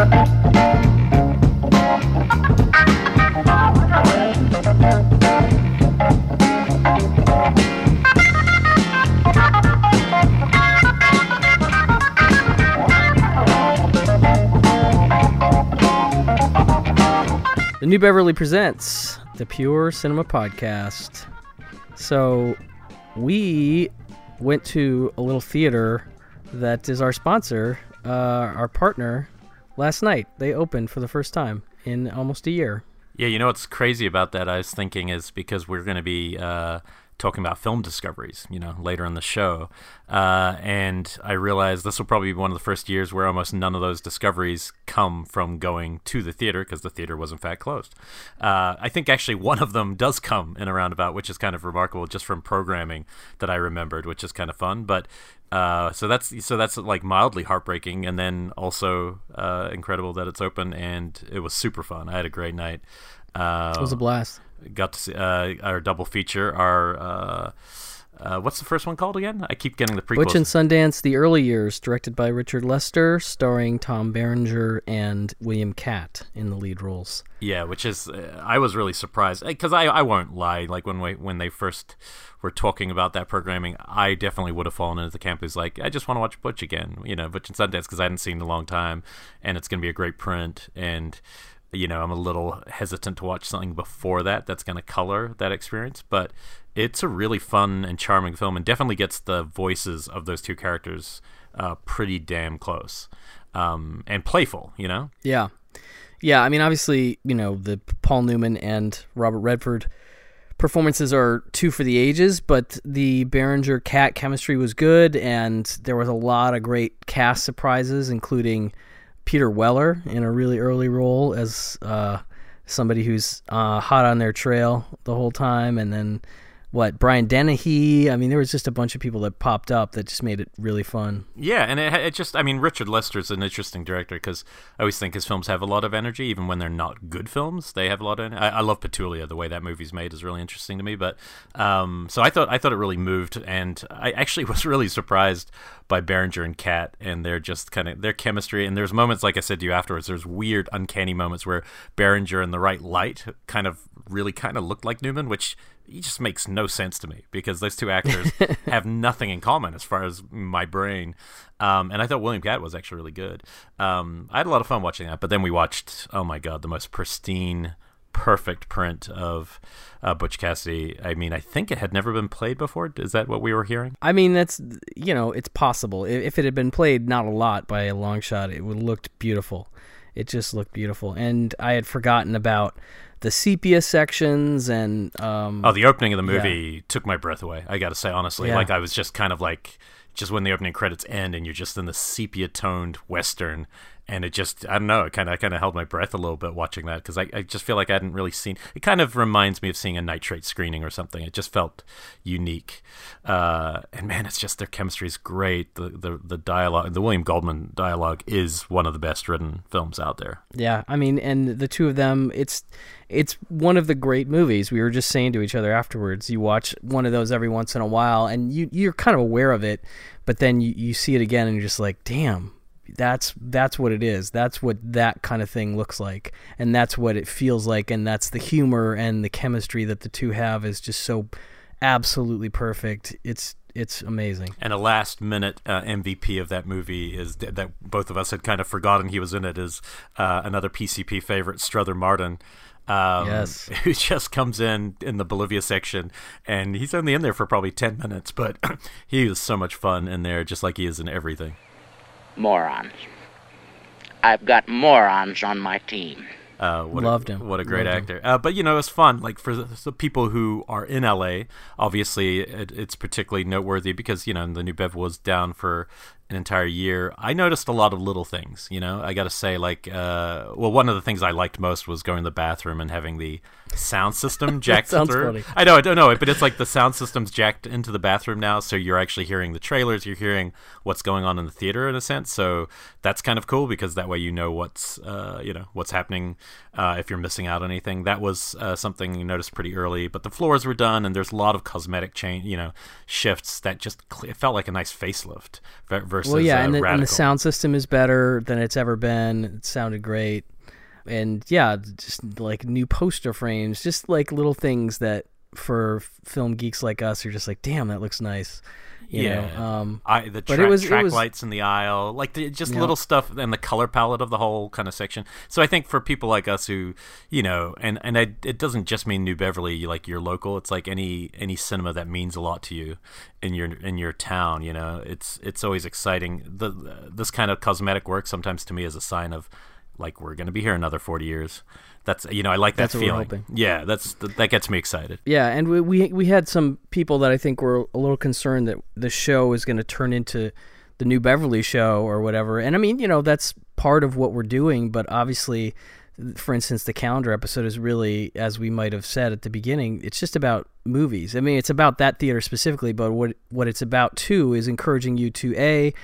The New Beverly presents the Pure Cinema Podcast. So, we went to a little theater that is our sponsor, uh, our partner, last night. They opened for the first time in almost a year. Yeah, you know what's crazy about that? I was thinking is because we're going to be uh, talking about film discoveries, you know, later in the show, uh, and I realized this will probably be one of the first years where almost none of those discoveries come from going to the theater because the theater was in fact closed. Uh, I think actually one of them does come in a roundabout, which is kind of remarkable, just from programming that I remembered, which is kind of fun. But uh, so that's so that's like mildly heartbreaking, and then also uh, incredible that it's open, and it was super fun. I had a great night. Uh, It was a blast. got to see uh, our double feature. Our uh, what's the first one called again? I keep getting the prequels. Butch and Sundance: The Early Years, directed by Richard Lester, starring Tom Berenger and William Katt in the lead roles. Yeah, which is uh, I was really surprised because I I won't lie. Like when we when they first were talking about that programming, I definitely would have fallen into the camp who's like, I just want to watch Butch again. You know, Butch and Sundance because I hadn't seen it in a long time, and it's going to be a great print and. You know, I'm a little hesitant to watch something before that that's going to color that experience, but it's a really fun and charming film, and definitely gets the voices of those two characters uh, pretty damn close um, and playful. You know, Yeah. Yeah, I mean, obviously, you know, the Paul Newman and Robert Redford performances are two for the ages, but the Berenger Katt chemistry was good, and there was a lot of great cast surprises, including Peter Weller in a really early role as uh, somebody who's uh, hot on their trail the whole time, and then what Brian Dennehy. I mean, there was just a bunch of people that popped up that just made it really fun. Yeah, and it, it just, I mean, Richard Lester is an interesting director because I always think his films have a lot of energy, even when they're not good films. They have a lot of. I, I love Petulia. The way that movie's made is really interesting to me. But um, so I thought, I thought it really moved, and I actually was really surprised by Berenger and Katt and their just kind of their chemistry. And there's moments, like I said to you afterwards, there's weird, uncanny moments where Berenger in the right light kind of really kind of looked like Newman, which just makes no sense to me because those two actors have nothing in common as far as my brain. Um, and I thought William Katt was actually really good. Um, I had a lot of fun watching that. But then we watched, oh my god, the most pristine, perfect print of uh, Butch Cassidy. I mean, I think it had never been played before. Is that what we were hearing? I mean, that's you know, it's possible. If it had been played not a lot by a long shot, it would have looked beautiful. It just looked beautiful, and I had forgotten about the sepia sections and um, Oh, the opening of the movie took my breath away. I got to say honestly, Yeah. like I was just kind of like just when the opening credits end and you're just in the sepia toned western and it just I don't know, it kind of kind of held my breath a little bit watching that because I, I just feel like I hadn't really seen. It kind of reminds me of seeing a nitrate screening or something. It just felt unique, uh, and man, it's just their chemistry is great. The the the dialogue, the William Goldman dialogue, is one of the best written films out there. yeah, I mean, and the two of them, it's it's one of the great movies. We were just saying to each other afterwards. You watch one of those every once in a while, and you you're kind of aware of it, but then you, you see it again, and you're just like, damn. That's that's what it is. That's what that kind of thing looks like, and that's what it feels like, and that's the humor and the chemistry that the two have is just so absolutely perfect. It's it's amazing. And a last minute uh, MVP of that movie is th- that both of us had kind of forgotten he was in it is uh, another PCP favorite, Strother Martin. Um, Yes. Who just comes in in the Bolivia section, and he's only in there for probably 10 minutes, but he is so much fun in there, just like he is in everything. Morons. I've got morons on my team. Uh, what Loved a, him. What a great Loved actor. Uh, but you know, it's fun. Like for the, the people who are in LA, obviously it, it's particularly noteworthy because you know the new Bev was down for an entire year. I noticed a lot of little things. You know, I got to say, like, uh, well, one of the things I liked most was going to the bathroom and having the sound system jacked sounds through. funny. I know, I don't know it, but it's like the sound system's jacked into the bathroom now, so you're actually hearing the trailers. You're hearing what's going on in the theater in a sense. So that's kind of cool because that way you know what's uh, you know what's happening uh, if you're missing out on anything. That was uh, something you noticed pretty early. But the floors were done, and there's a lot of cosmetic change, you know, shifts that just cle- it felt like a nice facelift ver- versus versus well, yeah, uh, and, the, and the sound system is better than it's ever been. It sounded great, and yeah, just like new poster frames, just like little things that for film geeks like us are just like, damn, that looks nice. You Yeah. know? um, I, the But tra- it was- track was- lights in the aisle, like the, just Yeah. little stuff, and the color palette of the whole kind of section. So I think for people like us who, you know, and and I, it doesn't just mean New Beverly, like your local. It's like any any cinema that means a lot to you in your in your town. You know, it's it's always exciting. The this kind of cosmetic work sometimes to me is a sign of like we're going to be here another forty years. That's you know I like that That's feeling. Yeah, that's that gets me excited. Yeah, and we, we we had some people that I think were a little concerned that the show is going to turn into the new Beverly show or whatever. And I mean, you know, that's part of what we're doing, but obviously for instance, the calendar episode is really as we might have said at the beginning, it's just about movies. I mean, it's about that theater specifically, but what what it's about too is encouraging you to a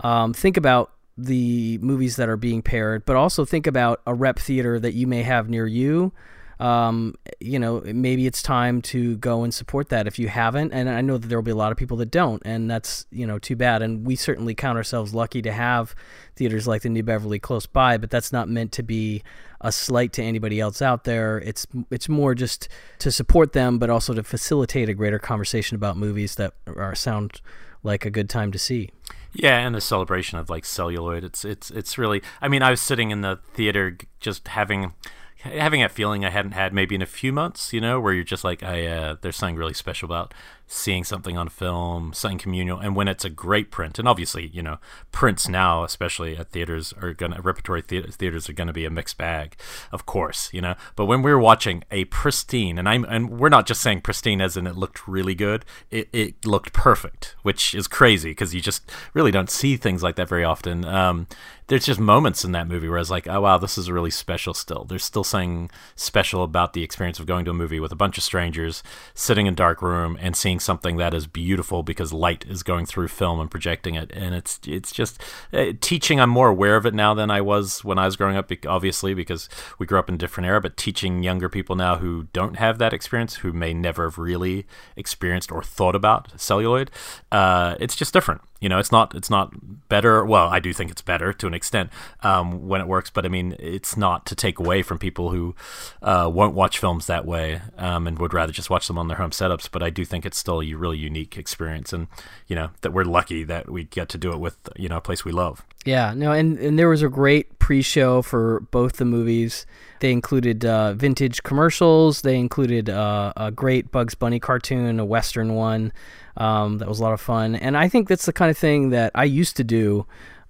um, think about the movies that are being paired, but also think about a rep theater that you may have near you. Um, you know, maybe it's time to go and support that if you haven't. And I know that there will be a lot of people that don't, and that's you know too bad. And we certainly count ourselves lucky to have theaters like the New Beverly close by, but that's not meant to be a slight to anybody else out there. It's it's more just to support them, but also to facilitate a greater conversation about movies that are sound like a good time to see. Yeah, and the celebration of like celluloid. It's it's it's really. I mean, I was sitting in the theater just having having that feeling I hadn't had maybe in a few months. You know, where you're just like, I uh, there's something really special about seeing something on film, something communal, and when it's a great print. And obviously, you know, prints now, especially at theaters, are gonna repertory thea- theaters are gonna be a mixed bag, of course. You know, but when we were watching a pristine, and I'm and we're not just saying pristine as in it looked really good. It it looked perfect, which is crazy because you just really don't see things like that very often. Um, there's just moments in that movie where I was like, oh wow, this is really special. Still, there's still something special about the experience of going to a movie with a bunch of strangers, sitting in a dark room, and seeing something that is beautiful because light is going through film and projecting it. And it's it's just uh, teaching. I'm more aware of it now than I was when I was growing up. Obviously, because we grew up in a different era. But teaching younger people now who don't have that experience, who may never have really experienced or thought about celluloid, uh, it's just different. You know, it's not it's not better. Well, I do think it's better to an extent um, when it works, but I mean, it's not to take away from people who uh, won't watch films that way um, and would rather just watch them on their home setups. But I do think it's still a really unique experience, and you know that we're lucky that we get to do it with you know a place we love. Yeah, no, and, and there was a great pre-show for both the movies. They included uh, vintage commercials. They included uh, a great Bugs Bunny cartoon, a Western one. Um, that was a lot of fun, and I think that's the kind of thing that I used to do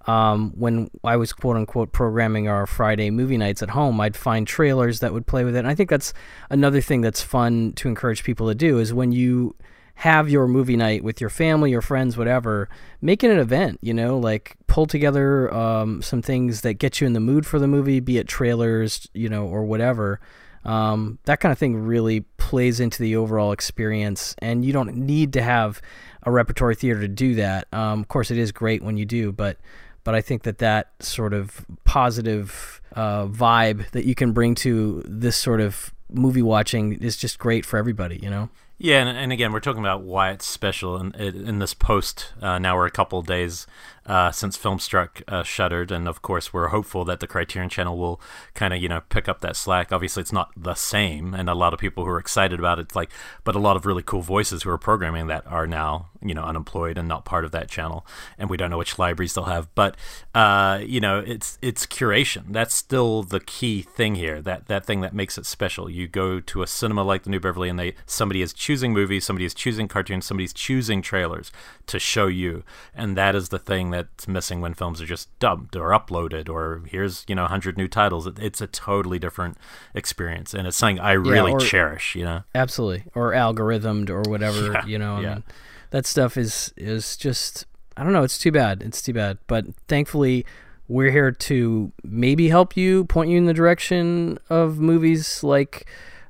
um, when I was quote unquote programming our Friday movie nights at home. I'd find trailers that would play with it, and I think that's another thing that's fun to encourage people to do is when you have your movie night with your family, your friends, whatever, make it an event, you know, like pull together um, some things that get you in the mood for the movie, be it trailers, you know, or whatever. Um, that kind of thing really plays into the overall experience, and you don't need to have a repertory theater to do that. Um, of course, it is great when you do, but but I think that that sort of positive uh, vibe that you can bring to this sort of movie watching is just great for everybody, you know. Yeah, and, and again, we're talking about why it's special in, in this post. Uh, now we're a couple days uh, since Filmstruck uh, shuttered, and of course, we're hopeful that the Criterion Channel will kind of you know pick up that slack. Obviously, it's not the same, and a lot of people who are excited about it, like, but a lot of really cool voices who are programming that are now you know unemployed and not part of that channel, and we don't know which libraries they'll have. But uh, you know, it's it's curation. That's still the key thing here. That that thing that makes it special. You go to a cinema like the New Beverly, and they somebody is choosing movies, somebody is choosing cartoons, somebody's choosing trailers to show you, and that is the thing that's missing when films are just dubbed or uploaded or here's you know 100 new titles. It's a totally different experience, and it's something I really or- cherish. You know. Absolutely, or algorithmed or whatever. Yeah, you know, I yeah. mean, that stuff is is just I don't know. It's too bad. It's too bad. But thankfully, we're here to maybe help you, point you in the direction of movies like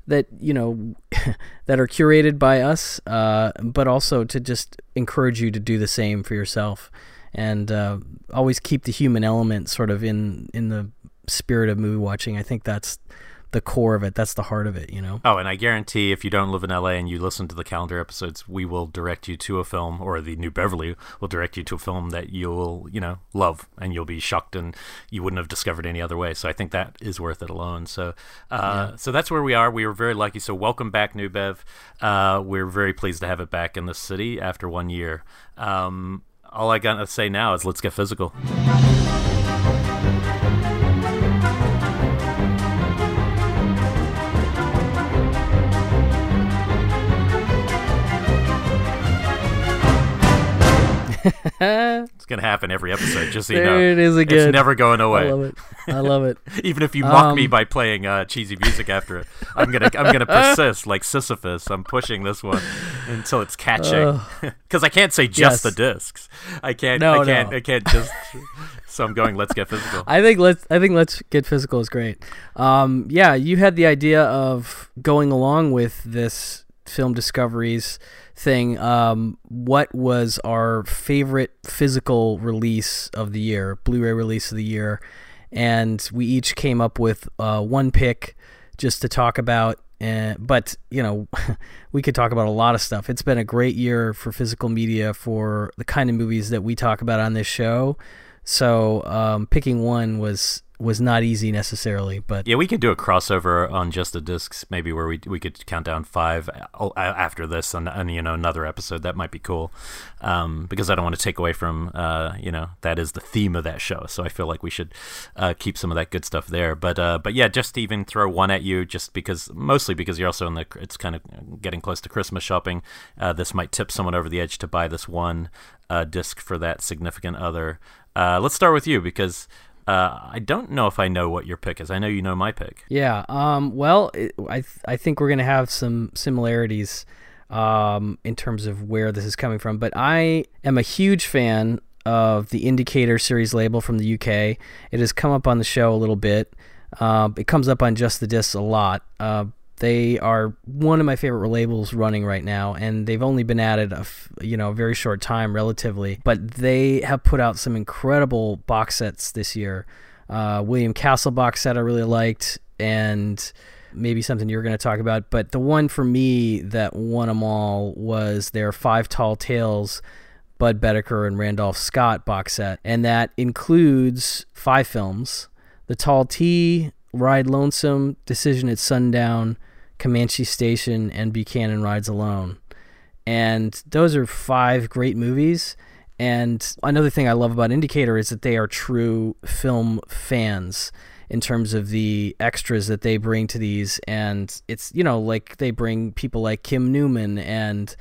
that. You know, that are curated by us, uh, but also to just encourage you to do the same for yourself, and uh, always keep the human element sort of in in the spirit of movie watching. I think that's the core of it. That's the heart of it, you know. Oh, and I guarantee if you don't live in LA and you listen to the calendar episodes, we will direct you to a film, or the New Beverly will direct you to a film that you'll, you know, love, and you'll be shocked, and you wouldn't have discovered any other way. So I think that is worth it alone. So, uh, yeah. so that's where we are. We were very lucky. So welcome back, New Bev. Uh, we're very pleased to have it back in the city after one year. Um, all I got to say now is let's get physical. It's gonna happen every episode. Just so you know, it is again. It's never going away. I love it. I love it. Even if you mock Um, me by playing uh, cheesy music after it, I'm gonna I'm gonna persist like Sisyphus. I'm pushing this one until it's catching. Because I can't say just Yes. the discs. I can't. No, I can't. no. I can't just. so I'm going. Let's get physical. I think let's I think let's get physical is great. Um, yeah, you had the idea of going along with this film discoveries thing. Um, what was our favorite physical release of the year, Blu-ray release of the year, and we each came up with uh, one pick just to talk about. And, but you know, we could talk about a lot of stuff. It's been a great year for physical media for the kind of movies that we talk about on this show. So um, picking one was was not easy necessarily, but Yeah, we could do a crossover on just the discs, maybe where we we could count down five after this, and, and you know another episode that might be cool, um, because I don't want to take away from uh, you know that is the theme of that show, so I feel like we should uh, keep some of that good stuff there. But uh, but yeah, just to even throw one at you, just because mostly because you're also in the it's kind of getting close to Christmas shopping. Uh, this might tip someone over the edge to buy this one uh, disc for that significant other. Uh, let's start with you because. Uh, I don't know if I know what your pick is. I know you know my pick. yeah. Um, well, it, I th- I think we're gonna have some similarities um, in terms of where this is coming from. But I am a huge fan of the Indicator series label from the UK. It has come up on the show a little bit. Uh, it comes up on Just the Discs a lot. Uh, they are one of my favorite labels running right now, and they've only been at it a you know a very short time relatively, but they have put out some incredible box sets this year. Uh, William Castle box set I really liked, and maybe something you're going to talk about. But the one for me that won them all was their Five Tall Tales Budd Boetticher and Randolph Scott box set, and that includes five films: The Tall T, Ride Lonesome, Decision at Sundown, Comanche Station, and Buchanan Rides Alone. And those are five great movies. And another thing I love about Indicator is that they are true film fans in terms of the extras that they bring to these. And it's, you know, like they bring people like Kim Newman and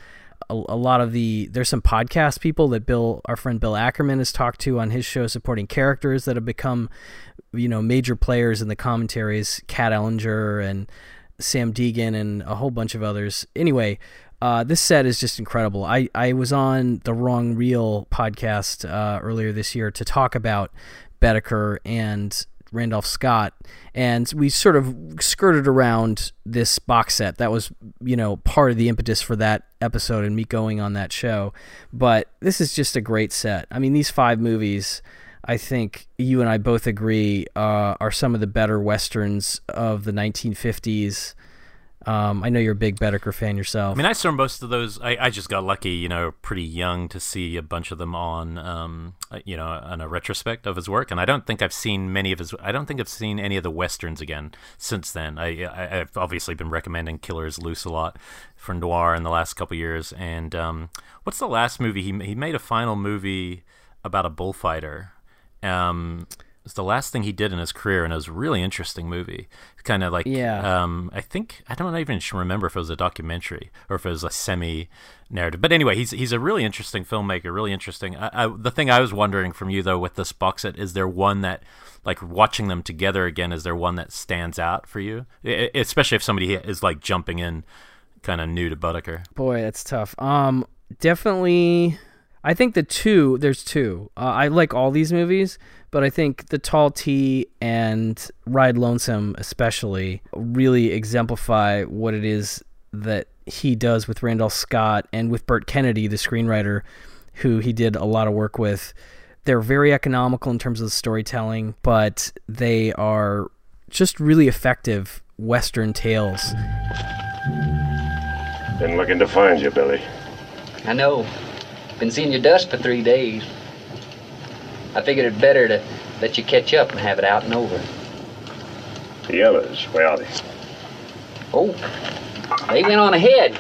a, a lot of the there's some podcast people that Bill our friend Bill Ackerman has talked to on his show supporting characters that have become you know major players in the commentaries Kat Ellinger and Samm Deighan and a whole bunch of others anyway uh, this set is just incredible I, I was on the Wrong Reel podcast uh, earlier this year to talk about Boetticher and Randolph Scott, and we sort of skirted around this box set. That was, you know, part of the impetus for that episode and me going on that show. But this is just a great set. I mean, these five movies, I think you and I both agree, uh, are some of the better westerns of the 1950s. Um, I know you're a big Boetticher fan yourself. I mean, I saw most of those. I, I just got lucky, you know, pretty young to see a bunch of them on, um, uh, you know, on a retrospect of his work. And I don't think I've seen many of his. I don't think I've seen any of the westerns again since then. I, I've obviously been recommending Killers Loose a lot for noir in the last couple years. And um, what's the last movie he he made a final movie about a bullfighter? Um, it's the last thing he did in his career, and it was a really interesting movie. Kind of like, Yeah. um, I think I don't even remember if it was a documentary or if it was a semi narrative. But anyway, he's he's a really interesting filmmaker, really interesting. I, I, the thing I was wondering from you though with this box set is there one that like watching them together again is there one that stands out for you, I- I- especially if somebody is like jumping in kind of new to Boetticher. Boy, that's tough. Um, definitely. I think the two. There's two. Uh, I like all these movies, but I think the Tall T and Ride Lonesome, especially, really exemplify what it is that he does with Randolph Scott and with Burt Kennedy, the screenwriter, who he did a lot of work with. They're very economical in terms of the storytelling, but they are just really effective Western tales. Been looking to find you, Billy. I know. Been seeing your dust for three days. I figured it better to let you catch up and have it out and over. The others, where are they? Oh, they went on ahead.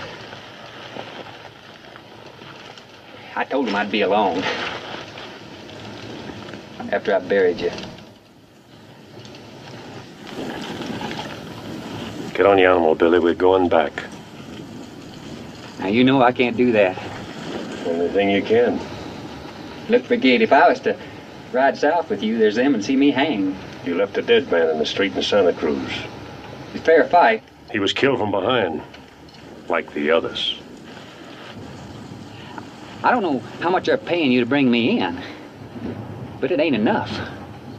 I told them I'd be along. After I buried you. Get on the animal, Billy. We're going back. Now, you know I can't do that. Only thing you can. Look, Brigade, if I was to ride south with you, there's them and see me hang. You left a dead man in the street in Santa Cruz. It's fair fight. He was killed from behind, like the others. I don't know how much they're paying you to bring me in, but it ain't enough.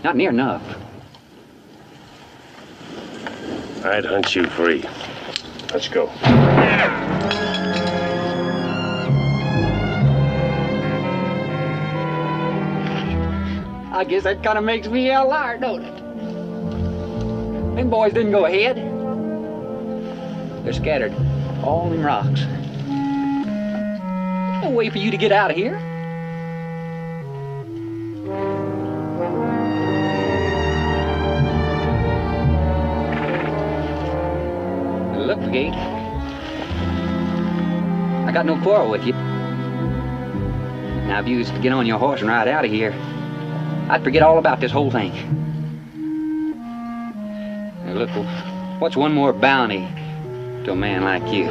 Not near enough. I'd hunt you free. Let's go. I guess that kind of makes me a liar, don't it? Them boys didn't go ahead. They're scattered all in rocks. No way for you to get out of here. Look, Brigade. I got no quarrel with you. Now, if you to get on your horse and ride out of here, I'd forget all about this whole thing. Now, look, what's one more bounty to a man like you?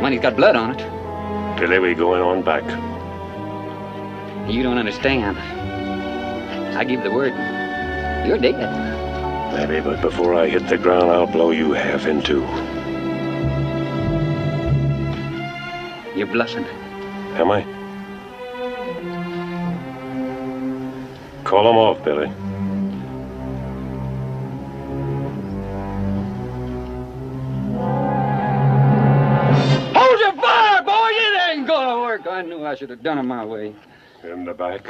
Money's got blood on it. Billy, we're going on back. You don't understand. I give the word. You're dead. Maybe, but before I hit the ground, I'll blow you half in two. You're bluffing. Am I? Call them off, Billy. Hold your fire, boy! It ain't gonna work. I knew I should have done it my way. In the back.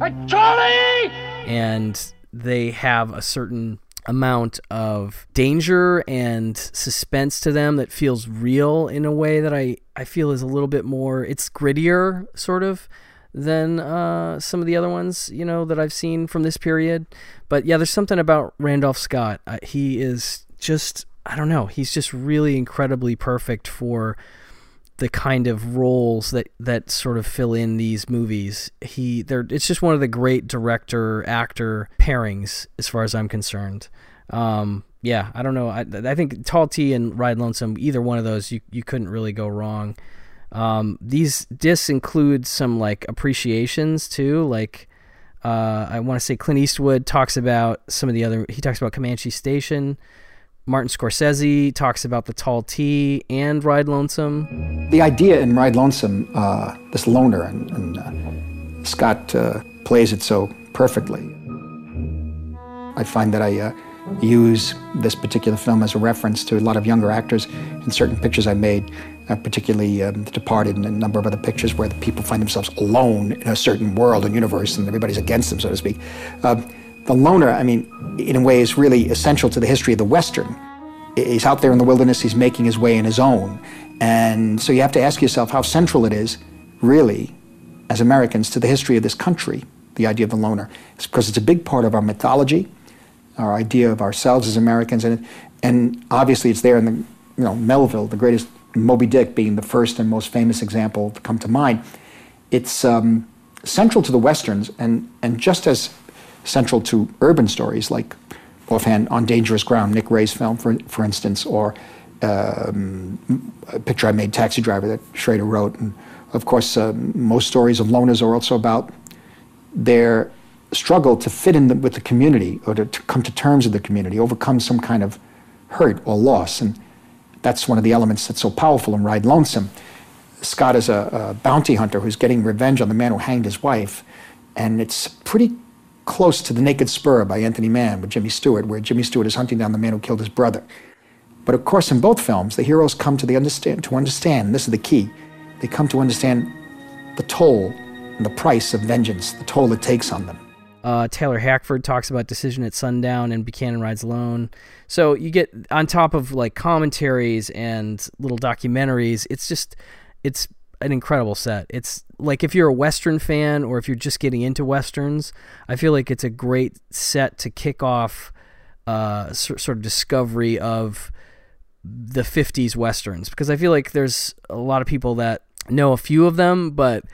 Hey, Charlie! and they have a certain amount of danger and suspense to them that feels real in a way that I, I feel is a little bit more it's grittier sort of than uh, some of the other ones you know that I've seen from this period but yeah there's something about Randolph Scott uh, he is just I don't know he's just really incredibly perfect for the kind of roles that that sort of fill in these movies. He they it's just one of the great director actor pairings as far as I'm concerned. Um, yeah, I don't know. I I think Tall T and Ride Lonesome, either one of those, you you couldn't really go wrong. Um, these discs include some like appreciations too, like. Uh, I want to say Clint Eastwood talks about some of the other. He talks about Comanche Station. Martin Scorsese talks about the tall T and Ride Lonesome. The idea in Ride Lonesome, uh, this loner, and, and uh, Scott uh, plays it so perfectly. I find that I uh, use this particular film as a reference to a lot of younger actors in certain pictures I made, uh, particularly um, The Departed and a number of other pictures where the people find themselves alone in a certain world and universe and everybody's against them, so to speak. Um, the loner, I mean, in a way, is really essential to the history of the Western. He's out there in the wilderness, he's making his way in his own. And so you have to ask yourself how central it is, really, as Americans, to the history of this country, the idea of the loner. It's because it's a big part of our mythology, our idea of ourselves as Americans, and, and obviously it's there in the, you know, Melville, the greatest, Moby Dick being the first and most famous example to come to mind. It's um, central to the Westerns, and, and just as central to urban stories like offhand on dangerous ground nick ray's film for, for instance or um, a picture i made taxi driver that schrader wrote and of course uh, most stories of loners are also about their struggle to fit in the, with the community or to, to come to terms with the community overcome some kind of hurt or loss and that's one of the elements that's so powerful in ride lonesome scott is a, a bounty hunter who's getting revenge on the man who hanged his wife and it's pretty close to The Naked Spur by Anthony Mann with Jimmy Stewart, where Jimmy Stewart is hunting down the man who killed his brother. But of course, in both films, the heroes come to the understand to understand. And this is the key. They come to understand the toll and the price of vengeance, the toll it takes on them. Uh, Taylor Hackford talks about Decision at Sundown and Buchanan Rides Alone. So you get on top of like commentaries and little documentaries. It's just it's an incredible set. It's like if you're a western fan or if you're just getting into westerns, I feel like it's a great set to kick off uh, sort of discovery of the 50s westerns because I feel like there's a lot of people that know a few of them, but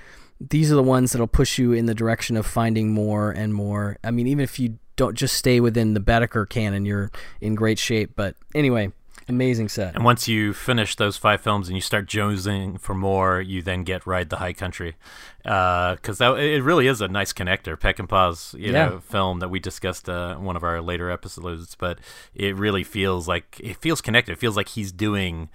these are the ones that'll push you in the direction of finding more and more. I mean, even if you don't just stay within the Boetticher canon, you're in great shape. But anyway, amazing set. And once you finish those five films and you start jonesing for more, you then get Ride the High Country, because uh, it really is a nice connector. Peckinpah's you Yeah. know film that we discussed uh, in one of our later episodes, but it really feels like it feels connected. It feels like he's doing.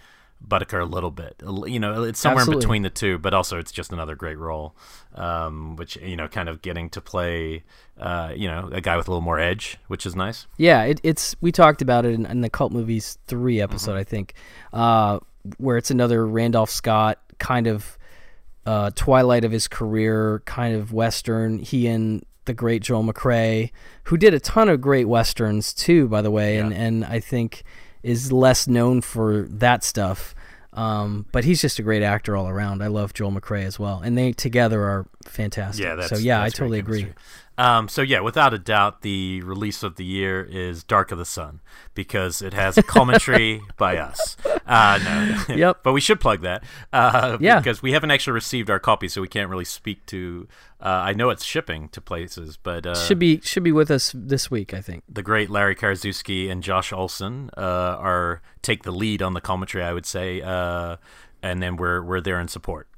Boetticher a little bit, you know, it's somewhere Absolutely. in between the two, but also it's just another great role, um, which you know, kind of getting to play, uh, you know, a guy with a little more edge, which is nice. Yeah, it, it's we talked about it in, in the Cult Movies three episode, I think, uh, where it's another Randolph Scott kind of uh, twilight of his career, kind of western. He and the great Joel McCrea, who did a ton of great westerns too, by the way, and and I think is less known for that stuff. Um, but he's just a great actor all around. I love Joel McCrea as well, and they together are fantastic. Yeah, that's, so yeah, I totally agree. Um, so yeah, without a doubt, the release of the year is Dark of the Sun because it has a commentary by us. Uh, no, Yep. but we should plug that. Uh, Yeah. because we haven't actually received our copy, so we can't really speak to. Uh, I know it's shipping to places, but uh, Should be should be with us this week, I think. the great Larry Karaszewski and Josh Olson uh, are take the lead on the commentary. I would say. And then we're we're there in support.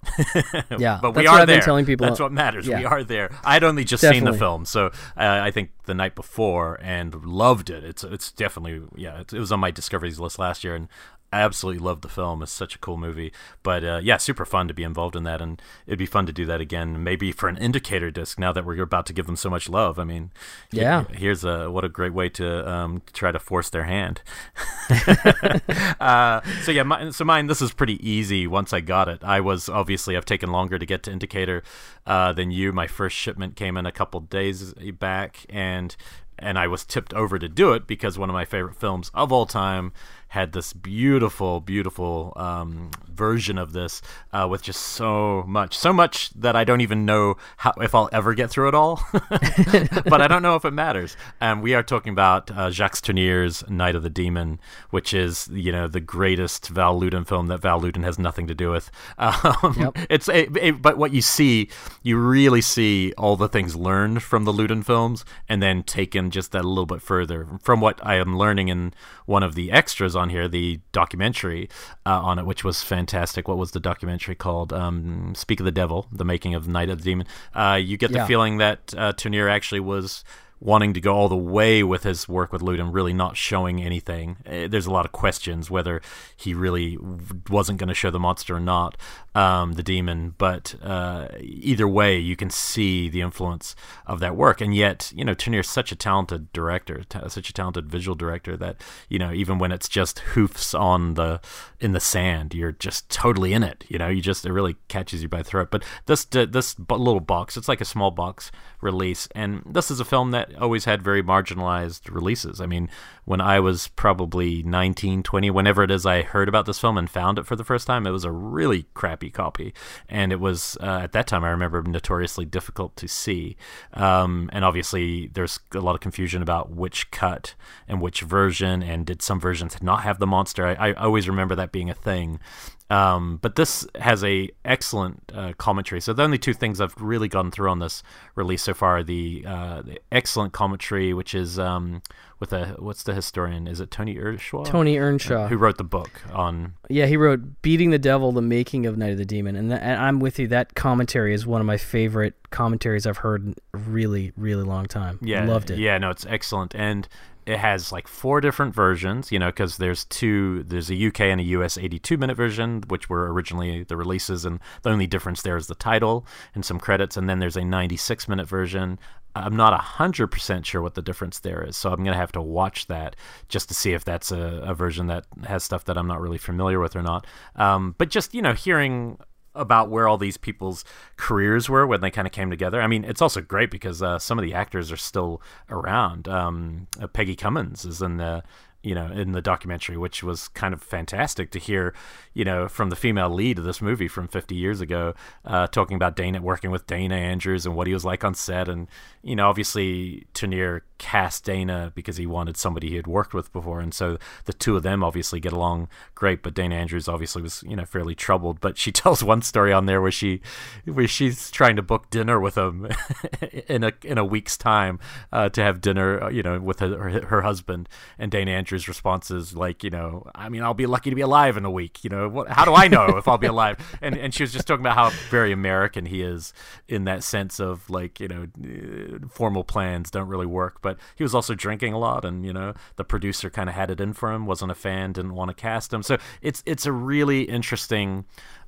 Yeah, but we are there. telling people. That's what matters. We are there. I'd only just seen the film, so uh, I think the night before and loved it. It's it's definitely yeah. It, it was on my discoveries list last year, and I absolutely love the film. It's such a cool movie. But uh, yeah, super fun to be involved in that, and it'd be fun to do that again, maybe for an indicator disc. Now that we're about to give them so much love, I mean, Yeah. here's a what a great way to um, try to force their hand. uh, so yeah, my, so mine. This is pretty easy. Once I got it, I was obviously I've taken longer to get to Indicator uh, than you. My first shipment came in a couple days back, and and I was tipped over to do it because one of my favorite films of all time had this beautiful, beautiful um, version of this uh, with just so much, so much that I don't even know how if I'll ever get through it all. but I don't know if it matters. Um, we are talking about uh, Jacques Tourneur's Night of the Demon, which is you know the greatest Val Lewton film that Val Lewton has nothing to do with. Um, Yep. It's a, a- but what you see, you really see all the things learned from the Lewton films, and then taken just that a little bit further. From what I am learning in one of the extras on here, the documentary uh, on it, which was fantastic. What was the documentary called? Um, Speak of the Devil: The Making of the Night of the Demon. Uh, you get the Yeah. feeling that uh, Tourneur actually was wanting to go all the way with his work with Lewton, really not showing anything. Uh, there's a lot of questions whether he really w- wasn't going to show the monster or not, um, the demon. But uh, either way, you can see the influence of that work. And yet, you know, Tourneur's such a talented director, ta such a talented visual director that you know, even when it's just hoofs on the in the sand, you're just totally in it. You know, you just it really catches you by the throat. But this this little box, it's like a small box release, and this is a film that always had very marginalized releases. I mean, when I was probably 19, 20, whenever it is I heard about this film and found it for the first time, it was a really crappy copy, and it was uh, at that time I remember notoriously difficult to see. Um, and obviously, there's a lot of confusion about which cut and which version, and did some versions not have the monster? I, I always remember that being a thing. Um, but this has a excellent uh, commentary. So the only two things I've really gone through on this release so far are the, uh, the excellent commentary, which is um, with a what's the historian? Is it Tony Ershaw? Tony Earnshaw. who wrote the book on Yeah, he wrote "Beating the Devil: The Making of Night of the Demon," and, tha- and I'm with you. That commentary is one of my favorite commentaries I've heard in a really, really long time. Yeah, loved it. Yeah, no, it's excellent, and it has like four different versions. You know, because there's two. There's a UK and a US 82 minute version, which were originally the releases, and the only difference there is the title and some credits. And then there's a 96 minute version. I'm not hundred percent sure what the difference there is, so I'm gonna have to watch that just to see if that's a, a version that has stuff that I'm not really familiar with or not. Um, but just you know, hearing about where all these people's careers were when they kind of came together. I mean, it's also great because uh, some of the actors are still around. Um, uh, Peggy Cummins is in the you know, in the documentary, which was kind of fantastic to hear, you know, from the female lead of this movie from 50 years ago, uh, talking about Dana working with Dana Andrews and what he was like on set. And, you know, obviously Tourneur cast Dana because he wanted somebody he had worked with before. And so the two of them obviously get along great, but Dana Andrews obviously was, you know, fairly troubled. But she tells one story on there where she, where she's trying to book dinner with him in a, in a week's time uh, to have dinner, uh, you know, with her, her husband. And Dana Andrews Andrew's response is like, you know, I mean, I'll be lucky to be alive in a week. You know, what, how do I know if I'll be alive? And and she was just talking about how very American he is in that sense of like, you know, uh, formal plans don't really work. But he was also drinking a lot, and you know, the producer kind of had it in for him, wasn't a fan, didn't want to cast him. So it's it's a really interesting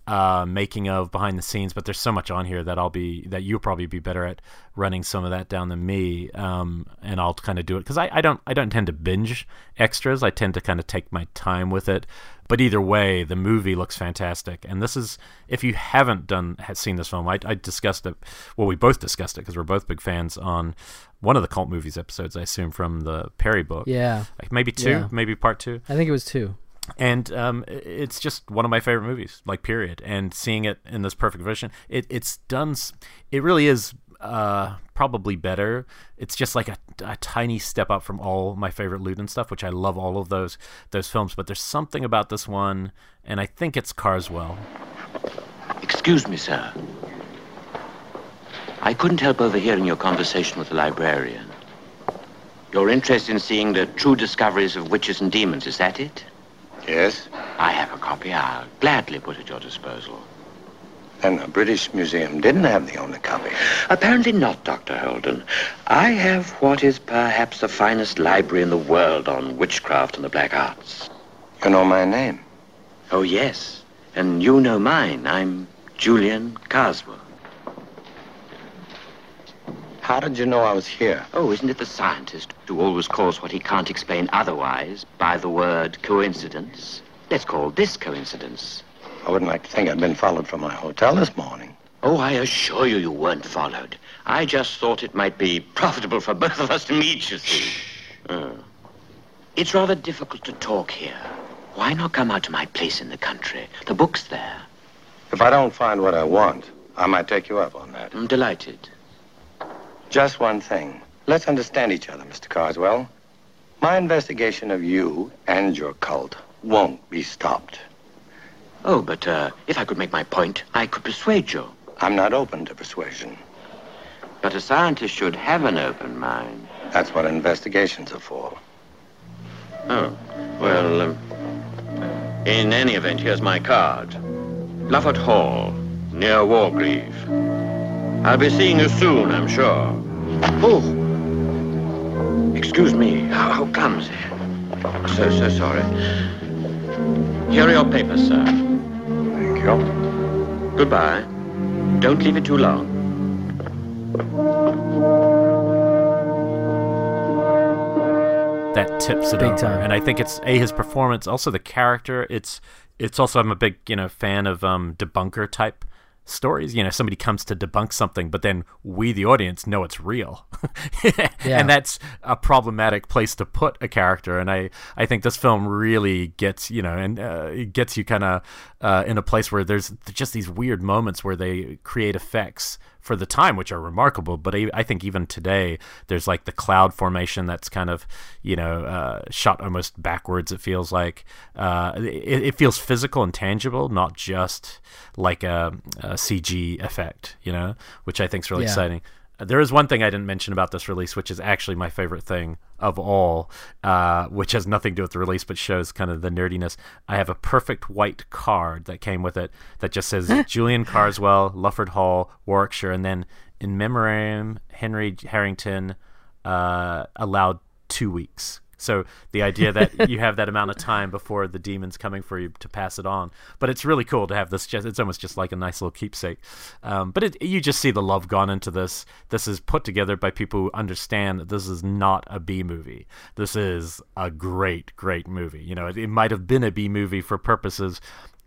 uh, making of behind the scenes, but there's so much on here that I'll be that you'll probably be better at running some of that down than me, um, and I'll kind of do it because I, I don't I don't tend to binge extras. I tend to kind of take my time with it. But either way, the movie looks fantastic, and this is if you haven't done seen this film, I, I discussed it. Well, we both discussed it because we're both big fans on one of the cult movies episodes. I assume from the Peary book. Yeah, like maybe two, Yeah. maybe part two I think it was two. And um, it's just one of my favorite movies, like period. And seeing it in this perfect version, it, it's done. It really is uh, probably better. It's just like a, a tiny step up from all my favorite Lewton stuff, which I love all of those those films. But there's something about this one, and I think it's Carswell. Excuse me, sir. I couldn't help overhearing your conversation with the librarian. Your interest in seeing the true discoveries of witches and demons, is that it? Yes? I have a copy I'll gladly put at your disposal. And the British Museum didn't have the only copy. Apparently not, Dr. Holden. I have what is perhaps the finest library in the world on witchcraft and the black arts. You know my name. Oh, yes. And you know mine. I'm Julian Carswell. How did you know I was here? Oh, isn't it the scientist who always calls what he can't explain otherwise by the word coincidence? Let's call this coincidence. I wouldn't like to think I'd been followed from my hotel this morning. Oh, I assure you you weren't followed. I just thought it might be profitable for both of us to meet, you see. Oh. It's rather difficult to talk here. Why not come out to my place in the country? The book's there. If I don't find what I want, I might take you up on that. I'm delighted. Just one thing. Let's understand each other, Mr. Carswell. My investigation of you and your cult won't be stopped. Oh, but uh, if I could make my point, I could persuade you. I'm not open to persuasion. But a scientist should have an open mind. That's what investigations are for. Oh, well, um, in any event, here's my card. Lufford Hall, near Wargreave. I'll be seeing you soon, I'm sure. Oh, excuse me. How, how clumsy. So, so sorry. Here are your papers, sir. Thank you. Goodbye. Don't leave it too long. that tips it Big over. time. And I think it's a his performance, also the character. It's it's also I'm a big you know fan of um, debunker type stories. You know, somebody comes to debunk something, but then we, the audience, know it's real, Yeah. and that's a problematic place to put a character. And I I think this film really gets you know and uh, it gets you kind of uh, in a place where there's just these weird moments where they create effects for the time, which are remarkable. But I, I think even today, there's like the cloud formation that's kind of, you know, uh, shot almost backwards. It feels like uh, it, it feels physical and tangible, not just like a, a CG effect, you know, which I think is really Yeah. exciting. There is one thing I didn't mention about this release, which is actually my favorite thing of all, uh, which has nothing to do with the release, but shows kind of the nerdiness. I have a perfect white card that came with it that just says Julian Carswell, Lufford Hall, Warwickshire, and then in memoriam Henry Harrington uh, allowed two weeks. So the idea that you have that amount of time before the demon's coming for you to pass it on, but it's really cool to have this. Just it's almost just like a nice little keepsake. Um, but it, you just see the love gone into this. This is put together by people who understand that this is not a B movie. This is a great, great movie. You know, it, it might have been a B movie for purposes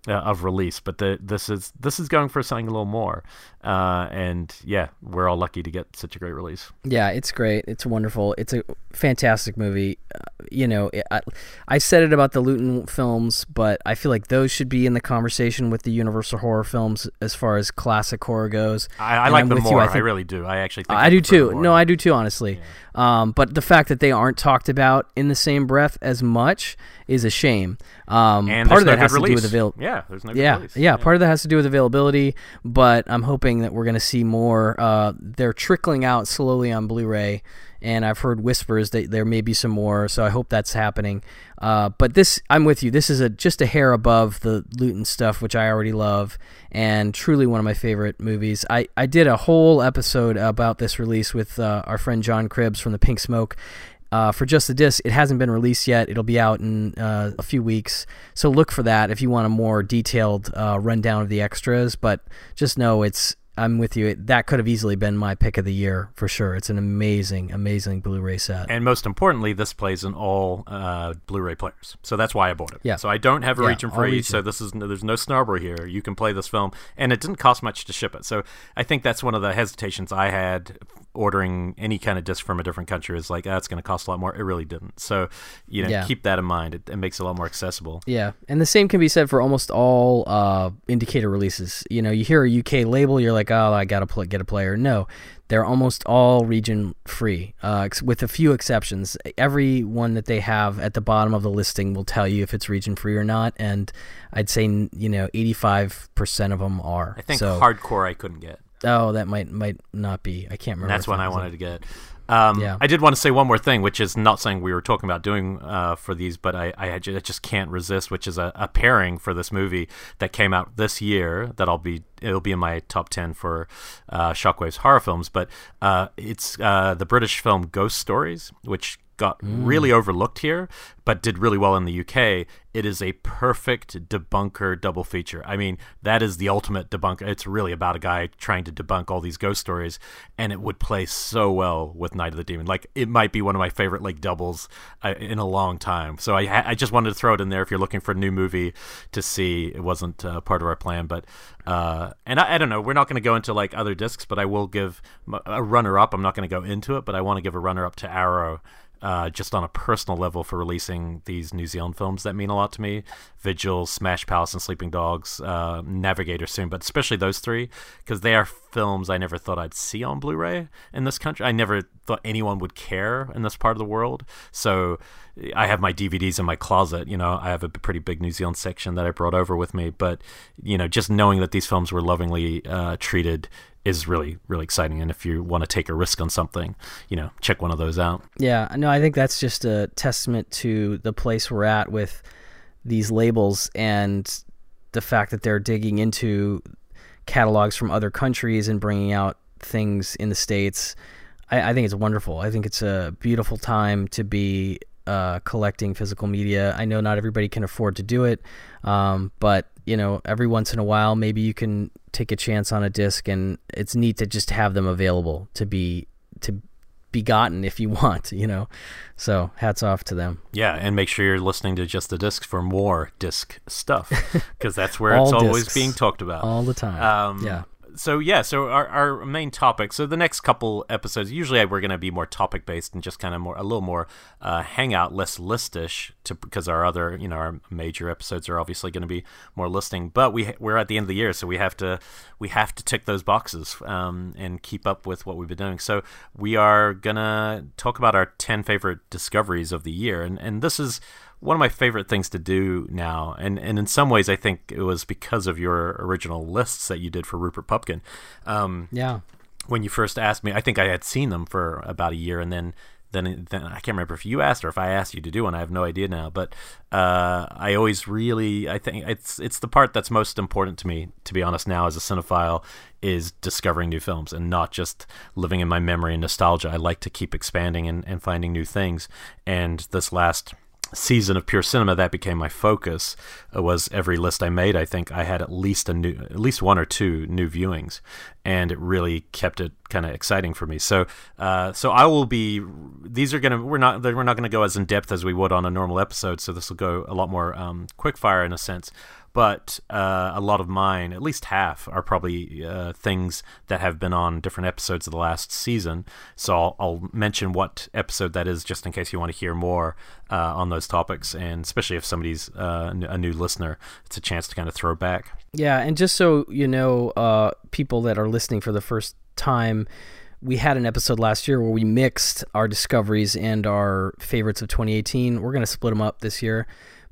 uh, of release, but the, this is this is going for something a little more. Uh, and yeah, we're all lucky to get such a great release. Yeah, it's great. It's wonderful. It's a fantastic movie. Uh, you know, it, I, I said it about the Lewton films, but I feel like those should be in the conversation with the Universal horror films as far as classic horror goes. I, I like them more. You, I, think, I, really do. I actually think I, do too. No, I do too. Honestly, yeah. Um, but the fact that they aren't talked about in the same breath as much is a shame. Um, and part of that no has to do with the availability. Yeah, there's no yeah, yeah, yeah, Part of that has to do with availability, but I'm hoping that we're going to see more. Uh, they're trickling out slowly on Blu-ray and I've heard whispers that there may be some more. So I hope that's happening. Uh, but this, I'm with you. This is a just a hair above the Lewton stuff, which I already love, and truly one of my favorite movies. I I did a whole episode about this release with uh, our friend John Cribbs from the Pink Smoke. Uh, for just the disc, it hasn't been released yet. It'll be out in uh, a few weeks, so look for that if you want a more detailed uh, rundown of the extras. But just know it's I'm with you. That could have easily been my pick of the year for sure. It's an amazing, amazing Blu-ray set. And most importantly, this plays in all uh, Blu-ray players, so that's why I bought it. Yeah. So I don't have a yeah, region free, region. so this is there's no snobbery here. You can play this film, and it didn't cost much to ship it. So I think that's one of the hesitations I had ordering any kind of disc from a different country is like, that's it's going to cost a lot more. It really didn't. So, you know, yeah. keep that in mind. It, it, makes it a lot more accessible. Yeah. And the same can be said for almost all uh, indicator releases. You know, you hear a UK label, you're like, oh, I got to pl- get a player. No, they're almost all region free, uh, with a few exceptions. Every one that they have at the bottom of the listing will tell you if it's region free or not. And I'd say, you know, 85% of them are. I think so, hardcore I couldn't get. Oh, that might might not be. I can't remember. That's one I wanted to get. Um, yeah. I did want to say one more thing, which is not something we were talking about doing uh, for these, but I, I, just can't resist, which is a, a, pairing for this movie that came out this year that I'll be it'll be in my top ten for uh, Shockwave's horror films. But uh, it's uh, the British film Ghost Stories, which got mm. really overlooked here, but did really well in the UK. It is a perfect debunker double feature. I mean, that is the ultimate debunker. It's really about a guy trying to debunk all these ghost stories, and it would play so well with Night of the Demon. Like, it might be one of my favorite like doubles uh, in a long time. So I, I just wanted to throw it in there if you're looking for a new movie to see. It wasn't uh, part of our plan, but uh, and I, I, don't know. We're not going to go into like other discs, but I will give a runner up. I'm not going to go into it, but I want to give a runner up to Arrow uh, just on a personal level for releasing these New Zealand films that mean a lot to me. Vigil, Smash Palace, and Sleeping Dogs, uh, Navigator soon, but especially those three because they are films I never thought I'd see on Blu-ray in this country. I never thought anyone would care in this part of the world. So I have my DVDs in my closet. You know, I have a pretty big New Zealand section that I brought over with me. But you know, just knowing that these films were lovingly uh, treated is really really exciting. And if you want to take a risk on something you know check one of those out. Yeah no i think that's just a testament to the place we're at with these labels and the fact that they're digging into catalogs from other countries and bringing out things in the states. I, I think it's wonderful. I think it's a beautiful time to be uh, collecting physical media. I know not everybody can afford to do it um, but you know, every once in a while, maybe you can take a chance on a disc, and it's neat to just have them available to be to be gotten if you want, you know. So hats off to them. Yeah, and make sure you're listening to just the disc for more disc stuff because that's where it's always being talked about all the time. Um, yeah so yeah, so our, our main topic. So the next couple episodes, usually we're going to be more topic based and just kind of more a little more uh, hangout, less listish, to because our other you know our major episodes are obviously going to be more listing. But we we're at the end of the year, so we have to we have to tick those boxes um, and keep up with what we've been doing. So we are gonna talk about our ten favorite discoveries of the year, and and this is one of my favorite things to do now, and and in some ways, I think it was because of your original lists that you did for Rupert Pupkin. Um, yeah. When you first asked me, I think I had seen them for about a year, and then then then I can't remember if you asked or if I asked you to do one. I have no idea now, but uh, I always really I think it's it's the part that's most important to me. To be honest, now as a cinephile, is discovering new films and not just living in my memory and nostalgia. I like to keep expanding and, and finding new things. And this last season of pure cinema that became my focus. Was every list i made i think i had at least a new at least one or two new viewings and it really kept it kind of exciting for me. So uh, so i will be these are gonna we're not we're not gonna go as in depth as we would on a normal episode so this will go a lot more um, quick fire in a sense but uh, a lot of mine, at least half, are probably uh, things that have been on different episodes of the last season. So I'll, I'll mention what episode that is just in case you want to hear more uh, on those topics, and especially if somebody's uh, a new listener, it's a chance to kind of throw back. Yeah, and just so you know, uh, people that are listening for the first time, we had an episode last year where we mixed our discoveries and our favorites of 2018. We're going to split them up this year,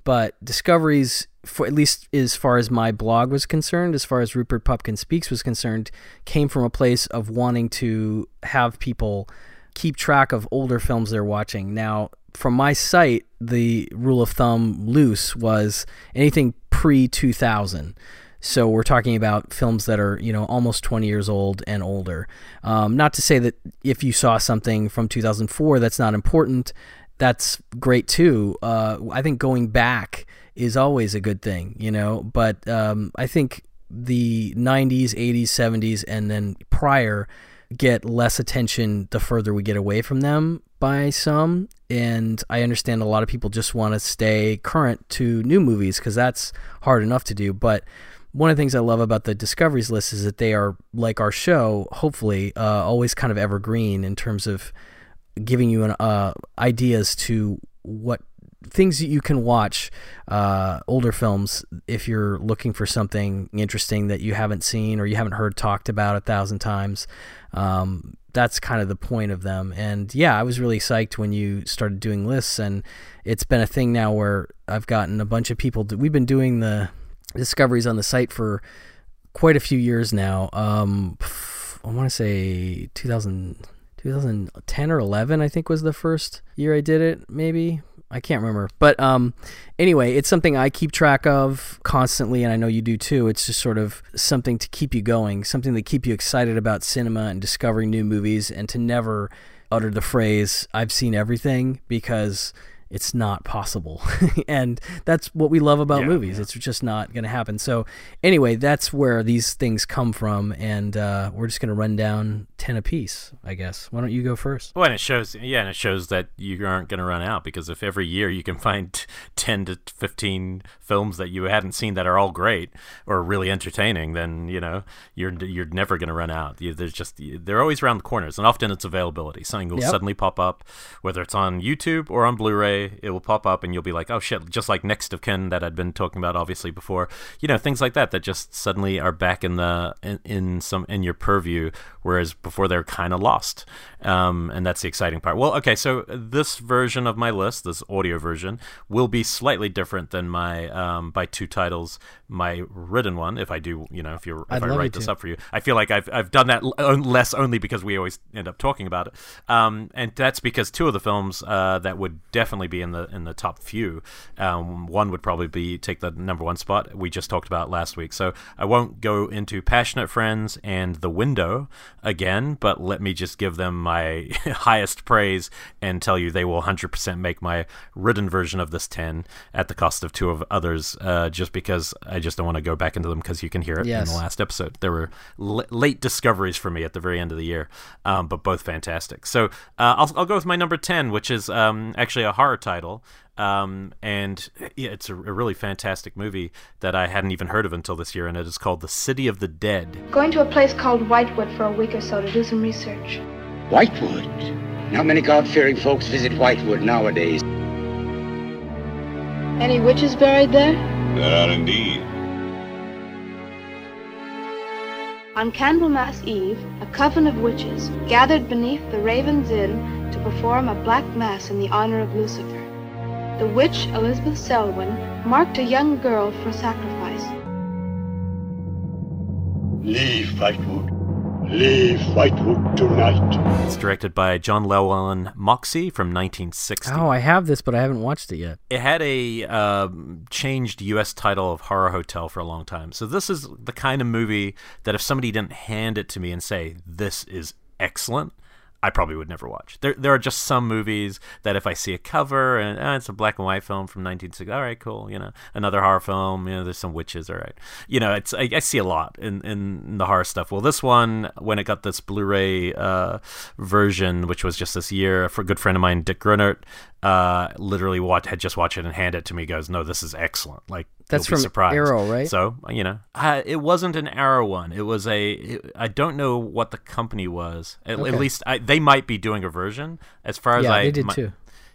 but discoveries, for at least as far as my blog was concerned, as far as Rupert Pupkin Speaks was concerned, came from a place of wanting to have people keep track of older films they're watching. Now, from my site, the rule of thumb loose was anything pre 2000. So we're talking about films that are you know almost 20 years old and older. Um, not to say that if you saw something from 2004 that's not important, that's great too. Uh, I think going back is always a good thing, you know. But um, I think the 90s, 80s, 70s, and then prior get less attention the further we get away from them by some. And I understand a lot of people just want to stay current to new movies because that's hard enough to do. But one of the things I love about the discoveries list is that they are like our show, hopefully, uh, always kind of evergreen in terms of giving you an, uh, ideas to what things that you can watch uh, older films if you're looking for something interesting that you haven't seen or you haven't heard talked about a thousand times. Um, that's kind of the point of them. And yeah, I was really psyched when you started doing lists, and it's been a thing now where I've gotten a bunch of people. we've been doing the discoveries on the site for quite a few years now. Um, I want to say 2000, 2010 or 11, I think was the first year I did it, maybe. I can't remember. But um, anyway, it's something I keep track of constantly, and I know you do too. It's just sort of something to keep you going, something to keep you excited about cinema and discovering new movies, and to never utter the phrase, I've seen everything, because it's not possible. and that's what we love about yeah, movies. Yeah. It's just not going to happen. So, anyway, that's where these things come from. And uh, we're just going to run down 10 apiece, I guess. Why don't you go first? Well, and it shows, yeah, and it shows that you aren't going to run out because if every year you can find 10 to 15 films that you hadn't seen that are all great or really entertaining, then, you know, you're you're never going to run out. There's just, they're always around the corners. And often it's availability. Something will yep. suddenly pop up, whether it's on YouTube or on Blu ray it will pop up and you'll be like, oh shit, just like Next of Kin that I'd been talking about obviously before. You know, things like that that just suddenly are back in the in, in some in your purview, whereas before they're kind of lost. Um, and that's the exciting part. Well, okay, so this version of my list, this audio version, will be slightly different than my um, by two titles, my written one. If I do, you know, if you if i write this to. up for you, I feel like I've I've done that less only because we always end up talking about it, um, and that's because two of the films uh, that would definitely be in the in the top few, um, one would probably be take the number one spot. We just talked about last week, so I won't go into Passionate Friends and The Window again, but let me just give them my highest praise and tell you they will 100% make my written version of this 10 at the cost of two of others, uh, just because I just don't want to go back into them because you can hear it yes. in the last episode. There were l- late discoveries for me at the very end of the year, um, but both fantastic. So uh, I'll, I'll go with my number 10, which is um, actually a horror title. Um, and yeah, it's a, a, really fantastic movie that I hadn't even heard of until this year, and it is called The City of the Dead. Going to a place called Whitewood for a week or so to do some research. Whitewood? Not many God-fearing folks visit Whitewood nowadays. Any witches buried there? There are indeed. On Candlemas Eve, a coven of witches gathered beneath the Raven's Inn to perform a black mass in the honor of Lucifer. The witch, Elizabeth Selwyn, marked a young girl for sacrifice. Leave Whitewood. Leave Whitewood tonight. It's directed by John Llewellyn Moxey from 1960. Oh, I have this, but I haven't watched it yet. It had a uh, changed U.S. title of Horror Hotel for a long time. So this is the kind of movie that if somebody didn't hand it to me and say, this is excellent, I probably would never watch. There, there are just some movies that if I see a cover and oh, it's a black and white film from 1960, all right, cool. You know, another horror film. You know, there's some witches. All right. You know, it's I, I see a lot in, in the horror stuff. Well, this one, when it got this Blu-ray uh, version, which was just this year, a good friend of mine, Dick Grunert, uh, literally watch, had just watched it and handed it to me. Goes, no, this is excellent. Like That's from surprised. Arrow, right? So you know, uh, it wasn't an Arrow one. It was a. It, I don't know what the company was. At, Okay. at least I, they might be doing a version. As far as Yeah, I, they did mi- too.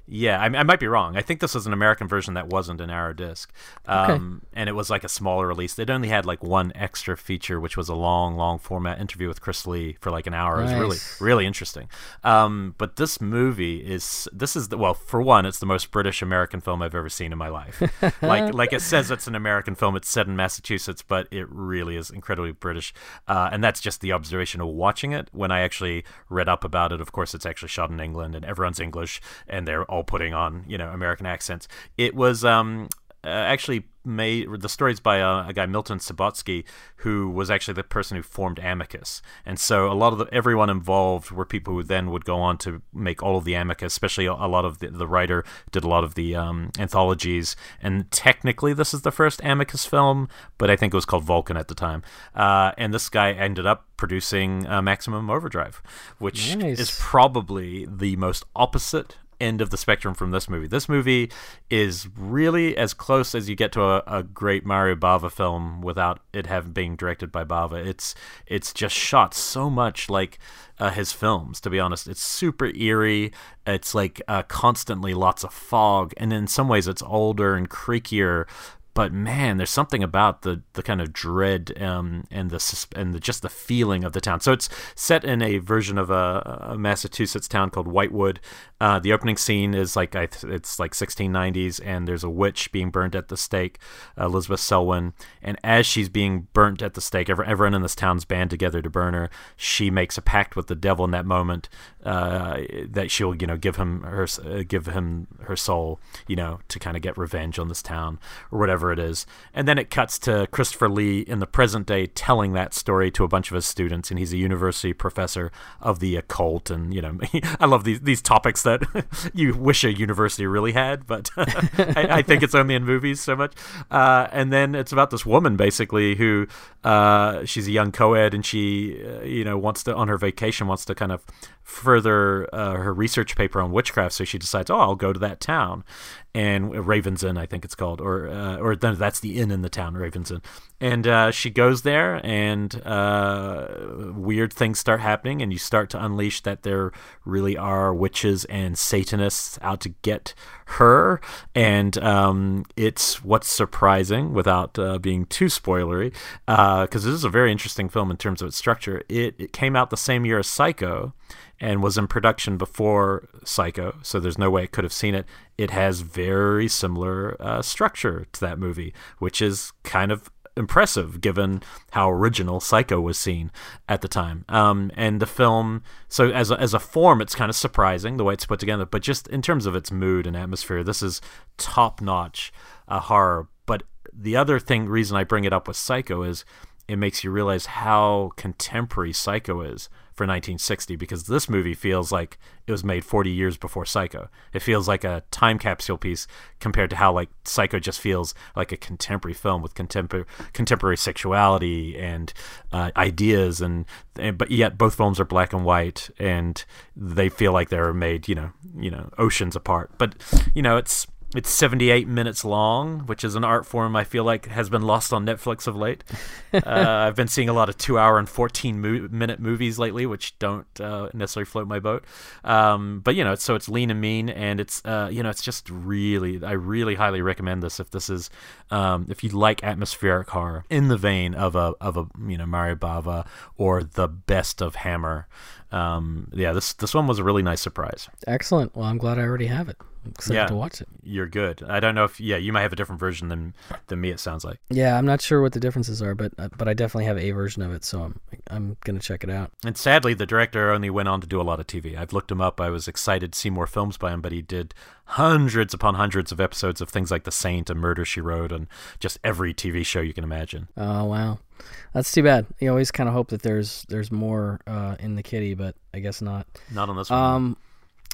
Yeah, I, I might be wrong. I think this was an American version that wasn't an Arrow disc, um, and it was like a smaller release. They'd only had like one extra feature, which was a long, long format interview with Chris Lee for like an hour. It was really, really interesting. Um, but this movie is this is the well, for one, it's the most British American film I've ever seen in my life. like like it says it's an American film. It's set in Massachusetts, but it really is incredibly British, uh, and that's just the observation of watching it. When I actually read up about it, of course, it's actually shot in England, and everyone's English, and they're all putting on you know American accents. It was um, uh, actually made the stories by uh, a guy Milton Subotsky, who was actually the person who formed Amicus, and so a lot of the, everyone involved were people who then would go on to make all of the Amicus. Especially a, a lot of the, the writer did a lot of the um, anthologies, and technically this is the first Amicus film, but I think it was called Vulcan at the time. Uh, and this guy ended up producing uh, Maximum Overdrive, which Nice. is probably the most opposite end of the spectrum from this movie. This movie is really as close as you get to a, a great Mario Bava film without it having being directed by Bava. It's it's just shot so much like uh, his films. To be honest, it's super eerie. It's like uh, constantly lots of fog, and in some ways, it's older and creakier but man, there's something about the the kind of dread um, and the and the, just the feeling of the town. So it's set in a version of a, a Massachusetts town called Whitewood. Uh, the opening scene is like I it's like 1690s, and there's a witch being burned at the stake, Elizabeth Selwyn, and as she's being burnt at the stake, every- everyone in this town's band together to burn her. She makes a pact with the devil in that moment uh, that she'll you know give him her uh, give him her soul, you know, to kind of get revenge on this town or whatever it is. And then it cuts to Christopher Lee in the present day telling that story to a bunch of his students, and he's a university professor of the occult. And you know, I love these these topics that you wish a university really had, but I, I think it's only in movies so much. Uh, and then it's about this woman basically who uh, she's a young co-ed, and she uh, you know wants to on her vacation wants to kind of further uh, her research paper on witchcraft. So she decides, oh, I'll go to that town, and Ravens Inn, I think it's called, or uh, or that's the inn in the town, Ravens Inn. And uh, she goes there, and uh, weird things start happening, and you start to unleash that there really are witches and Satanists out to get her. And um, it's what's surprising, without uh, being too spoilery, because this is a very interesting film in terms of its structure. It, it came out the same year as Psycho and was in production before Psycho, so there's no way it could have seen it. It has very similar uh, structure to that movie, which is kind of impressive given how original Psycho was seen at the time. Um, and the film, so as a, as a form, it's kind of surprising the way it's put together, but just in terms of its mood and atmosphere, this is top notch uh, horror. But the other thing, reason I bring it up with Psycho is it makes you realize how contemporary Psycho is for 1960 because this movie feels like it was made 40 years before Psycho. It feels like a time capsule piece compared to how like Psycho just feels like a contemporary film with contemporary contemporary sexuality and uh, ideas and, and but yet both films are black and white and they feel like they were made you know you know oceans apart. But you know it's it's 78 minutes long, which is an art form I feel like has been lost on Netflix of late. uh, I've been seeing a lot of two hour and 14 mo- minute movies lately, which don't uh, necessarily float my boat. Um, but, you know, it's, so it's lean and mean, and it's, uh, you know, it's just really, I really highly recommend this if this is, um, if you like atmospheric horror in the vein of a, of a, you know, Mario Bava or the best of Hammer. Um, yeah, this, this one was a really nice surprise. Excellent. Well, I'm glad I already have it. Excited Yeah. to watch it. You're good. I don't know if yeah, you might have a different version than than me. It sounds like. Yeah, I'm not sure what the differences are, but uh, but I definitely have a version of it, so I'm I'm gonna check it out. And sadly, the director only went on to do a lot of TV. I've looked him up. I was excited to see more films by him, but he did hundreds upon hundreds of episodes of things like The Saint and Murder She Wrote, and just every TV show you can imagine. Oh wow, that's too bad. You always kind of hope that there's there's more uh, in the kitty, but I guess not. Not on this one. Um,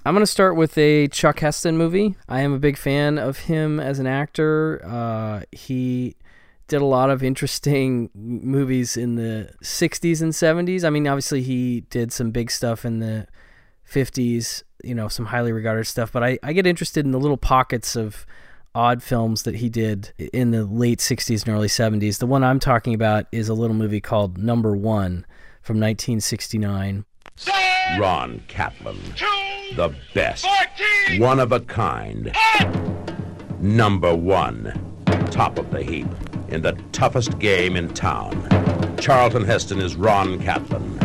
I'm gonna start with a Chuck Heston movie. I am a big fan of him as an actor. Uh, he did a lot of interesting movies in the 60s and 70s. I mean, obviously he did some big stuff in the 50s. You know, some highly regarded stuff. But I, I get interested in the little pockets of odd films that he did in the late 60s and early 70s. The one I'm talking about is a little movie called Number One from 1969. Ron Catlin, the best, one of a kind, number one, top of the heap, in the toughest game in town. Charlton Heston is Ron Catlin,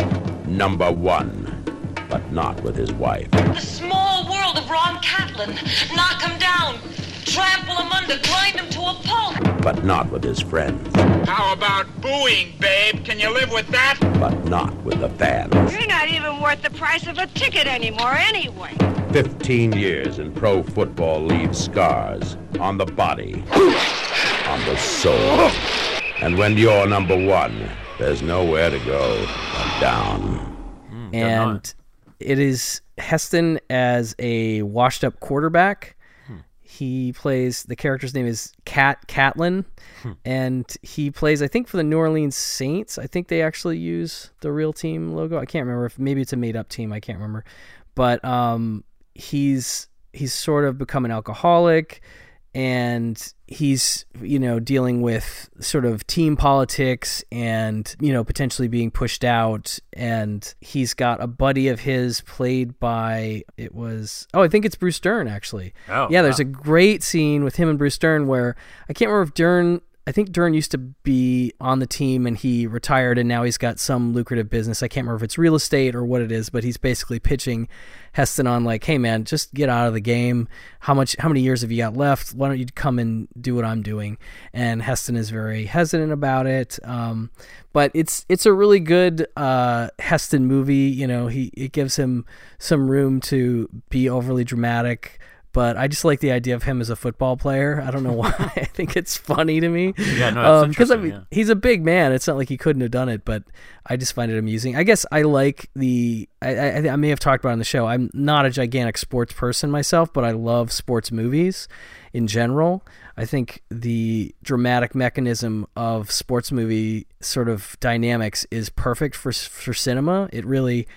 number one, but not with his wife. The small world of Ron Catlin. Knock him down, trample him under, grind him to a pulp. But not with his friends. How about booing, babe? Can you live with that? But not with the fans. You're not even worth the price of a ticket anymore, anyway. 15 years in pro football leaves scars on the body, on the soul. And when you're number one, there's nowhere to go but down. and it is Heston as a washed up quarterback. He plays the character's name is Cat Catlin, and he plays I think for the New Orleans Saints. I think they actually use the real team logo. I can't remember if maybe it's a made up team. I can't remember, but um, he's he's sort of become an alcoholic and he's you know dealing with sort of team politics and you know potentially being pushed out. And he's got a buddy of his played by it was oh I think it's Bruce Dern actually. Oh, yeah there's a great scene with him and Bruce Dern where I can't remember if Dern I think Dern used to be on the team and he retired and now he's got some lucrative business. I can't remember if it's real estate or what it is, but he's basically pitching Heston on like, "Hey man, just get out of the game. How much how many years have you got left? Why don't you come and do what I'm doing?" And Heston is very hesitant about it. Um, but it's it's a really good uh, Heston movie, you know, he it gives him some room to be overly dramatic but I just like the idea of him as a football player. I don't know why. I think it's funny to me. Yeah, no, it's because um, I mean, yeah. he's a big man. It's not like he couldn't have done it, but I just find it amusing. I guess I like the. I, I, I may have talked about it on the show. I'm not a gigantic sports person myself, but I love sports movies in general. I think the dramatic mechanism of sports movie sort of dynamics is perfect for for cinema. It really,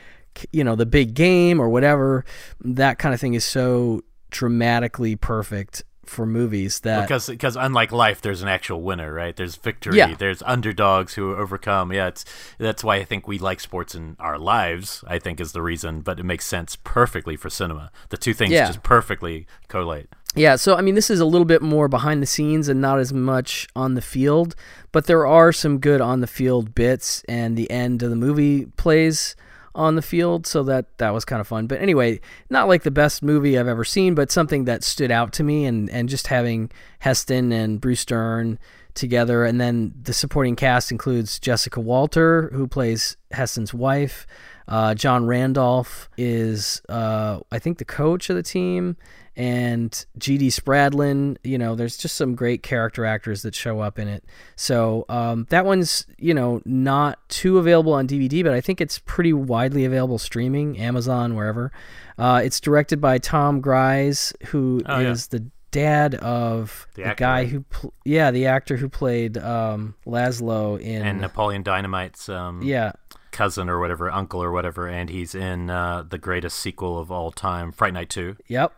you know, the big game or whatever that kind of thing is so dramatically perfect for movies that because because unlike life, there's an actual winner, right? There's victory. Yeah. There's underdogs who overcome. Yeah, it's that's why I think we like sports in our lives. I think is the reason, but it makes sense perfectly for cinema. The two things Yeah. just perfectly collate. Yeah, so I mean, this is a little bit more behind the scenes and not as much on the field, but there are some good on the field bits, and the end of the movie plays on the field, so that that was kind of fun. But anyway, not like the best movie I've ever seen, but something that stood out to me, and and just having Heston and Bruce Dern together, and then the supporting cast includes Jessica Walter, who plays Heston's wife. Uh, John Randolph is, uh, I think, the coach of the team, and G.D. Spradlin. You know, there's just some great character actors that show up in it. So um, that one's, you know, not too available on DVD, but I think it's pretty widely available streaming, Amazon, wherever. Uh, it's directed by Tom Gries, who is Oh, yeah. the dad of The the, guy who, pl- yeah, the actor who played um, Laszlo in, And Napoleon Dynamite's um, yeah, cousin or whatever, uncle or whatever, and he's in uh, the greatest sequel of all time, Fright Night Two. Yep.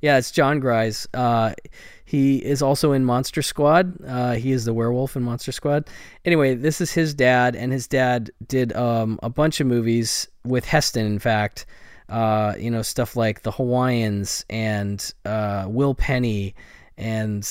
Yeah, it's Jon Gries. Uh, he is also in Monster Squad. Uh, he is the werewolf in Monster Squad. Anyway, this is his dad, and his dad did um, a bunch of movies with Heston, in fact. Uh, you know, stuff like The Hawaiians and uh, Will Penny, and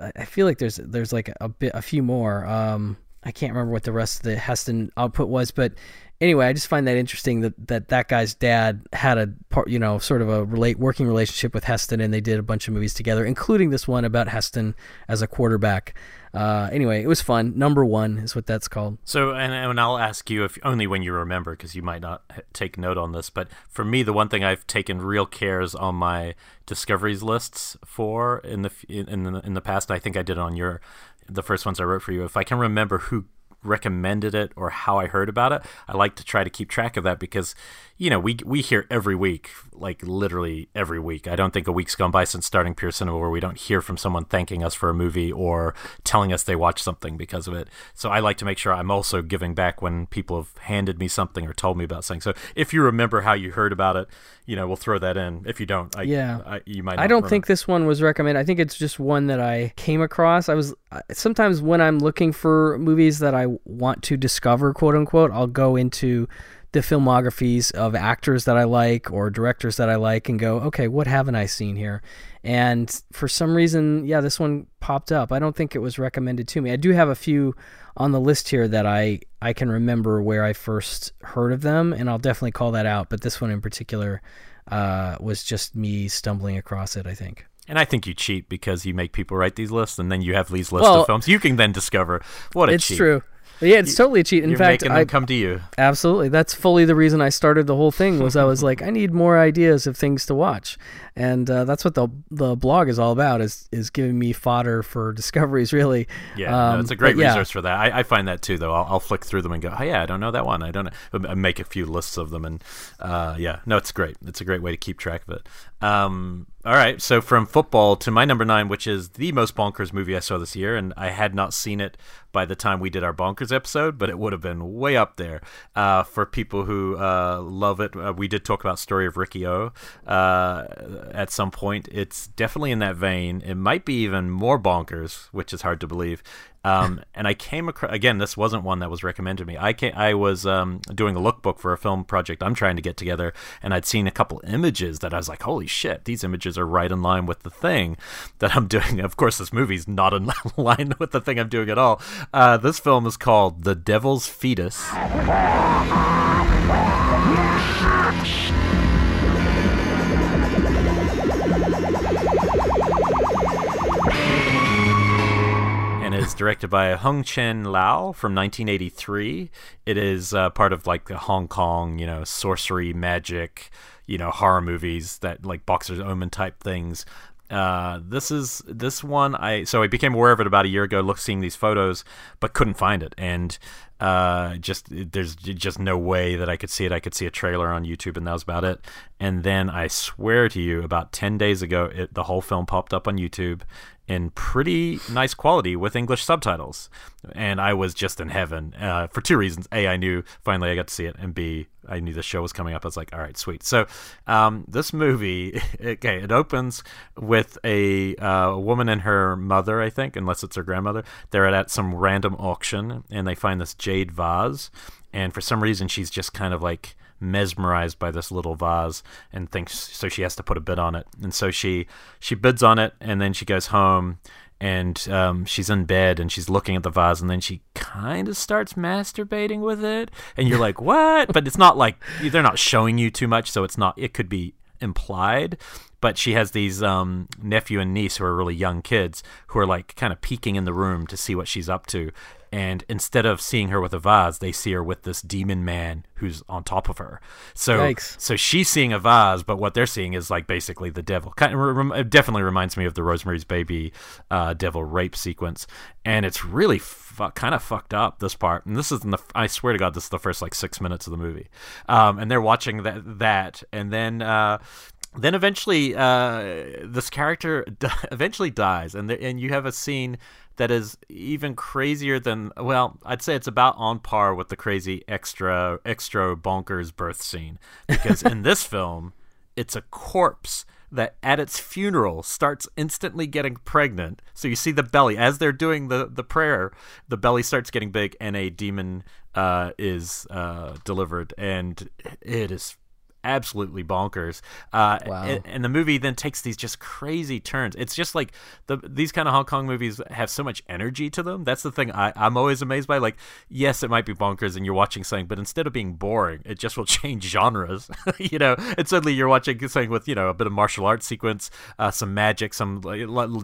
I feel like there's there's like a bit a few more. Um, I can't remember what the rest of the Heston output was, but anyway, I just find that interesting that that, that guy's dad had a part, you know, sort of a relate working relationship with Heston, and they did a bunch of movies together, including this one about Heston as a quarterback. Uh, anyway, it was fun. Number one is what that's called. So, and, and I'll ask you if only when you remember, because you might not take note on this. But for me, the one thing I've taken real cares on my discoveries lists for in the in, the in the past, I think I did on your the first ones I wrote for you. If I can remember who recommended it or how I heard about it. I like to try to keep track of that because you know, we we hear every week, like literally every week. I don't think a week's gone by since starting Pure Cinema where we don't hear from someone thanking us for a movie or telling us they watched something because of it. So I like to make sure I'm also giving back when people have handed me something or told me about something. So if you remember how you heard about it, you know, we'll throw that in. If you don't, I, yeah, I, you might. I don't remember. think this one was recommended. I think it's just one that I came across. I was sometimes when I'm looking for movies that I want to discover, quote unquote, I'll go into the filmographies of actors that I like or directors that I like and go, okay, what haven't I seen here? And for some reason, yeah, this one popped up. I don't think it was recommended to me. I do have a few on the list here that I I can remember where I first heard of them, and I'll definitely call that out. But this one in particular uh, was just me stumbling across it. I think. And I think you cheat because you make people write these lists, and then you have these lists well, of films you can then discover. What a it's cheat! It's true. Yeah, it's totally a cheat. In You're fact, making them I, come to you. Absolutely, that's fully the reason I started the whole thing. Was I was like, I need more ideas of things to watch, and uh, that's what the the blog is all about. Is is giving me fodder for discoveries. Really. Yeah, um, no, it's a great resource yeah. for that. I, I, find that too, though. I'll, I'll, flick through them and go, oh yeah, I don't know that one. I don't know. I make a few lists of them, and uh, yeah, no, it's great. It's a great way to keep track of it. Um, all right, so from football to my number nine, which is the most bonkers movie I saw this year, and I had not seen it by the time we did our bonkers episode, but it would have been way up there uh, for people who uh, love it. Uh, we did talk about Story of Ricky-O uh, at some point. It's definitely in that vein. It might be even more bonkers, which is hard to believe. Um, and I came across again. This wasn't one that was recommended to me. I came, I was um, doing a lookbook for a film project I'm trying to get together, and I'd seen a couple images that I was like, "Holy shit! These images are right in line with the thing that I'm doing." Of course, this movie's not in line with the thing I'm doing at all. Uh, this film is called The Devil's Fetus. Directed by Hung Chen Lao from 1983. It is uh, part of like the Hong Kong, you know, sorcery, magic, you know, horror movies that like Boxer's Omen type things. Uh, this is this one I so I became aware of it about a year ago, look seeing these photos, but couldn't find it, and uh, just there's just no way that I could see it. I could see a trailer on YouTube, and that was about it. And then I swear to you, about ten days ago, it, the whole film popped up on YouTube, in pretty nice quality with English subtitles. And I was just in heaven uh, for two reasons. A, I knew finally I got to see it. And B, I knew the show was coming up. I was like, all right, sweet. So um, this movie, okay, it opens with a uh, woman and her mother, I think, unless it's her grandmother. They're at some random auction and they find this jade vase. And for some reason, she's just kind of like mesmerized by this little vase and thinks so she has to put a bid on it and so she she bids on it and then she goes home and um, she's in bed and she's looking at the vase and then she kind of starts masturbating with it and you're like what? But it's not like they're not showing you too much so it's not it could be implied. But she has these um, nephew and niece who are really young kids who are like kind of peeking in the room to see what she's up to and instead of seeing her with a vase, they see her with this demon man who's on top of her. So, Yikes. so she's seeing a vase, but what they're seeing is like basically the devil. Kind of, it definitely reminds me of the Rosemary's Baby uh, devil rape sequence, and it's really fu- kind of fucked up this part. And this is in the, I swear to God, this is the first like six minutes of the movie. Um, and they're watching that, that, and then. Uh, then eventually, uh, this character eventually dies, and the, and you have a scene that is even crazier than well i'd say it's about on par with the crazy extra extra bonkers birth scene. Because in this film it's a corpse that at its funeral starts instantly getting pregnant. So you see the belly as they're doing the the prayer the belly starts getting big and a demon uh, is uh, delivered. And it is absolutely bonkers. Uh, wow. and, and, the movie then takes these just crazy turns. It's just like the these kind of Hong Kong movies have so much energy to them. That's the thing I, I'm always amazed by. Like, yes, it might be bonkers and you're watching something, but instead of being boring, it just will change genres. you know, and suddenly you're watching something with you know a bit of martial arts sequence, uh, some magic, some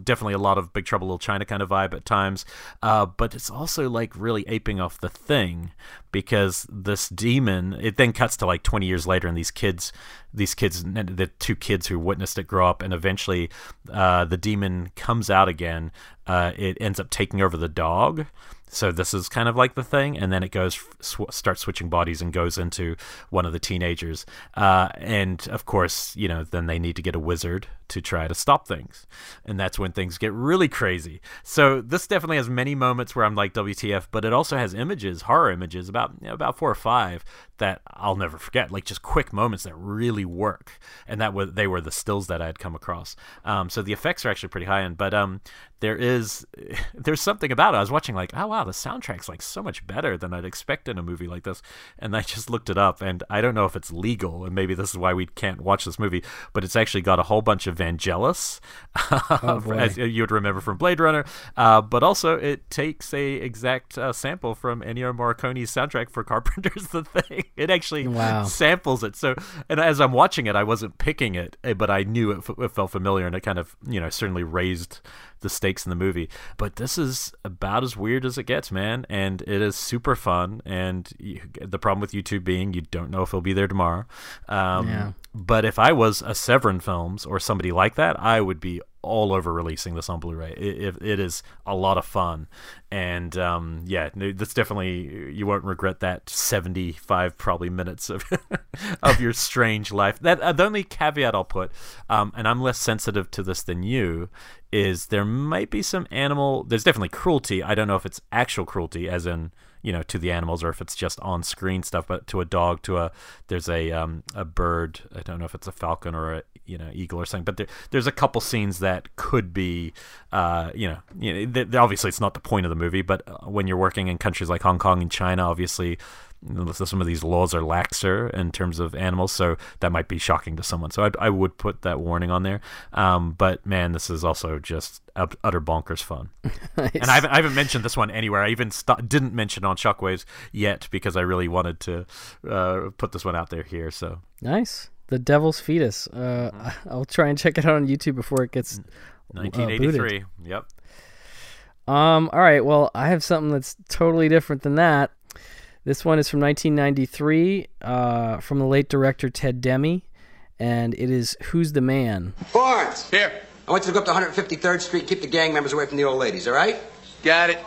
definitely a lot of Big Trouble Little China kind of vibe at times. Uh, but it's also like really aping off the thing because this demon it then cuts to like 20 years later and these kids these kids the two kids who witnessed it grow up and eventually uh, the demon comes out again uh, it ends up taking over the dog. So this is kind of like the thing, and then it goes sw- starts switching bodies and goes into one of the teenagers, uh, and of course, you know, then they need to get a wizard to try to stop things, and that's when things get really crazy. So this definitely has many moments where I'm like WTF, but it also has images, horror images, about you know, about four or five that I'll never forget, like just quick moments that really work, and that were they were the stills that I had come across. Um, so the effects are actually pretty high end, but um, there is there's something about it. I was watching like, oh wow, the soundtrack's like so much better than I'd expect in a movie like this, and I just looked it up, and I don't know if it's legal, and maybe this is why we can't watch this movie, but it's actually got a whole bunch of Vangelis, Oh, as you would remember from Blade Runner, uh, but also it takes a exact uh, sample from Ennio Morricone's soundtrack for Carpenter's The Thing. It actually Wow. samples it. So, and as I'm watching it, I wasn't picking it, eh, but I knew it, f- it felt familiar, and it kind of, you know, certainly raised the stakes in the movie. But this is about as weird as it gets, man, and it is super fun. And you, the problem with YouTube being you don't know if it'll be there tomorrow. Um, Yeah. But if I was a Severin Films or somebody like that, I would be all over releasing this on Blu-ray. It, it, it is a lot of fun, and um, yeah, that's definitely you won't regret that seventy-five probably minutes of of your strange life. That uh, the only caveat I'll put, um, and I'm less sensitive to this than you, is there might be some animal. There's definitely cruelty. I don't know if it's actual cruelty, as in you know to the animals or if it's just on screen stuff but to a dog to a there's a um a bird i don't know if it's a falcon or a you know eagle or something but there, there's a couple scenes that could be uh you know, you know th- obviously it's not the point of the movie but uh, when you're working in countries like hong kong and china obviously some of these laws are laxer in terms of animals, so that might be shocking to someone. So I, I would put that warning on there. Um, but man, this is also just utter bonkers fun. And I haven't, I haven't mentioned this one anywhere. I even st- didn't mention on Shockwaves yet because I really wanted to uh, put this one out there here. So Nice. The Devil's Fetus. Uh, I'll try and check it out on YouTube before it gets. uh, 1983. yep. Um. All right. Well, I have something that's totally different than that. This one is from 1993, uh, from the late director Ted Demme, and it is "Who's the Man." Barnes. Here. I want you to go up to 153rd Street and keep the gang members away from the old ladies, all right? Got it.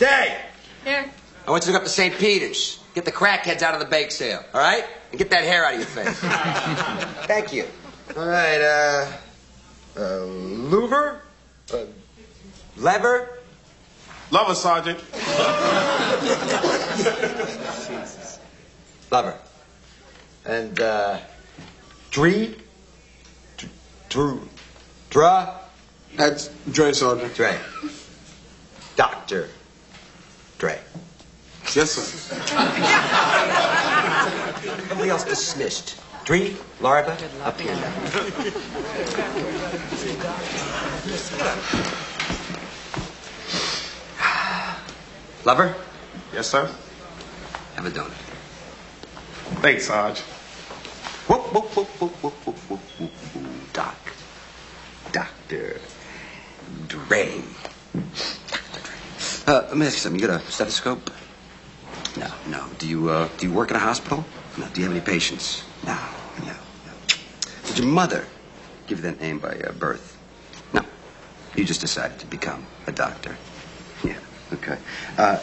Day. Here. I want you to go up to St. Peter's. Get the crackheads out of the bake sale, all right? And get that hair out of your face. Thank you. All right, uh. Uh, louver? Uh, lever? Lover, Sergeant. Lover. And, uh. Dree? Drew. Dra? That's Dre, Sergeant. Dre. Dr. Dre. Yes, sir. Everybody else dismissed. Dree, Larva, up here. Lover, Yes, sir. have a donut. Thanks, Sarge. Whoop, whoop, whoop, whoop, whoop, whoop, whoop, whoop, whoop. Doc. Doctor. Dre. Uh, let me ask you something. You got a stethoscope? No, no. Do you, uh, do you work in a hospital? No. Do you have any patients? No, no, no. Did your mother give you that name by uh, birth? No. You just decided to become a doctor. Okay. Uh,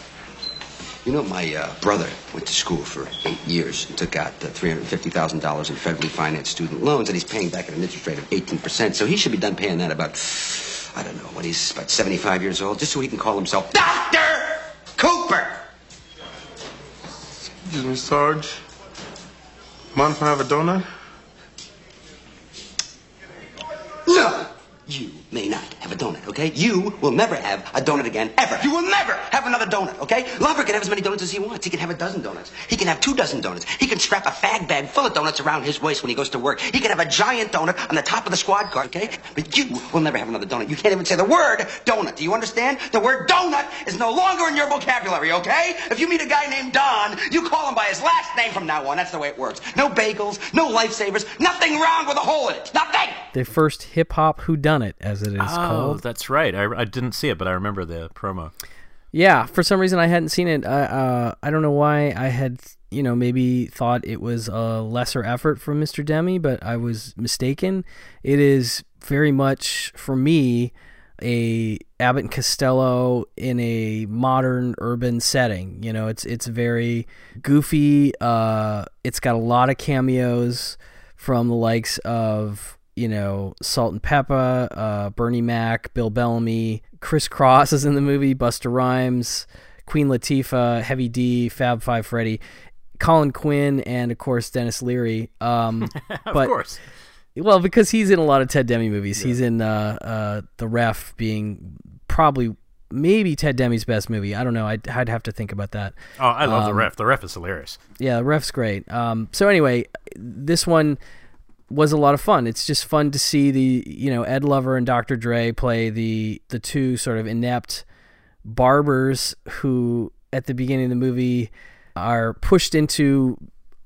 you know, my uh, brother went to school for eight years and took out uh, $350,000 in federally financed student loans, and he's paying back at an interest rate of 18%. So he should be done paying that about, I don't know, when he's about 75 years old, just so he can call himself Dr. Cooper. Excuse me, Sarge. Mind if I have a donut? No! You may not have a donut, okay? You will never have a donut again, ever. You will never have another donut, okay? Lover can have as many donuts as he wants. He can have a dozen donuts. He can have two dozen donuts. He can strap a fag bag full of donuts around his waist when he goes to work. He can have a giant donut on the top of the squad car, okay? But you will never have another donut. You can't even say the word donut. Do you understand? The word donut is no longer in your vocabulary, okay? If you meet a guy named Don, you call him by his last name from now on. That's the way it works. No bagels, no lifesavers, nothing wrong with a hole in it. Nothing! The first hip hop who whodunit, as it is oh, called. that's right. I, I didn't see it, but I remember the promo. Yeah, for some reason I hadn't seen it. I uh, I don't know why I had you know maybe thought it was a lesser effort from Mr. Demme, but I was mistaken. It is very much for me a Abbott and Costello in a modern urban setting. You know, it's it's very goofy. Uh, it's got a lot of cameos from the likes of you know Salt-N-Pepa, uh, Bernie Mac, Bill Bellamy, Kris Kross is in the movie, Busta Rhymes, Queen Latifah, Heavy D, Fab Five Freddy. Colin Quinn and of course Denis Leary. Um, of but, course. Well, because he's in a lot of Ted Demme movies. Yeah. He's in uh, uh, The Ref, being probably maybe Ted Demme's best movie. I don't know. I'd, I'd have to think about that. Oh, I love um, The Ref. The Ref is hilarious. Yeah, The Ref's great. Um, so anyway, this one was a lot of fun. It's just fun to see the you know Ed Lover and Dr. Dre play the the two sort of inept barbers who at the beginning of the movie are pushed into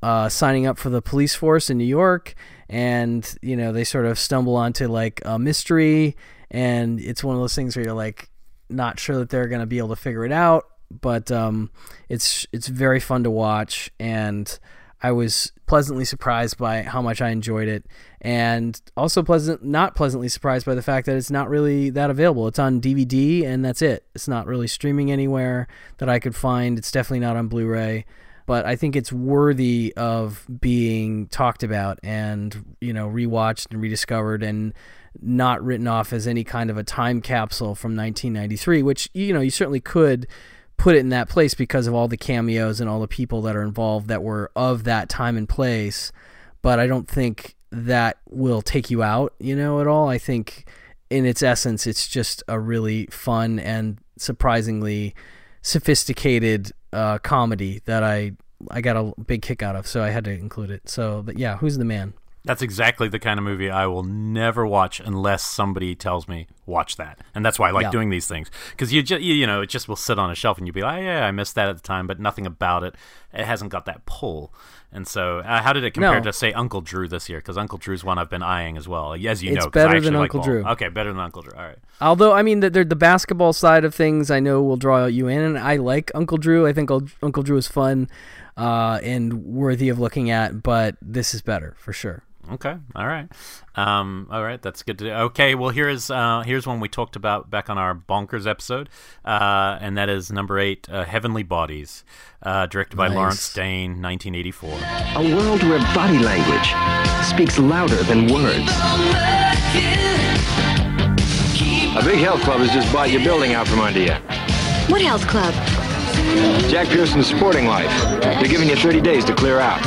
uh, signing up for the police force in New York, and you know they sort of stumble onto like a mystery, and it's one of those things where you're like not sure that they're to be able to figure it out, but um, it's it's very fun to watch, and I was pleasantly surprised by how much I enjoyed it, and also pleasant not pleasantly surprised by the fact that it's not really that available. It's on DVD, and that's it. It's not really streaming anywhere that I could find. It's definitely not on Blu-ray but I think it's worthy of being talked about and you know rewatched and rediscovered and not written off as any kind of a time capsule from 1993, which you know you certainly could put it in that place because of all the cameos and all the people that are involved that were of that time and place. But I don't think that will take you out, you know, at all. I think in its essence, it's just a really fun and surprisingly sophisticated uh, comedy that I I got a big kick out of, so I had to include it. So, but yeah, who's the man? That's exactly the kind of movie I will never watch unless somebody tells me watch that, and that's why I like Yeah. doing these things because you just you, you know it just will sit on a shelf and you'll be like, oh, yeah, I missed that at the time, but nothing about it. It hasn't got that pull. And so, uh, how did it compare No. to say Uncle Drew this year? Because Uncle Drew's one I've been eyeing as well, as you It's know. 'cause I better than Uncle ball. Drew. Okay, better than Uncle Drew. All right. Although I mean the the, the basketball side of things, I know will draw you in, and I like Uncle Drew. I think Uncle Uncle Drew is fun uh, and worthy of looking at, but this is better for sure. Okay. All right. Um, all right. That's good to do. Okay. Well, here is uh, here's one we talked about back on our bonkers episode, uh, and that is number eight, uh, Heavenly Bodies, uh, directed by Nice. Lawrence Dane, 1984. A world where body language speaks louder than words. A big health club has just bought your building out from under you. What health club? Jack Pearson's Sporting Life. They're giving you 30 days to clear out.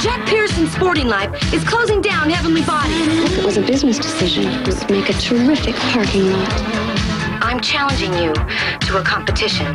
Jack Pearson's Sporting Life is closing down Heavenly Body. If it was a business decision. It would make a terrific parking lot. I'm challenging you to a competition.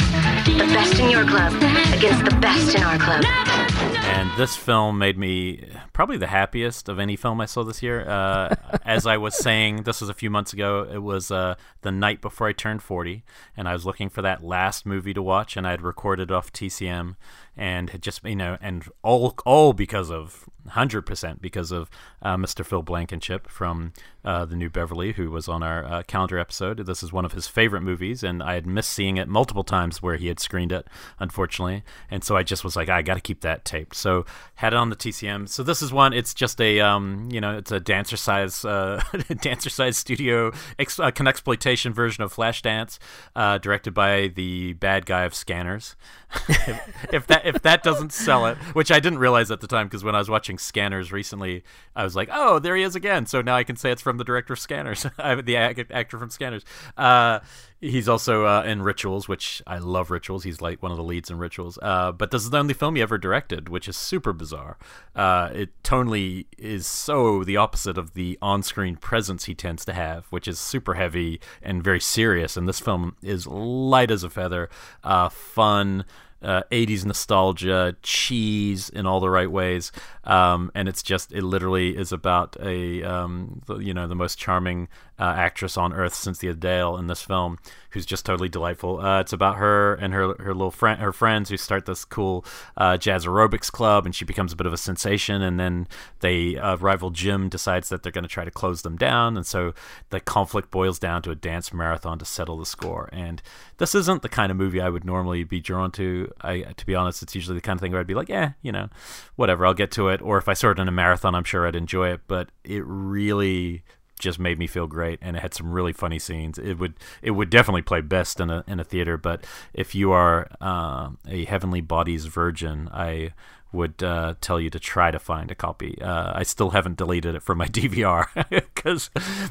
The best in your club against the best in our club. And this film made me probably the happiest of any film I saw this year. Uh, as I was saying, this was a few months ago. It was uh, the night before I turned 40, and I was looking for that last movie to watch, and I had recorded off TCM, and had just you know, and all all because of hundred percent because of uh, Mr. Phil Blankenship from uh, the New Beverly, who was on our uh, calendar episode. This is one of his favorite movies, and I had missed seeing it multiple times where he had screened it, unfortunately. And so I just was like, I got to keep that taped. So had it on the TCM. So this is one. It's just a um, you know, it's a dancer size uh, dancer size studio ex- uh, exploitation version of Flashdance, uh, directed by the bad guy of Scanners. if, if that if that doesn't sell it, which I didn't realize at the time because when I was watching Scanners recently, I was like, oh, there he is again. So now I can say it's from the director of Scanners, the actor from Scanners. Uh, he's also uh, in Rituals, which I love Rituals. He's like one of the leads in Rituals. Uh, but this is the only film he ever directed, which is super bizarre. Uh, it tonally is so the opposite of the on-screen presence he tends to have, which is super heavy and very serious. And this film is light as a feather, uh, fun uh, 80s nostalgia, cheese in all the right ways, um, and it's just it literally is about a um, the, you know the most charming uh, actress on earth, Cynthia Dale, in this film, who's just totally delightful. Uh, it's about her and her her little friend, her friends who start this cool uh, jazz aerobics club, and she becomes a bit of a sensation. And then they uh, rival gym decides that they're going to try to close them down, and so the conflict boils down to a dance marathon to settle the score. And this isn't the kind of movie I would normally be drawn to. I, to be honest, it's usually the kind of thing where I'd be like, yeah, you know, whatever, I'll get to it. Or if I saw it in a marathon, I'm sure I'd enjoy it. But it really just made me feel great, and it had some really funny scenes. It would it would definitely play best in a in a theater, but if you are uh, a Heavenly Bodies virgin, I would uh, tell you to try to find a copy. Uh, I still haven't deleted it from my DVR because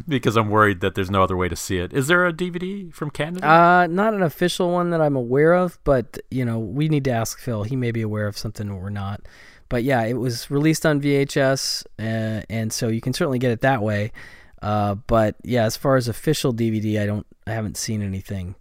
because I'm worried that there's no other way to see it. Is there a DVD from Canada? Uh, not an official one that I'm aware of, but you know we need to ask Phil. He may be aware of something we're not. But yeah, it was released on VHS, uh, and so you can certainly get it that way. Uh, but yeah, as far as official DVD, I don't, I haven't seen anything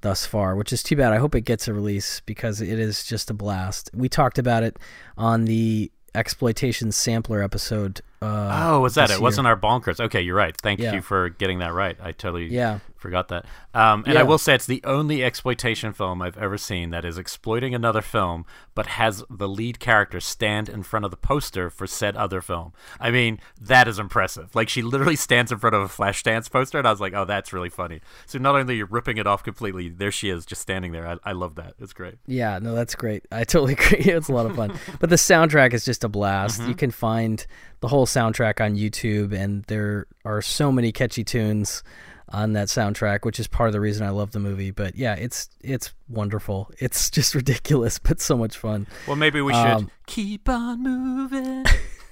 thus far, which is too bad. I hope it gets a release because it is just a blast. We talked about it on the exploitation sampler episode. Uh, oh, was that it? year. Wasn't our bonkers? Okay, you're right. Thank Yeah. you for getting that right. I totally Yeah. Forgot that. Um, and Yeah. I will say it's the only exploitation film I've ever seen that is exploiting another film, but has the lead character stand in front of the poster for said other film. I mean, that is impressive. Like she literally stands in front of a Flashdance poster, and I was like, oh, that's really funny. So not only are you ripping it off completely, there she is, just standing there. I, I love that. It's great. Yeah, no, that's great. I totally agree. It's a lot of fun. but the soundtrack is just a blast. Mhm. You can find the whole soundtrack on YouTube, and there are so many catchy tunes on that soundtrack, which is part of the reason I love the movie. But yeah, it's it's wonderful. It's just ridiculous, but so much fun. Well, maybe we should Um, keep on moving,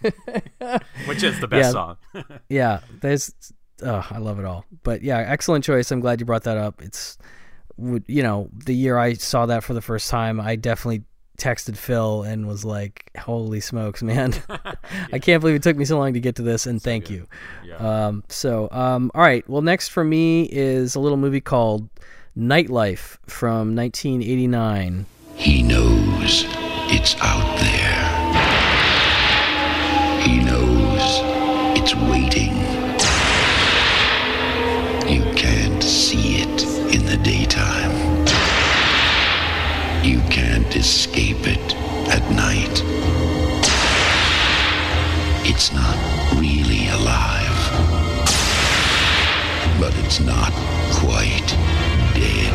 which is the best yeah, song. yeah, there's, oh, I love it all. But yeah, excellent choice. I'm glad you brought that up. It's, would you know, the year I saw that for the first time, I definitely texted Phil and was like, "Holy smokes, man! I can't believe it took me so long to get to this." And thank you. Um, so, um, all right. Well, next for me is a little movie called Nightlife from 1989. He knows it's out there. Escape it at night. It's not really alive. But it's not quite dead.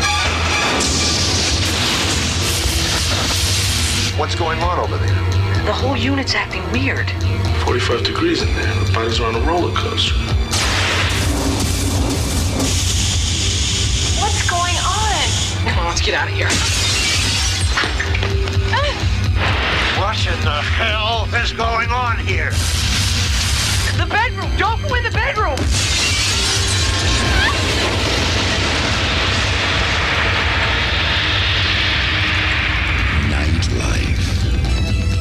What's going on over there? The whole unit's acting weird. 45 degrees in there. The bodies are on a roller coaster. What's going on? Come on, let's get out of here. What in the hell is going on here? The bedroom! Don't go in the bedroom! Nightlife.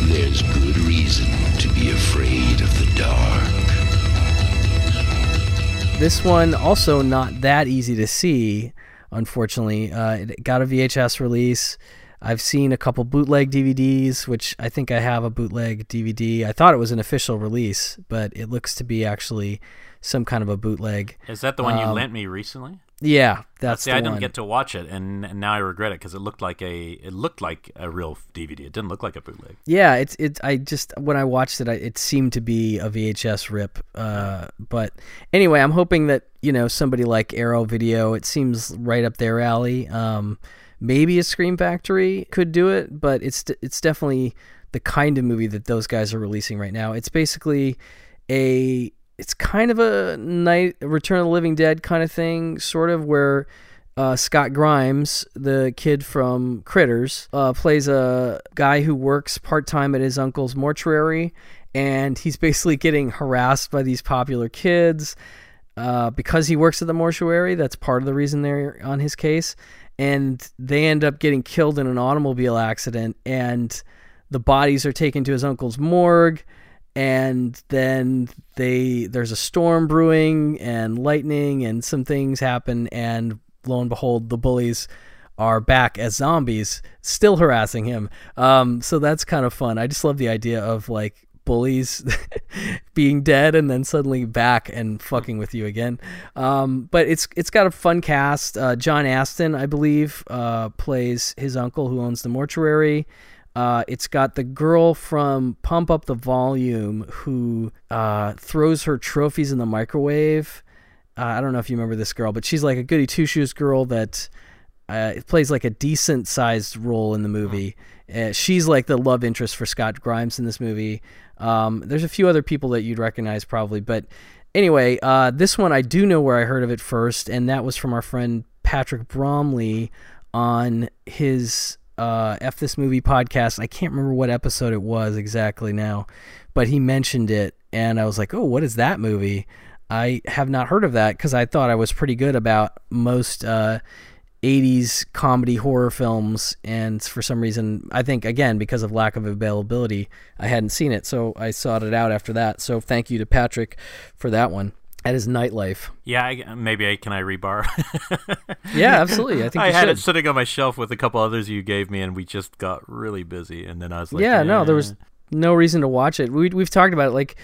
There's good reason to be afraid of the dark. This one also not that easy to see, unfortunately. Uh, it got a VHS release. I've seen a couple bootleg DVDs, which I think I have a bootleg DVD. I thought it was an official release, but it looks to be actually some kind of a bootleg. Is that the one you Um, lent me recently? Yeah, that's See, the I didn't one. get to watch it, and, and now I regret it because it looked like a it looked like a real DVD. It didn't look like a bootleg. Yeah, it's it. I just when I watched it, I, it seemed to be a VHS rip. Uh, but anyway, I'm hoping that you know somebody like Arrow Video. It seems right up their alley. Um, maybe a Scream Factory could do it, but it's it's definitely the kind of movie that those guys are releasing right now. It's basically a it's kind of a night Return of the Living Dead kind of thing, sort of where uh, Scott Grimes, the kid from Critters, uh, plays a guy who works part time at his uncle's mortuary, and he's basically getting harassed by these popular kids uh, because he works at the mortuary. That's part of the reason they're on his case, and they end up getting killed in an automobile accident, and the bodies are taken to his uncle's morgue and then they there's a storm brewing and lightning and some things happen and lo and behold the bullies are back as zombies still harassing him. Um, so that's kind of fun. I just love the idea of like bullies being dead and then suddenly back and fucking with you again um, but it's it's got a fun cast uh, john Astin i believe uh, plays his uncle who owns the mortuary uh, it's got the girl from Pump Up the Volume who uh, throws her trophies in the microwave. Uh, I don't know if you remember this girl, but she's like a goody two shoes girl that uh, plays like a decent sized role in the movie. Uh, she's like the love interest for Scott Grimes in this movie. Um, there's a few other people that you'd recognize probably, but anyway, uh, this one I do know where I heard of it first, and that was from our friend Patrick Bromley on his uh, F This Movie podcast. I can't remember what episode it was exactly now, but he mentioned it, and I was like, oh, what is that movie? I have not heard of that because I thought I was pretty good about most uh, 80s comedy horror films, and for some reason, I think, again, because of lack of availability, I hadn't seen it. So I sought it out after that. So thank you to Patrick for that one. At his nightlife. Yeah, I, maybe I can I rebar. yeah, absolutely. I think I had should. it sitting on my shelf with a couple others you gave me, and we just got really busy. And then I was like, yeah, no, there was no reason to watch it. We we've talked about it. Like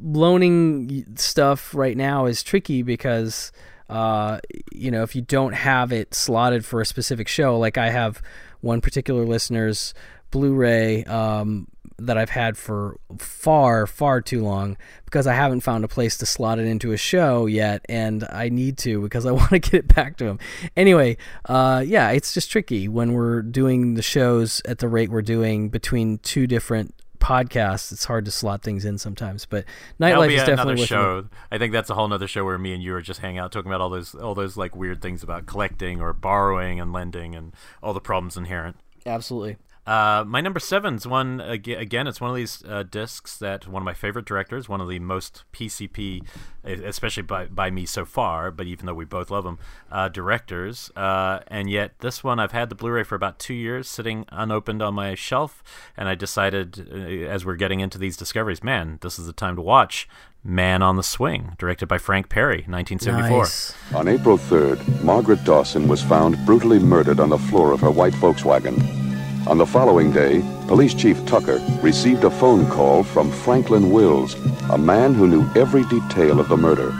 loaning stuff right now is tricky because uh, you know if you don't have it slotted for a specific show, like I have one particular listener's Blu-ray um, that I've had for far, far too long because I haven't found a place to slot it into a show yet, and I need to because I want to get it back to him. Anyway, uh, yeah, it's just tricky when we're doing the shows at the rate we're doing between two different podcasts. It's hard to slot things in sometimes, but nightlife be is another definitely show. I think that's a whole nother show where me and you are just hanging out talking about all those all those like weird things about collecting or borrowing and lending and all the problems inherent. Absolutely. Uh, my number seven's one again. It's one of these uh, discs that one of my favorite directors, one of the most PCP, especially by by me so far. But even though we both love them, uh, directors, uh, and yet this one I've had the Blu-ray for about two years, sitting unopened on my shelf, and I decided uh, as we're getting into these discoveries, man, this is the time to watch. Man on the Swing, directed by Frank Perry, 1974. Nice. On April 3rd, Margaret Dawson was found brutally murdered on the floor of her white Volkswagen. On the following day, Police Chief Tucker received a phone call from Franklin Wills, a man who knew every detail of the murder.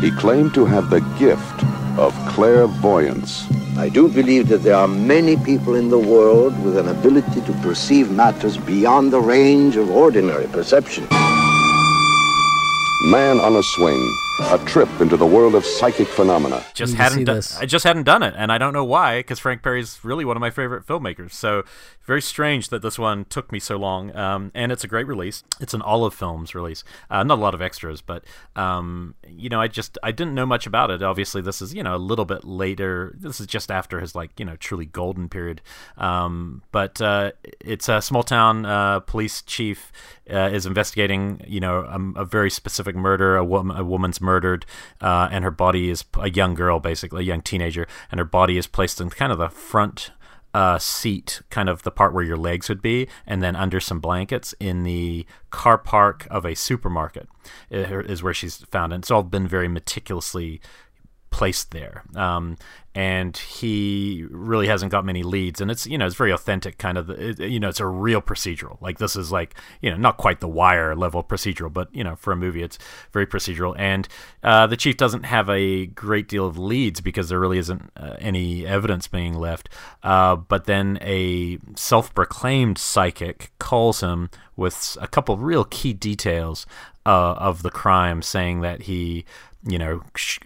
He claimed to have the gift of clairvoyance. I do believe that there are many people in the world with an ability to perceive matters beyond the range of ordinary perception. Man on a Swing, a trip into the world of psychic phenomena. Just hadn't see done, this. I just hadn't done it, and I don't know why, because Frank Perry's really one of my favorite filmmakers. So very strange that this one took me so long. Um, and it's a great release. It's an Olive Films release. Uh, not a lot of extras, but um, you know, I just I didn't know much about it. Obviously, this is you know a little bit later. This is just after his like you know truly golden period. Um, but uh, it's a small town uh, police chief uh, is investigating, you know, a, a very specific murder. A woman, a woman's murdered, uh, and her body is a young girl, basically a young teenager, and her body is placed in kind of the front uh, seat, kind of the part where your legs would be, and then under some blankets in the car park of a supermarket is where she's found. And it's all been very meticulously placed there. Um, and he really hasn't got many leads, and it's you know it's very authentic, kind of. It, you know, it's a real procedural. Like this is like you know not quite the Wire level procedural, but you know for a movie it's very procedural. And uh, the chief doesn't have a great deal of leads because there really isn't uh, any evidence being left. Uh, but then a self-proclaimed psychic calls him with a couple real key details uh, of the crime, saying that he you know,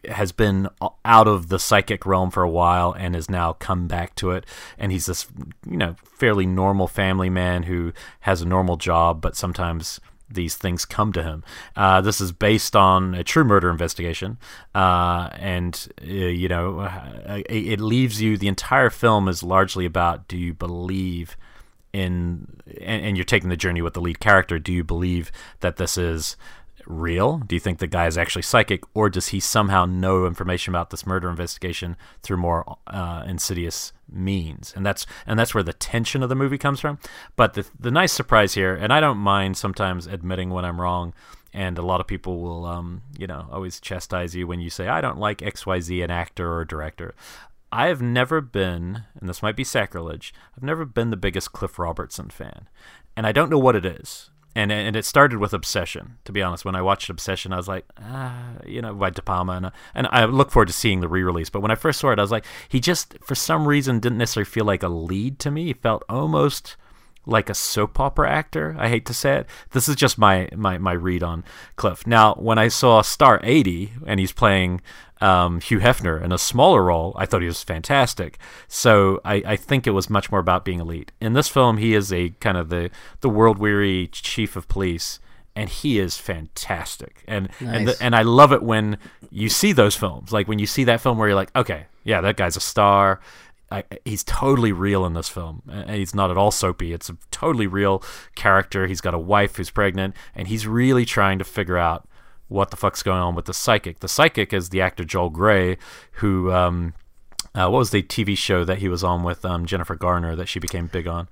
has been out of the psychic realm for a while and has now come back to it. And he's this, you know, fairly normal family man who has a normal job, but sometimes these things come to him. Uh, this is based on a true murder investigation, uh, and uh, you know, it, it leaves you. The entire film is largely about: do you believe in? And, and you're taking the journey with the lead character. Do you believe that this is real? Do you think the guy is actually psychic, or does he somehow know information about this murder investigation through more uh, insidious means? And that's and that's where the tension of the movie comes from. But the the nice surprise here, and I don't mind sometimes admitting when I'm wrong. And a lot of people will, um, you know, always chastise you when you say I don't like X, Y, Z, an actor or director. I have never been, and this might be sacrilege, I've never been the biggest Cliff Robertson fan. And I don't know what it is and and it started with Obsession. To be honest, when I watched Obsession, I was like, ah, you know, by De Palma, and and I look forward to seeing the re-release. But when I first saw it, I was like, he just for some reason didn't necessarily feel like a lead to me. He felt almost like a soap opera actor. I hate to say it. This is just my my my read on Cliff. Now, when I saw Star 80 and he's playing um, Hugh Hefner in a smaller role, I thought he was fantastic. So I, I think it was much more about being elite. In this film, he is a kind of the the world weary chief of police, and he is fantastic. And and the, and I love it when you see those films, like when you see that film where you're like, okay, yeah, that guy's a star. I, he's totally real in this film. And he's not at all soapy. It's a totally real character. He's got a wife who's pregnant, and he's really trying to figure out what the fuck's going on with the psychic. The psychic is the actor Joel Grey, who um, uh, what was the TV show that he was on with um, Jennifer Garner that she became big on?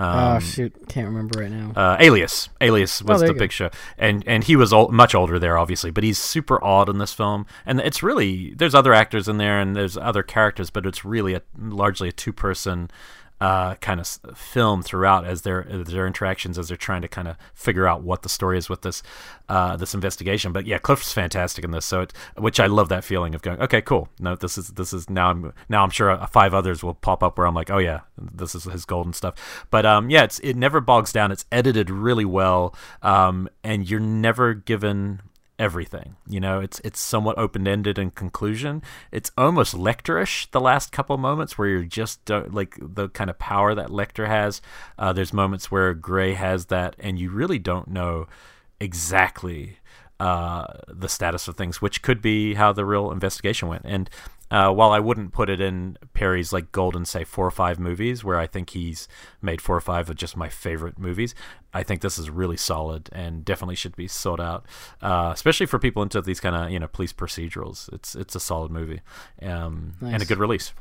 Um, oh shoot, can't remember right now. uh, Alias. Alias was Oh, the big show, and and he was ol- much older there, obviously, but he's super odd in this film, and it's really there's other actors in there and there's other characters, but it's really a largely a two person. Uh, kind of film throughout as their their interactions as they're trying to kind of figure out what the story is with this uh, this investigation. But yeah, Cliff's fantastic in this, so it, which I love that feeling of going, okay, cool. No, this is this is now I'm now I'm sure uh, five others will pop up where I'm like, oh yeah, this is his golden stuff. But um, yeah, it's it never bogs down. It's edited really well, um, and you're never given everything. You know, it's it's somewhat open ended in conclusion. It's almost Lecterish the last couple moments where you're just don't, like the kind of power that Lecter has. Uh, there's moments where Grey has that, and you really don't know exactly uh, the status of things, which could be how the real investigation went. And uh, while I wouldn't put it in Perry's like golden, say four or five movies, where I think he's made four or five of just my favorite movies, I think this is really solid and definitely should be sought out, uh, especially for people into these kind of you know police procedurals. It's it's a solid movie um, and a good release.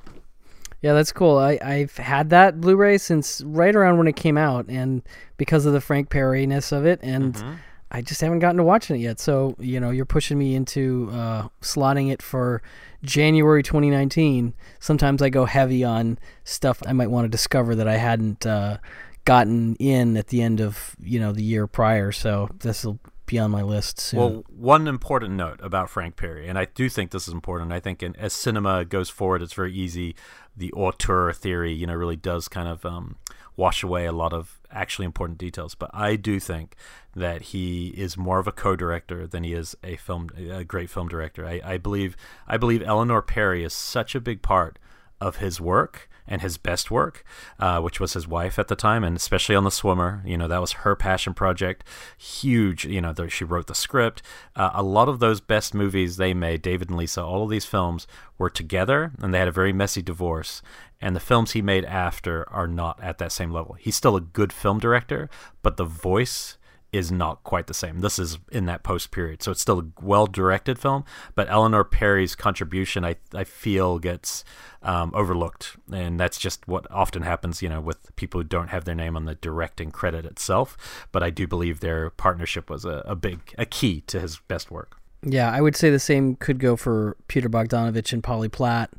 Yeah, that's cool. I, I've had that Blu-ray since right around when it came out, and because of the Frank Perry-ness of it, and Mm-hmm. I just haven't gotten to watching it yet. So you know, you're pushing me into uh, slotting it for January 2019. Sometimes I go heavy on stuff I might want to discover that I hadn't uh, gotten in at the end of you know the year prior. So this will be on my list soon. Well, one important note about Frank Perry, and I do think this is important. I think in, as cinema goes forward, it's very easy. The auteur theory, you know, really does kind of um, wash away a lot of actually important details. But I do think that he is more of a co-director than he is a film, a great film director. I, I believe, I believe Eleanor Perry is such a big part of his work and his best work, uh, which was his wife at the time, and especially on The Swimmer. You know, that was her passion project. Huge, you know, she wrote the script. Uh, a lot of those best movies they made, David and Lisa, all of these films were together, and they had a very messy divorce. And the films he made after are not at that same level. He's still a good film director, but the voice is not quite the same. This is in that post period, so it's still a well directed film. But Eleanor Perry's contribution, I I feel, gets um, overlooked, and that's just what often happens, you know, with people who don't have their name on the directing credit itself. But I do believe their partnership was a, a big a key to his best work. Yeah, I would say the same could go for Peter Bogdanovich and Polly Platt.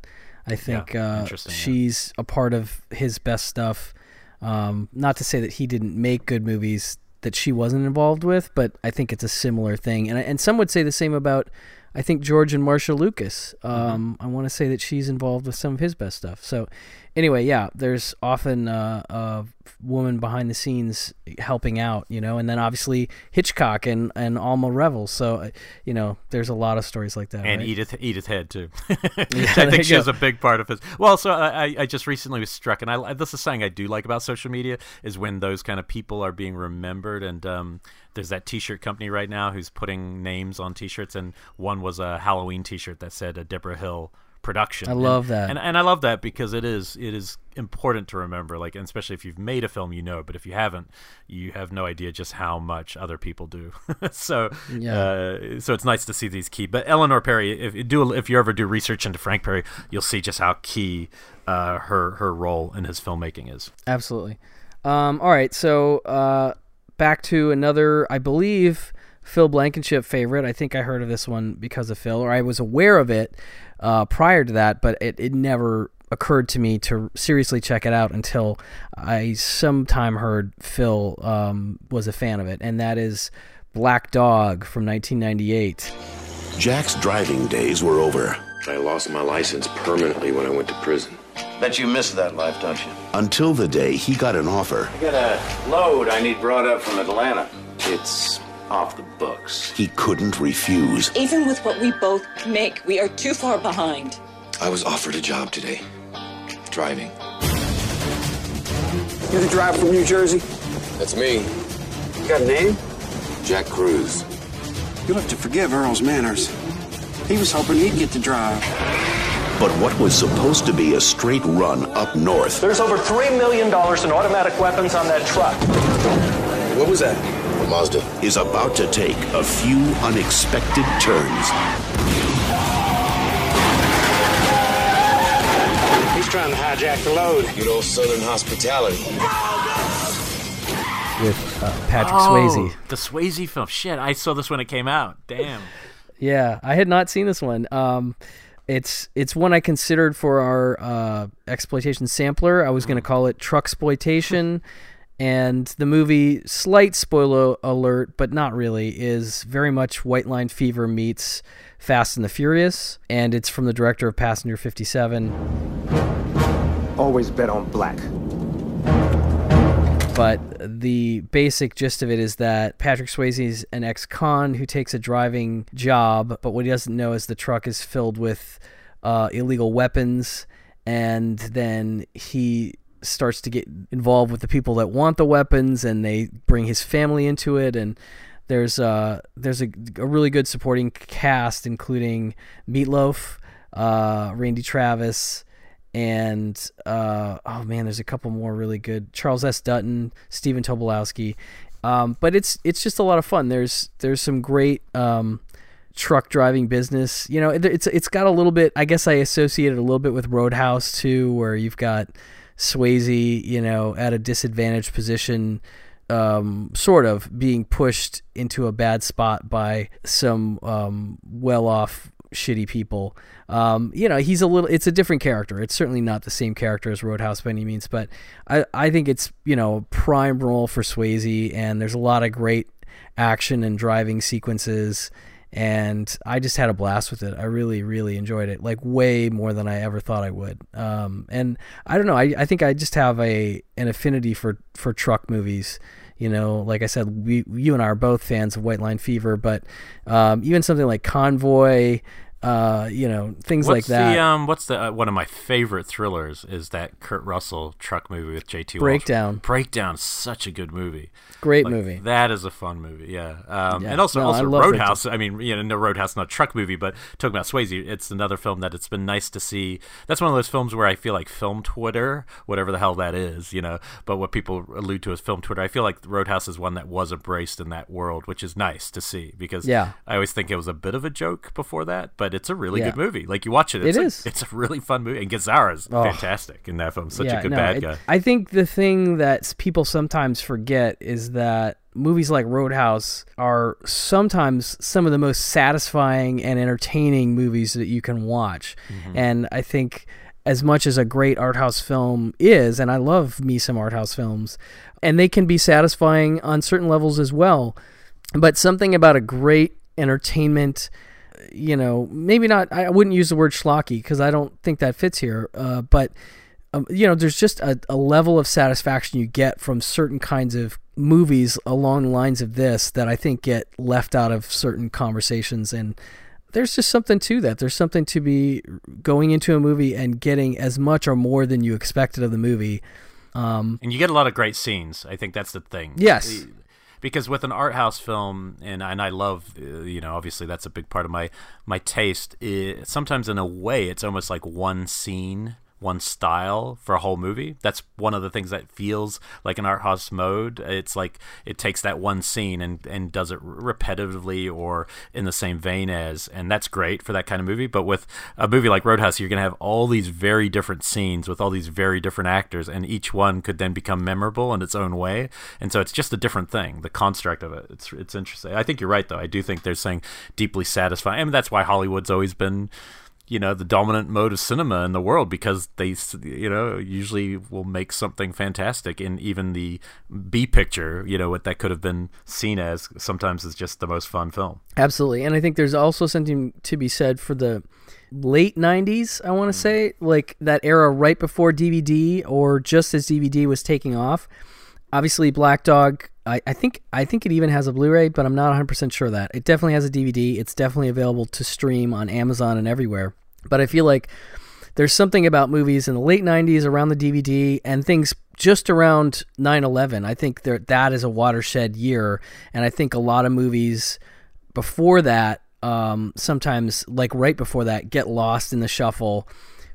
I think uh, yeah. she's a part of his best stuff. Um, not to say that he didn't make good movies that she wasn't involved with, but I think it's a similar thing. And and some would say the same about I think George and Marsha Lucas. Um, I want to say that she's involved with some of his best stuff. So anyway, yeah, there's often uh, a woman behind the scenes helping out, you know, and then obviously Hitchcock and, and Alma Reville. So, uh, you know, there's a lot of stories like that. and right? Edith Edith Head too. Yeah, I think she has a big part of his. Well, so I, I- I just recently was struck, and I this is something I do like about social media is when those kind of people are being remembered. And um, there's that T-shirt company right now who's putting names on T-shirts, and one was a Halloween T-shirt that said a Debra Hill production. I And- love that. and and I love that because it is it is important to remember. Like, and especially if you've made a film, you know, but if you haven't, you have no idea just how much other people do. so Yeah. uh, so it's nice to see these key. But Eleanor Perry, if you do if you ever do research into Frank Perry, you'll see just how key uh, her her role in his filmmaking is. Absolutely. Um, all right, so uh, back to another, I believe, Phil Blankenship favorite. I think I heard of this one because of Phil, or I was aware of it uh, prior to that, but it, it never occurred to me to seriously check it out until I sometime heard Phil um, was a fan of it, and that is Black Dog from 1998. Jack's driving days were over. I lost my license permanently when I went to prison. Bet you miss that life, don't you? Until the day he got an offer. I got a load I need brought up from Atlanta. It's off the books. He couldn't refuse. Even with what we both make, we are too far behind. I was offered a job today. Driving. You're the driver from New Jersey? That's me. You got a name? Jack Crews. You'll have to forgive Earl's manners. He was hoping he'd get to drive. But what was supposed to be a straight run up north There's over $3 million in automatic weapons on that truck. What was that? A Mazda. Is about to take a few unexpected turns. He's trying to hijack the load. Good old Southern hospitality. with uh, Patrick oh, Swayze. The Swayze film. Shit, I saw this when it came out. Damn. Yeah, I had not seen this one. Um, it's it's one I considered for our uh, exploitation sampler. I was going to call it Truck Exploitation, and the movie, slight spoiler alert, but not really, is very much White Line Fever meets Fast and the Furious, and it's from the director of Passenger 57. Always bet on black. but the basic gist of it is that Patrick Swayze is an ex-con who takes a driving job, but what he doesn't know is the truck is filled with uh, illegal weapons, and then he starts to get involved with the people that want the weapons, and they bring his family into it, and there's uh there's a, a really good supporting cast, including Meatloaf, uh, Randy Travis and uh, oh man, there's a couple more really good. Charles S. Dutton, Stephen Tobolowsky, um, but it's it's just a lot of fun. There's there's some great um, truck driving business. You know, it, it's it's got a little bit. I guess I associate it a little bit with Roadhouse too, where you've got Swayze, you know, at a disadvantaged position. Um, sort of being pushed into a bad spot by some um, well-off shitty people. Um, you know, he's a little. It's a different character. It's certainly not the same character as Roadhouse by any means, but I I think it's you know prime role for Swayze, and there's a lot of great action and driving sequences. And I just had a blast with it. I really, really enjoyed it, like way more than I ever thought I would. Um, and I don't know. I, I think I just have a an affinity for for truck movies you know like i said we you and i are both fans of white line fever but um, even something like convoy uh, you know things what's like that The, um, what's the uh, one of my favorite thrillers is that Kurt Russell truck movie with J.T. Walsh. Breakdown. Breakdown, such a good movie. Great Like, movie. That is a fun movie. Yeah. Um, Yeah. And also, No, also love Roadhouse. I mean, you know, no Roadhouse, not a truck movie, but talking about Swayze, it's another film that it's been nice to see. That's one of those films where I feel like film Twitter, whatever the hell that is, you know, but what people allude to as film Twitter, I feel like Roadhouse is one that was embraced in that world, which is nice to see because Yeah. I always think it was a bit of a joke before that, but it's a really Yeah. good movie. Like you watch it, it's It a- is. It's a really fun movie, and Gazzara's Oh. fantastic in that film. Such Yeah, a good no, bad it- guy. I think the thing that people sometimes forget is that movies like Roadhouse are sometimes some of the most satisfying and entertaining movies that you can watch. Mm-hmm. And I think as much as a great art house film is, and I love me some art house films, and they can be satisfying on certain levels as well. But something about a great entertainment you know, maybe not. I wouldn't use the word schlocky because I don't think that fits here. Uh, but um, you know, there's just a, a level of satisfaction you get from certain kinds of movies along the lines of this that I think get left out of certain conversations. And there's just something to that. There's something to be going into a movie and getting as much or more than you expected of the movie. Um, and you get a lot of great scenes. I think that's the thing. Yes. Because with an art house film, and and I love, uh, you know, obviously that's a big part of my my taste. It, sometimes in a way, it's almost like one scene, one style for a whole movie. That's one of the things that feels like an art house mode. It's like it takes that one scene and and does it repetitively or in the same vein as, and that's great for that kind of movie. But with a movie like Roadhouse, you're gonna have all these very different scenes with all these very different actors, and each one could then become memorable in its own way. And so it's just a different thing. The construct of it, it's it's interesting. I think you're right, though. I do think there's something deeply satisfying. I mean, that's why Hollywood's always been you know the dominant mode of cinema in the world because they you know usually will make something fantastic in even the b picture you know what that could have been seen as sometimes is just the most fun film Absolutely. And I think there's also something to be said for the late 90s, I want to hmm. say, like that era right before DVD or just as DVD was taking off. Obviously, Black Dog, I, I think I think it even has a Blu-ray, but I'm not 100% sure of that. It definitely has a DVD. It's definitely available to stream on Amazon and everywhere. But I feel like there's something about movies in the late 90s around the DVD and things just around 9/11. I think there that is a watershed year, and I think a lot of movies before that, um, sometimes like right before that, get lost in the shuffle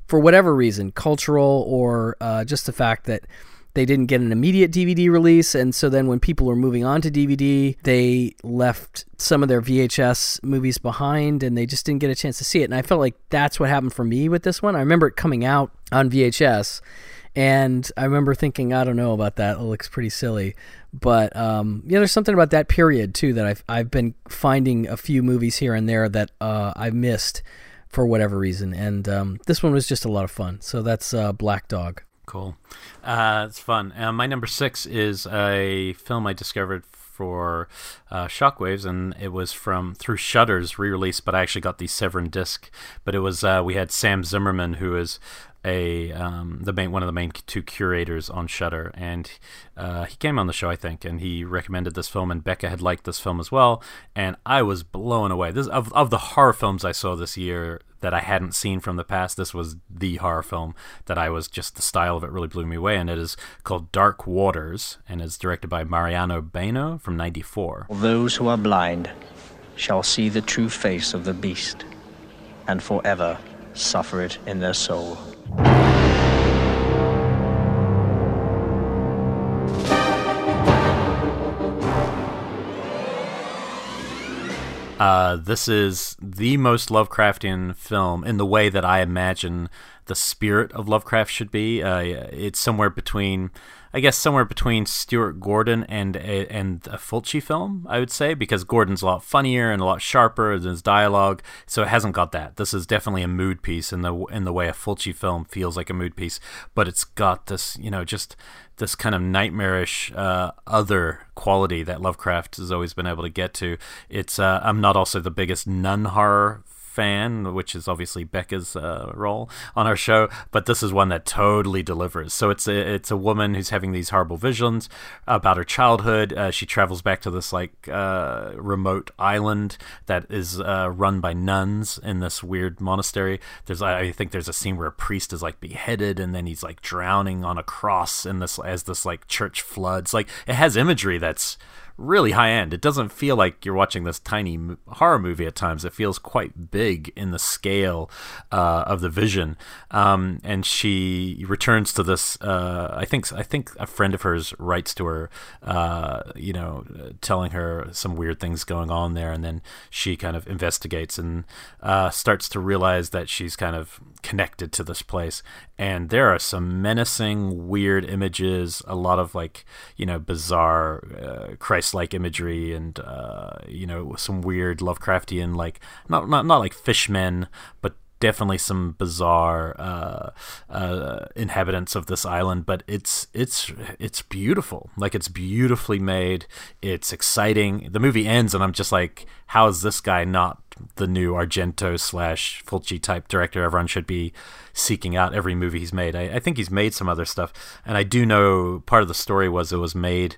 for whatever reason, cultural or uh, just the fact that they didn't get an immediate DVD release, and so then when people were moving on to DVD, they left some of their VHS movies behind, and they just didn't get a chance to see it. And I felt like that's what happened for me with this one. I remember it coming out on VHS, and I remember thinking, I don't know about that. It looks pretty silly, but um, yeah, there's something about that period too that I've I've been finding a few movies here and there that uh, I've missed for whatever reason, and um, this one was just a lot of fun. So that's uh, Black Dog. Cool. Uh, it's fun. Uh, my number six is a film I discovered for uh, Shockwaves, and it was from through Shudder's re-release. But I actually got the Severin disc. But it was uh, we had Sam Zimmerman, who is a um, the main one of the main two curators on Shutter, and uh, he came on the show, I think, and he recommended this film, and Becca had liked this film as well, and I was blown away. This of of the horror films I saw this year that I hadn't seen from the past. This was the horror film that I was just the style of it really blew me away, and it is called Dark Waters, and is directed by Mariano Baino from '94. Those who are blind shall see the true face of the beast, and forever suffer it in their soul. Uh, this is the most Lovecraftian film in the way that I imagine the spirit of Lovecraft should be. Uh, it's somewhere between, I guess, somewhere between Stuart Gordon and a, and a Fulci film, I would say, because Gordon's a lot funnier and a lot sharper in his dialogue, so it hasn't got that. This is definitely a mood piece in the in the way a Fulci film feels like a mood piece, but it's got this, you know, just this kind of nightmarish uh, other quality that Lovecraft has always been able to get to. It's uh, I'm not also the biggest nun horror fan, which is obviously Becca's uh, role on our show, but this is one that totally delivers. So it's a it's a woman who's having these horrible visions about her childhood. Uh, she travels back to this like uh, remote island that is uh, run by nuns in this weird monastery. There's I think there's a scene where a priest is like beheaded and then he's like drowning on a cross in this as this like church floods. Like it has imagery that's really high end. It doesn't feel like you're watching this tiny horror movie at times. It feels quite big in the scale uh, of the vision. Um, and she returns to this. Uh, I think I think a friend of hers writes to her, uh, you know, telling her some weird things going on there, and then she kind of investigates and uh, starts to realize that she's kind of connected to this place. And there are some menacing, weird images. A lot of like you know bizarre uh, Christ-like imagery, and uh, you know some weird Lovecraftian like not not not like fishmen, but definitely some bizarre uh, uh, inhabitants of this island, but it's it's it's beautiful. Like it's beautifully made. It's exciting. The movie ends, and I'm just like, how is this guy not the new Argento slash Fulci type director? Everyone should be seeking out every movie he's made. I, I think he's made some other stuff, and I do know part of the story was it was made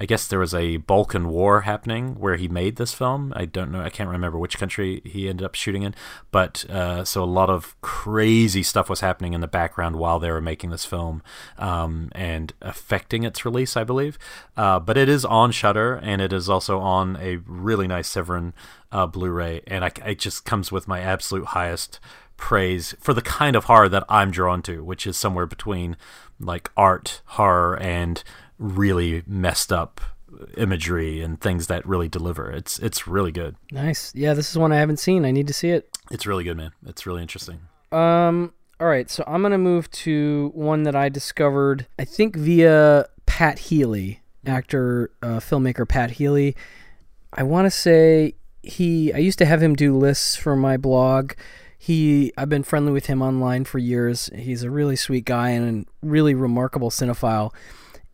I guess there was a Balkan War happening where he made this film. I don't know. I can't remember which country he ended up shooting in. But uh, so a lot of crazy stuff was happening in the background while they were making this film um, and affecting its release, I believe. Uh, but it is on Shudder and it is also on a really nice Severin uh, Blu-ray, and I, it just comes with my absolute highest praise for the kind of horror that I'm drawn to, which is somewhere between like art horror and really messed up imagery and things that really deliver. It's it's really good. Nice. Yeah, this is one I haven't seen. I need to see it. It's really good, man. It's really interesting. Um all right, so I'm going to move to one that I discovered I think via Pat Healy, actor uh, filmmaker Pat Healy. I want to say he I used to have him do lists for my blog. He I've been friendly with him online for years. He's a really sweet guy and a really remarkable cinephile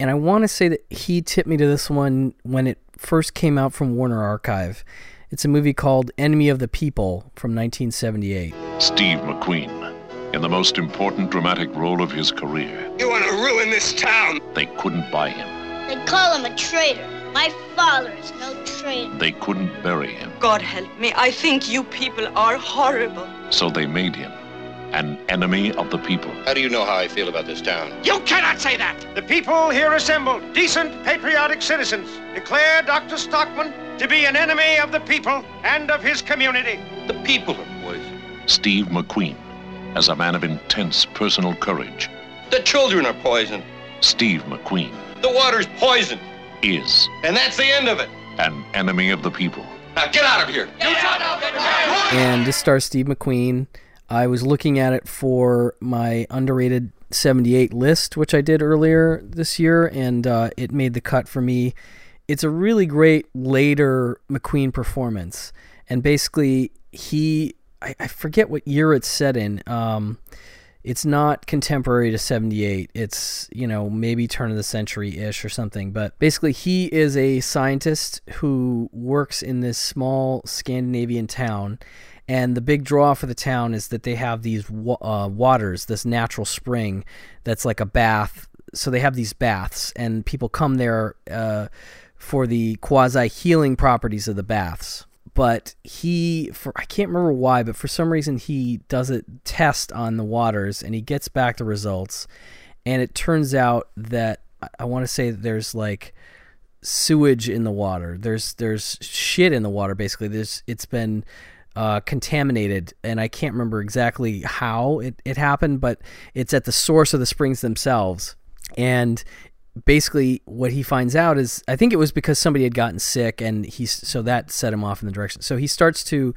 and I want to say that he tipped me to this one when it first came out from Warner Archive. It's a movie called Enemy of the People from 1978. Steve McQueen, in the most important dramatic role of his career. You want to ruin this town? They couldn't buy him. They call him a traitor. My father is no traitor. They couldn't bury him. God help me. I think you people are horrible. So they made him an enemy of the people. How do you know how I feel about this town? You cannot say that! The people here assembled, decent, patriotic citizens, declare Dr. Stockman to be an enemy of the people and of his community. The people are poison. Steve McQueen, as a man of intense personal courage. The children are poisoned. Steve McQueen The water's poisoned. is And that's the end of it. an enemy of the people. Now get out of here. and this stars Steve McQueen. I was looking at it for my underrated 78 list, which I did earlier this year, and uh, it made the cut for me. It's a really great later McQueen performance. And basically, he, I, I forget what year it's set in. Um, it's not contemporary to 78 it's you know maybe turn of the century ish or something but basically he is a scientist who works in this small scandinavian town and the big draw for the town is that they have these uh, waters this natural spring that's like a bath so they have these baths and people come there uh, for the quasi healing properties of the baths but he for I can't remember why, but for some reason he does a test on the waters and he gets back the results, and it turns out that I- want to say there's like sewage in the water. There's there's shit in the water basically. There's it's been uh, contaminated, and I can't remember exactly how it, it happened, but it's at the source of the springs themselves. And basically what he finds out is I think it was because somebody had gotten sick and he's so that set him off in the direction. So he starts to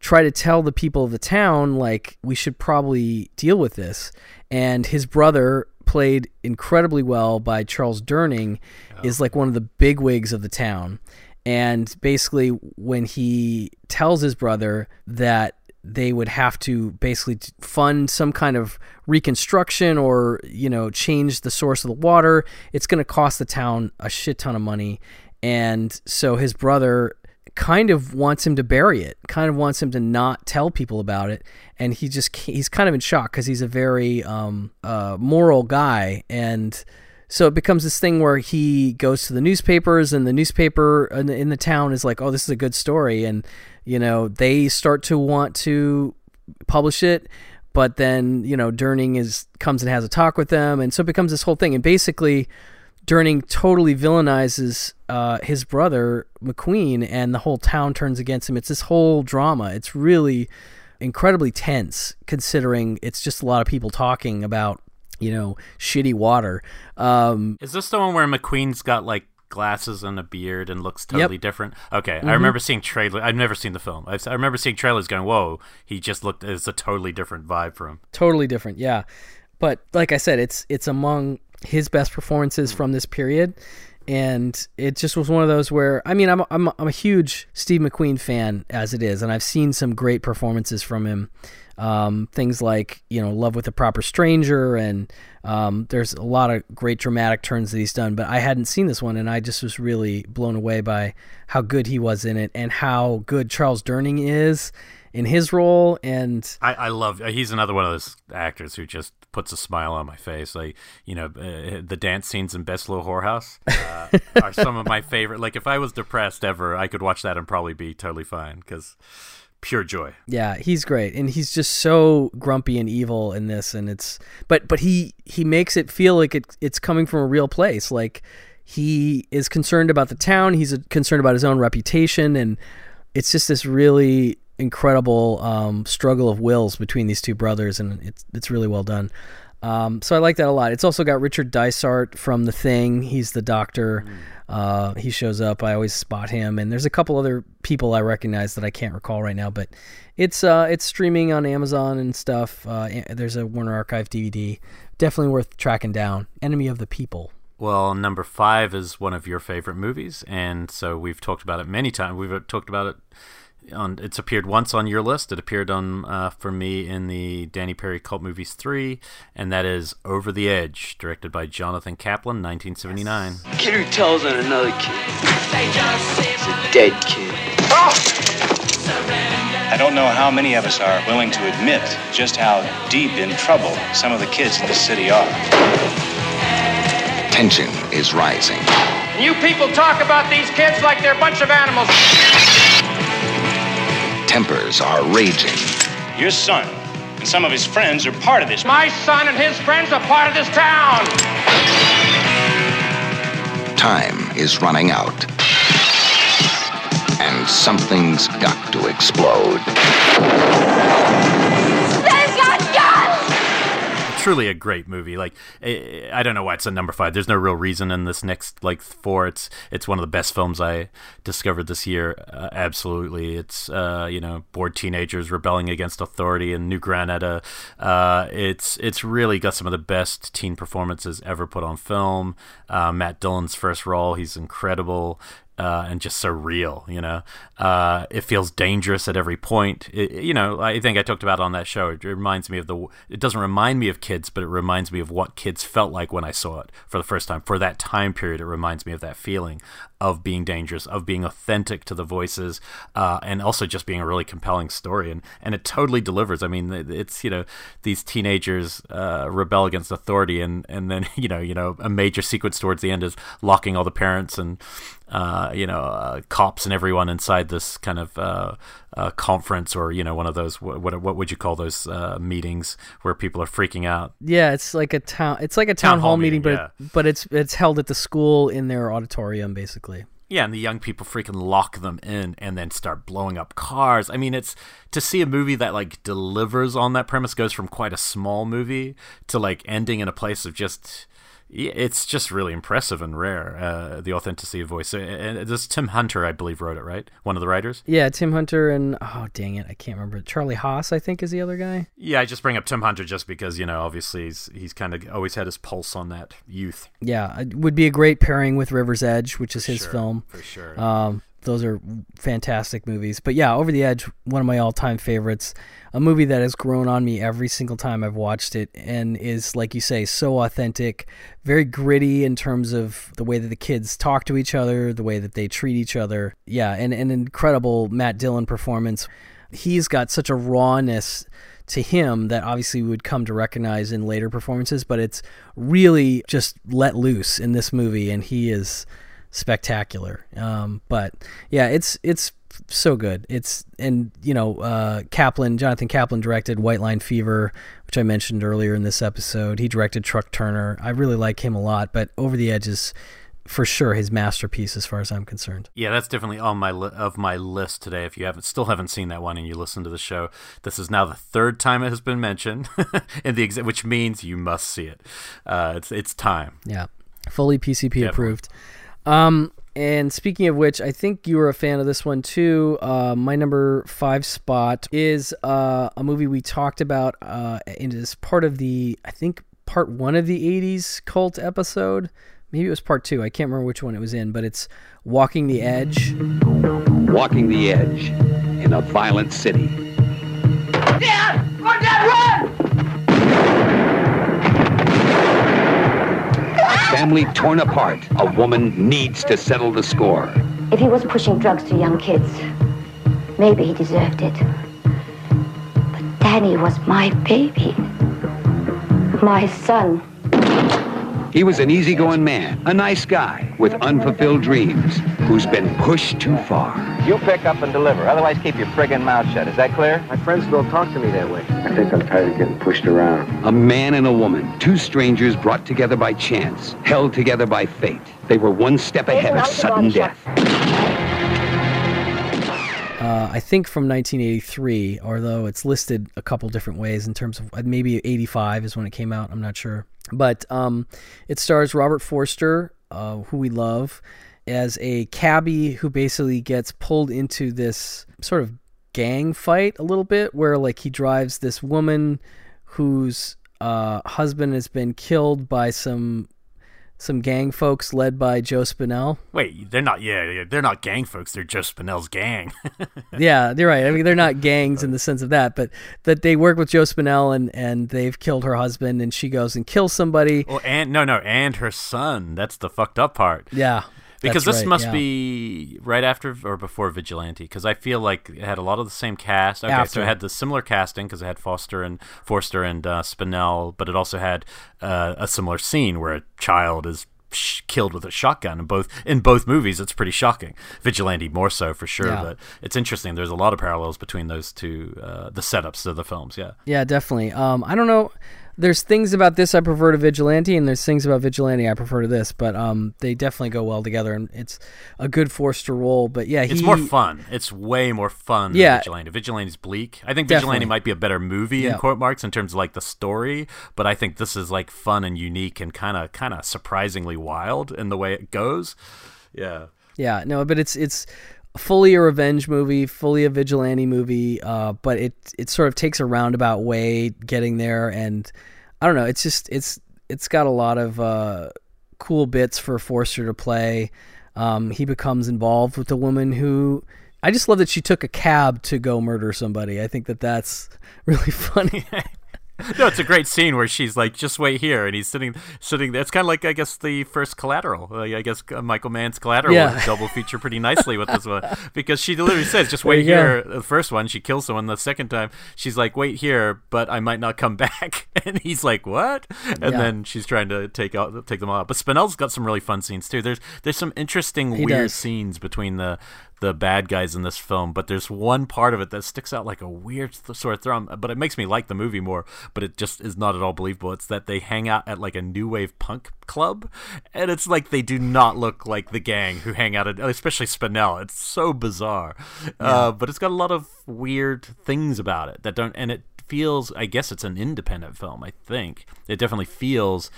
try to tell the people of the town like we should probably deal with this. And his brother played incredibly well by Charles Durning is like one of the big wigs of the town. And basically when he tells his brother that they would have to basically fund some kind of reconstruction or you know change the source of the water it's going to cost the town a shit ton of money. And so his brother kind of wants him to bury it kind of wants him to not tell people about it. And he just he's kind of in shock because he's a very um, uh, moral guy. And so it becomes this thing where he goes to the newspapers, and the newspaper in the, in the town is like, "Oh, this is a good story," and you know they start to want to publish it, but then you know Durning is comes and has a talk with them, and so it becomes this whole thing. And basically, Durning totally villainizes uh, his brother McQueen, and the whole town turns against him. It's this whole drama. It's really incredibly tense, considering it's just a lot of people talking about you know shitty water. Um, Is this the one where McQueen's got like glasses and a beard and looks totally different? Okay, Mhm. I remember seeing trailer. I've never seen the film. I've, I remember seeing trailers going, "Whoa, he just looked." It's a totally different vibe for him. totally different yeah but like i said it's it's among his best performances from this period and it just was one of those where i mean i'm i'm, I'm a huge steve mcqueen fan as it is and i've seen some great performances from him um, things like you know love with a proper stranger and um, there's a lot of great dramatic turns that he's done but i hadn't seen this one and i just was really blown away by how good he was in it and how good charles durning is in his role and I, I love. He's another one of those actors who just puts a smile on my face. Like you know, uh, the dance scenes in Best Little Whorehouse uh, are some of my favorite. Like if I was depressed ever, I could watch that and probably be totally fine because pure joy. Yeah, he's great, and he's just so grumpy and evil in this, and it's but but he he makes it feel like it it's coming from a real place. Like he is concerned about the town, he's concerned about his own reputation, and it's just this really incredible um, struggle of wills between these two brothers, and it's it's really well done. Um, so I like that a lot. It's also got Richard Dysart from The Thing. He's the doctor. Uh, he shows up. I always spot him, and there's a couple other people I recognize that I can't recall right now. But it's uh, it's streaming on Amazon and stuff. Uh, there's a Warner Archive DVD. Definitely worth tracking down. Enemy of the People. Well, number five is one of your favorite movies, and so we've talked about it many times. We've talked about it on. It's appeared once on your list. It appeared on uh, for me in the Danny Peary Cult Movies three, and that is Over the Edge, directed by Jonathan Kaplan, 1979. Kid who tells on another kid. It's a dead kid. I don't know how many of us are willing to admit just how deep in trouble some of the kids in this city are. Tension is rising. You people talk about these kids like they're a bunch of animals. Tempers are raging. Your son and some of his friends are part of this. My son and his friends are part of this town. Time is running out. And something's got to explode. Truly a great movie. Like I, I don't know why it's a number five. There's no real reason in this next like four. It's it's one of the best films I discovered this year. Uh, absolutely, it's uh, you know bored teenagers rebelling against authority in New Granada. Uh, it's it's really got some of the best teen performances ever put on film. Uh, Matt Dillon's first role, he's incredible uh, and just so real. You know, uh, it feels dangerous at every point. It, you know, I think I talked about on that show. It reminds me of the. It doesn't remind me of kids, but it reminds me of what kids felt like when I saw it for the first time. For that time period, it reminds me of that feeling of being dangerous, of being authentic to the voices, uh, and also just being a really compelling story. And and it totally delivers. I mean, it's you know these teenagers uh, rebel against authority, and and then you know you know a major sequence towards the end is locking all the parents and uh, you know, uh, cops and everyone inside this kind of uh, uh conference or you know one of those what what would you call those uh, meetings where people are freaking out? Yeah, it's like a town. It's like a town, town hall, hall, meeting, meeting but yeah. but it's it's held at the school in their auditorium basically. Yeah, and the young people freaking lock them in and then start blowing up cars. I mean, it's to see a movie that like delivers on that premise goes from quite a small movie to like ending in a place of just it's just really impressive and rare uh, the authenticity of voice. And this Tim Hunter, I believe, wrote it, right? One of the writers. Yeah, Tim Hunter and oh dang it, I can't remember. Charlie Haas, I think, is the other guy. Yeah, I just bring up Tim Hunter just because you know, obviously, he's he's kind of always had his pulse on that youth. Yeah, it would be a great pairing with River's Edge, which is his sure, film for sure. Um, those are fantastic movies. But yeah, Over the Edge, one of my all-time favorites. A movie that has grown on me every single time I've watched it and is like you say so authentic, very gritty in terms of the way that the kids talk to each other, the way that they treat each other. Yeah, and an incredible Matt Dillon performance. He's got such a rawness to him that obviously we would come to recognize in later performances, but it's really just let loose in this movie and he is spectacular. Um, but yeah, it's it's so good. It's and you know uh, Kaplan, Jonathan Kaplan directed White Line Fever, which I mentioned earlier in this episode. He directed Truck Turner. I really like him a lot, but Over the Edge is for sure his masterpiece as far as I'm concerned. Yeah, that's definitely on my li- of my list today. If you haven't still haven't seen that one and you listen to the show, this is now the third time it has been mentioned in the exa- which means you must see it. Uh, it's it's time. Yeah, fully PCP approved. Um, and speaking of which, I think you were a fan of this one too. Uh, my number five spot is uh, a movie we talked about. Uh, is part of the, I think, part one of the 80s cult episode. Maybe it was part two. I can't remember which one it was in, but it's Walking the Edge. Walking the Edge in a violent city. Family torn apart, a woman needs to settle the score. If he was pushing drugs to young kids, maybe he deserved it. But Danny was my baby. My son. He was an easygoing man, a nice guy with unfulfilled dreams, who's been pushed too far. You pick up and deliver. Otherwise, keep your friggin' mouth shut. Is that clear? My friends don't talk to me that way. I think I'm tired of getting pushed around. A man and a woman, two strangers brought together by chance, held together by fate. They were one step ahead of sudden death. Uh, I think from 1983, although it's listed a couple different ways in terms of uh, maybe 85 is when it came out. I'm not sure. But um, it stars Robert Forster, uh, who we love, as a cabbie who basically gets pulled into this sort of gang fight a little bit, where like he drives this woman whose uh, husband has been killed by some some gang folks led by Joe Spinell. Wait, they're not. Yeah, they're not gang folks. They're Joe Spinell's gang. yeah, you're right. I mean, they're not gangs in the sense of that, but that they work with Joe Spinell and and they've killed her husband, and she goes and kills somebody. Well, and no, no, and her son. That's the fucked up part. Yeah, because That's this right, must yeah. be right after or before Vigilante. Because I feel like it had a lot of the same cast. Okay, so it had the similar casting because it had Foster and Forster and uh, Spinell, but it also had uh, a similar scene where a child is sh- killed with a shotgun in both in both movies. It's pretty shocking. Vigilante more so for sure, Yeah. but it's interesting. There's a lot of parallels between those two, uh, the setups of the films. Yeah. Yeah, definitely. Um, I don't know. There's things about this I prefer to Vigilante, and there's things about Vigilante I prefer to this, but um, they definitely go well together, and it's a good force to roll. But yeah, he, It's more fun. It's way more fun Yeah. than Vigilante. Vigilante's bleak. I think Definitely. Vigilante might be a better movie Yeah. in quote marks in terms of like the story, but I think this is like fun and unique and kind of kind of surprisingly wild in the way it goes. Yeah. Yeah, no, but it's it's fully a revenge movie, fully a vigilante movie. Uh, but it it sort of takes a roundabout way getting there, and I don't know. It's just it's it's got a lot of uh, cool bits for Forster to play. Um, he becomes involved with a woman who. I just love that she took a cab to go murder somebody. I think that that's really funny. No, it's a great scene where she's like, "Just wait here," and he's sitting, sitting there. It's kind of like, I guess, the first Collateral. I guess uh, Michael Mann's Collateral Yeah. would double feature pretty nicely with this one because she literally says, "Just wait you go. here." The first one, she kills someone. The second time, she's like, "Wait here, but I might not come back," and he's like, "What?" And Yeah. then she's trying to take out, take them all out. But Spinell's got some really fun scenes too. There's, there's some interesting He weird does. scenes between the the bad guys in this film, but there's one part of it that sticks out like a weird th- sort of thumb. But it makes me like the movie more. But it just is not at all believable. It's that they hang out at like a new wave punk club, and it's like they do not look like the gang who hang out at, especially Spinell. It's so bizarre. Uh, but it's got a lot of weird things about it that don't, and it feels. I guess it's an independent film. I think it definitely feels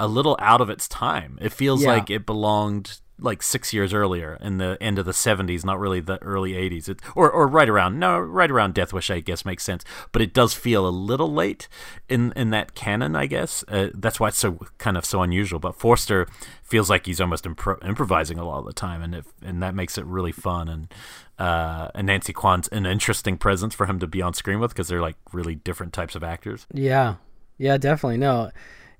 a little out of its time. It feels Yeah. like it belonged like six years earlier in the end of the 70s not really the early 80s it, or, or right around no right around death wish i guess makes sense. But it does feel a little late in in that canon i guess. Uh, that's why it's so kind of so unusual. But forster feels like he's almost impro- improvising a lot of the time and it, and that makes it really fun. And uh, and Nancy Kwan's an interesting presence for him to be on screen with because they're like really different types of actors. Yeah, yeah, definitely. No,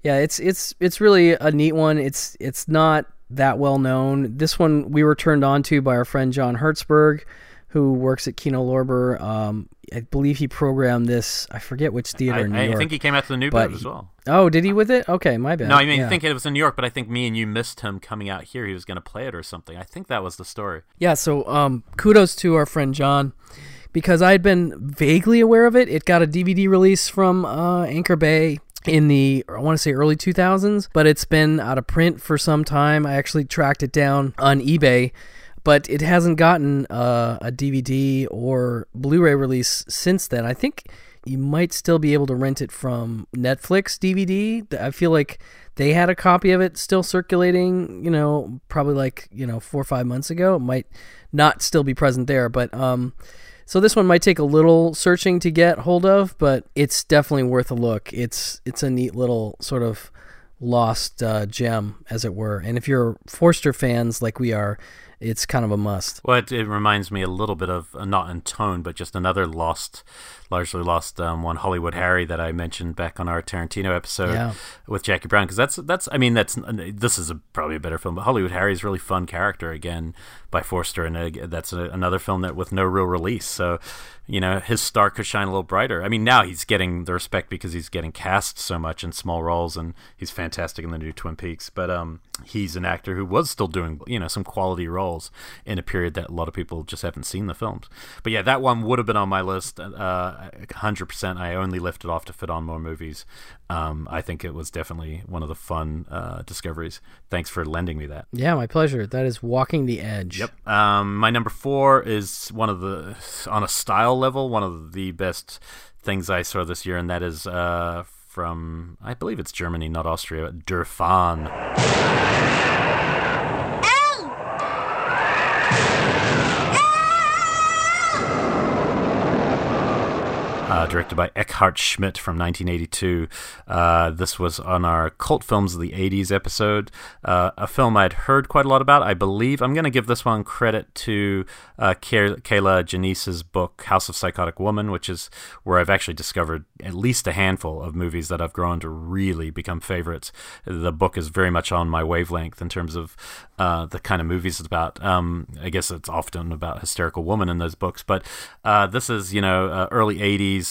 yeah, it's it's it's really a neat one. It's it's not that well known. This one we were turned on to by our friend John Hertzberg, who works at Kino Lorber. Um, I believe he programmed this. I forget which theater I, in New I York. think he came out to the New Bev as well. Oh, did he with it? Okay, my bad. No, I mean, yeah. I think it was in New York, but I think me and you missed him coming out here. He was going to play it or something. I think that was the story. Yeah, so um, kudos to our friend John because I had been vaguely aware of it. It got a DVD release from uh, Anchor Bay in the I want to say early 2000s, but it's been out of print for some time. I actually tracked it down on eBay, but it hasn't gotten uh, a DVD or Blu-ray release since then. I think you might still be able to rent it from Netflix DVD. I feel like they had a copy of it still circulating, you know, probably like, you know, 4 or 5 months ago. It might not still be present there, but um so this one might take a little searching to get hold of, but it's definitely worth a look. It's it's a neat little sort of lost uh, gem, as it were. And if you're Forster fans like we are, it's kind of a must. Well, it, it reminds me a little bit of uh, not in tone, but just another lost, largely lost um, one, Hollywood Harry, that I mentioned back on our Tarantino episode Yeah. with Jackie Brown. Because that's that's I mean that's this is a, probably a better film, but Hollywood Harry is a really fun character again by Forster, and uh, that's a, another film that with no real release. So you know his star could shine a little brighter. I mean now he's getting the respect because he's getting cast so much in small roles, and he's fantastic in the new Twin Peaks. But um, he's an actor who was still doing you know some quality roles in a period that a lot of people just haven't seen the films. But yeah, that one would have been on my list. Uh, hundred percent. I only lifted off to fit on more movies. Um, I think it was definitely one of the fun uh, discoveries. Thanks for lending me that. Yeah, my pleasure. That is Walking the Edge. Yep. Um, my number four is one of the, on a style level, one of the best things I saw this year, and that is uh, from, I believe it's Germany, not Austria, Der Fan. Uh, directed by Eckhart Schmidt from 1982. Uh, this was on our Cult Films of the 80s episode. Uh, a film I'd heard quite a lot about. I believe I'm going to give this one credit to uh, Kay- Kier-La Janisse's book, House of Psychotic Woman, which is where I've actually discovered at least a handful of movies that I've grown to really become favorites. The book is very much on my wavelength in terms of uh, the kind of movies it's about. Um, I guess it's often about hysterical woman in those books, but uh, this is, you know, early 80s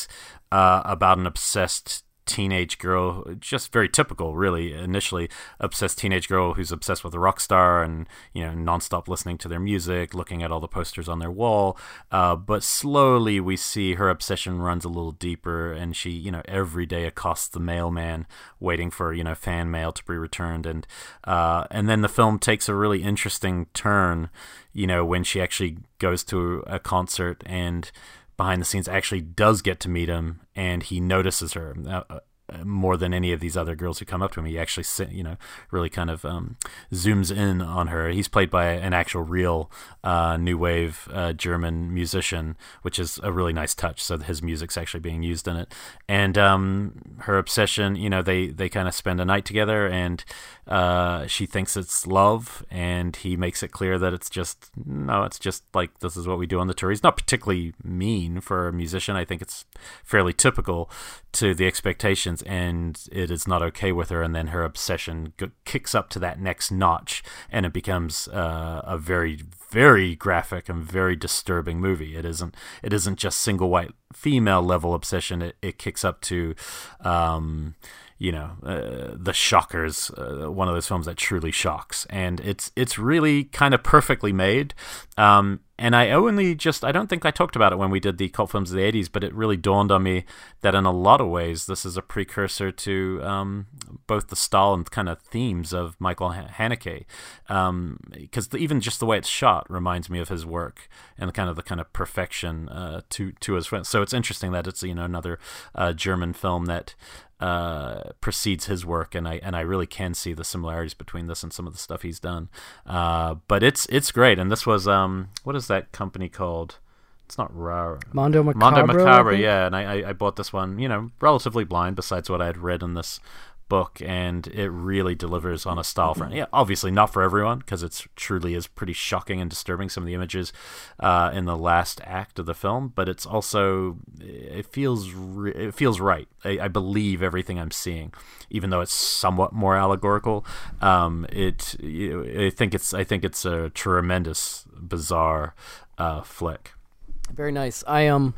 uh, about an obsessed teenage girl, just very typical, really. Initially, obsessed teenage girl who's obsessed with a rock star and you know nonstop listening to their music, looking at all the posters on their wall. Uh, but slowly, we see her obsession runs a little deeper, and she, you know, every day accosts the mailman, waiting for you know fan mail to be returned, and uh, and then the film takes a really interesting turn. You know, when she actually goes to a concert and behind the scenes actually does get to meet him and he notices her. Uh, more than any of these other girls who come up to him. He actually, you know, really kind of um, zooms in on her. He's played by an actual real uh, new wave uh, German musician, which is a really nice touch. So his music's actually being used in it, and um, her obsession. You know, they they kind of spend a night together, and uh, she thinks it's love, and he makes it clear that it's just no, it's just like this is what we do on the tour. He's not particularly mean for a musician. I think it's fairly typical to the expectations and it is not okay with her and then her obsession g- kicks up to that next notch and it becomes uh, a very very graphic and very disturbing movie. It isn't it isn't just single white female level obsession. It, it kicks up to um, you know, uh, the shockers, uh, one of those films that truly shocks, and it's it's really kind of perfectly made. Um, and I only just I don't think I talked about it when we did the cult films of the '80s, but it really dawned on me that in a lot of ways this is a precursor to um, both the style and kind of themes of Michael Haneke, because um, even just the way it's shot reminds me of his work and kind of the kind of perfection uh, to to his friends. So it's interesting that it's you know another uh, German film that uh, precedes his work, and I and I really can see the similarities between this and some of the stuff he's done. Uh, but it's it's great, and this was um, Um, what is that company called? It's not Rare. Mondo Macabro. Mondo Macabro, yeah. And I, I bought this one, you know, relatively blind. Besides what I had read in this book, and it really delivers on a style for yeah, obviously not for everyone because it truly is pretty shocking and disturbing some of the images uh, in the last act of the film. But it's also it feels re- it feels right. I, I, believe everything I'm seeing, even though it's somewhat more allegorical. Um, it I think it's I think it's a tremendous bizarre uh, flick. Very nice. I um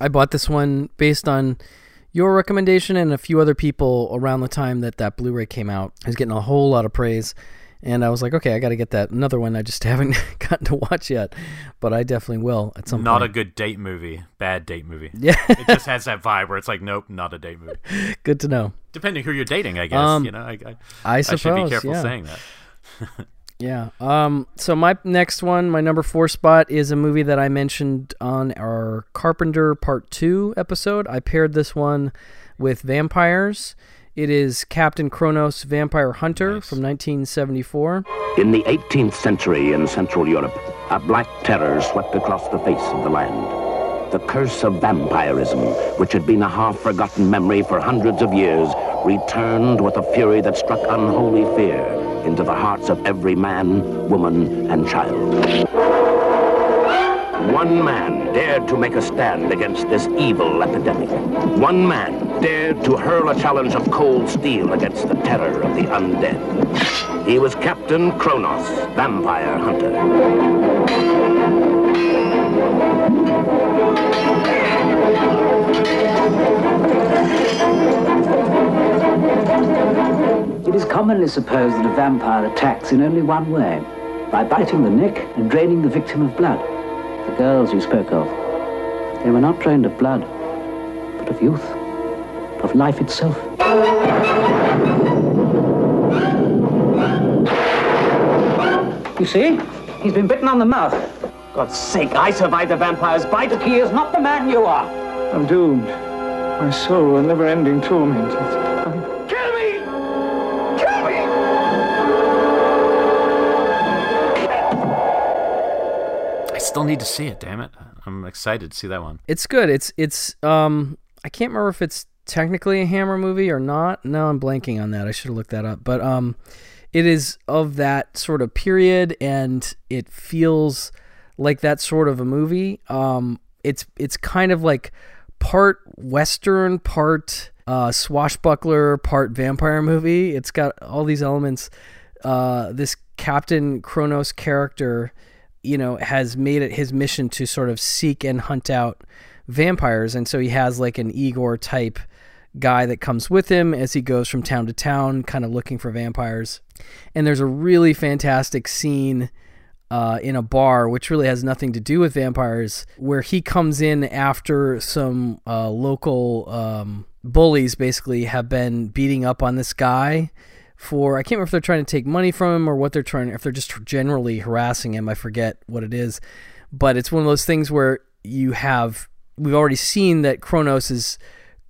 I bought this one based on your recommendation and a few other people around the time that that Blu-ray came out. I was getting a whole lot of praise, and I was like, okay, I got to get that another one. I just haven't gotten to watch yet, but I definitely will at some point. not point. a good date movie, bad date movie. Yeah, it just has that vibe where it's like, nope, not a date movie. Good to know. Depending who you're dating, I guess. Um, you know, I, I, I, suppose, I should be careful yeah. saying that. Yeah. Um. So my next one, my number four spot, is a movie that I mentioned on our Carpenter Part Two episode. I paired this one with vampires. It is Captain Kronos Vampire Hunter nice. from 1974. In the 18th century in Central Europe, a black terror swept across the face of the land. The curse of vampirism, which had been a half-forgotten memory for hundreds of years, returned with a fury that struck unholy fear into the hearts of every man, woman, and child. One man dared to make a stand against this evil epidemic. One man dared to hurl a challenge of cold steel against the terror of the undead. He was Captain Kronos, Vampire Hunter. It is commonly supposed that a vampire attacks in only one way, by biting the neck and draining the victim of blood. The girls you spoke of, they were not drained of blood, but of youth, of life itself. You see? He's been bitten on the mouth. God's sake, I survived the vampire's bite. He is not the man you are. I'm doomed. My soul a never-ending torment. Kill me! Kill me! I still need to see it. Damn it! I'm excited to see that one. It's good. It's it's um I can't remember if it's technically a Hammer movie or not. No, I'm blanking on that. I should have looked that up. But um it is of that sort of period and it feels like that sort of a movie. Um it's it's kind of like part western, part uh, swashbuckler, part vampire movie. It's got all these elements. Uh, this Captain Kronos character, you know, has made it his mission to sort of seek and hunt out vampires, and so he has like an Igor type guy that comes with him as he goes from town to town, kind of looking for vampires. And there's a really fantastic scene uh, in a bar, which really has nothing to do with vampires, where he comes in after some uh, local um, bullies basically have been beating up on this guy for I can't remember if they're trying to take money from him or what they're trying if they're just generally harassing him. I forget what it is. But it's one of those things where you have we've already seen that Kronos is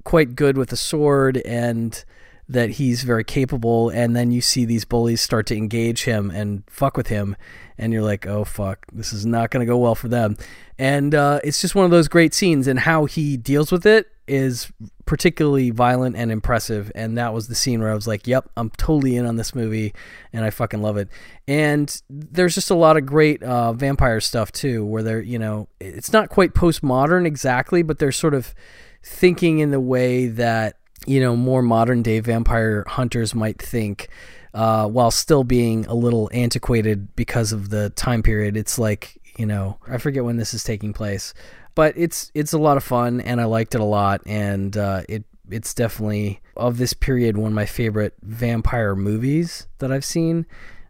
quite good with a sword and that he's very capable and then you see these bullies start to engage him and fuck with him and you're like oh fuck this is not going to go well for them. And uh, it's just one of those great scenes and how he deals with it is particularly violent and impressive. And that was the scene where i was like yep i'm totally in on this movie and i fucking love it. And there's just a lot of great uh, vampire stuff too where they're you know it's not quite postmodern exactly but they're sort of thinking in the way that you know more modern day vampire hunters might think uh, while still being a little antiquated because of the time period it's like you know i forget when this is taking place but it's it's a lot of fun and i liked it a lot and uh, it it's definitely of this period one of my favorite vampire movies that i've seen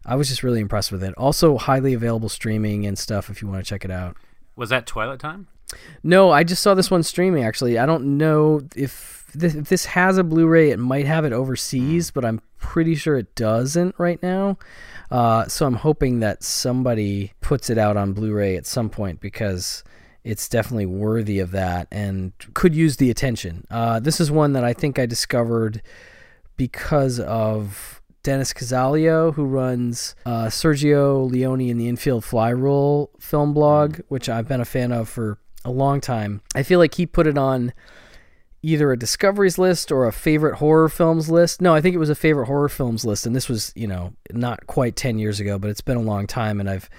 i was just really impressed with it also highly available streaming and stuff if you want to check it out Was that Twilight Time? no, I just saw this one streaming. Actually, I don't know if this, if this has a Blu-ray. It might have it overseas, but I'm pretty sure it doesn't right now. Uh, so I'm hoping that somebody puts it out on Blu-ray at some point because it's definitely worthy of that and could use the attention. Uh, this is one that I think I discovered because of Dennis Cozzalio, who runs uh, Sergio Leone in the Infield Fly Rule film blog, which I've been a fan of for a long time. I feel like he put it on either a discoveries list or a favorite horror films list. No, I think it was a favorite horror films list, and this was, you know, not quite 10 years ago, but it's been a long time, and I've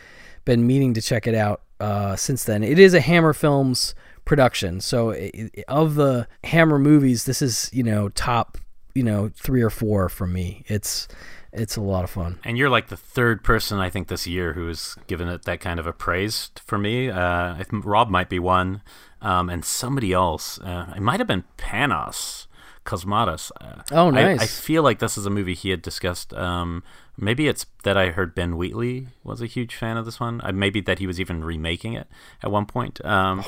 been meaning to check it out uh, since then. It is a Hammer Films production, so i of the Hammer movies, this is, you know, top, you know, three or four for me. It's it's a lot of fun. And you're like the third person I think this year who has given it that kind of a praise for me. Uh, Rob might be one, um, and somebody else. Uh, it might have been Panos Cosmatos. Uh, Oh, I- nice. I, feel like this is a movie he had discussed. Um, maybe it's that I heard Ben Wheatley was a huge fan of this one. Uh, maybe that he was even remaking it at one point. Um,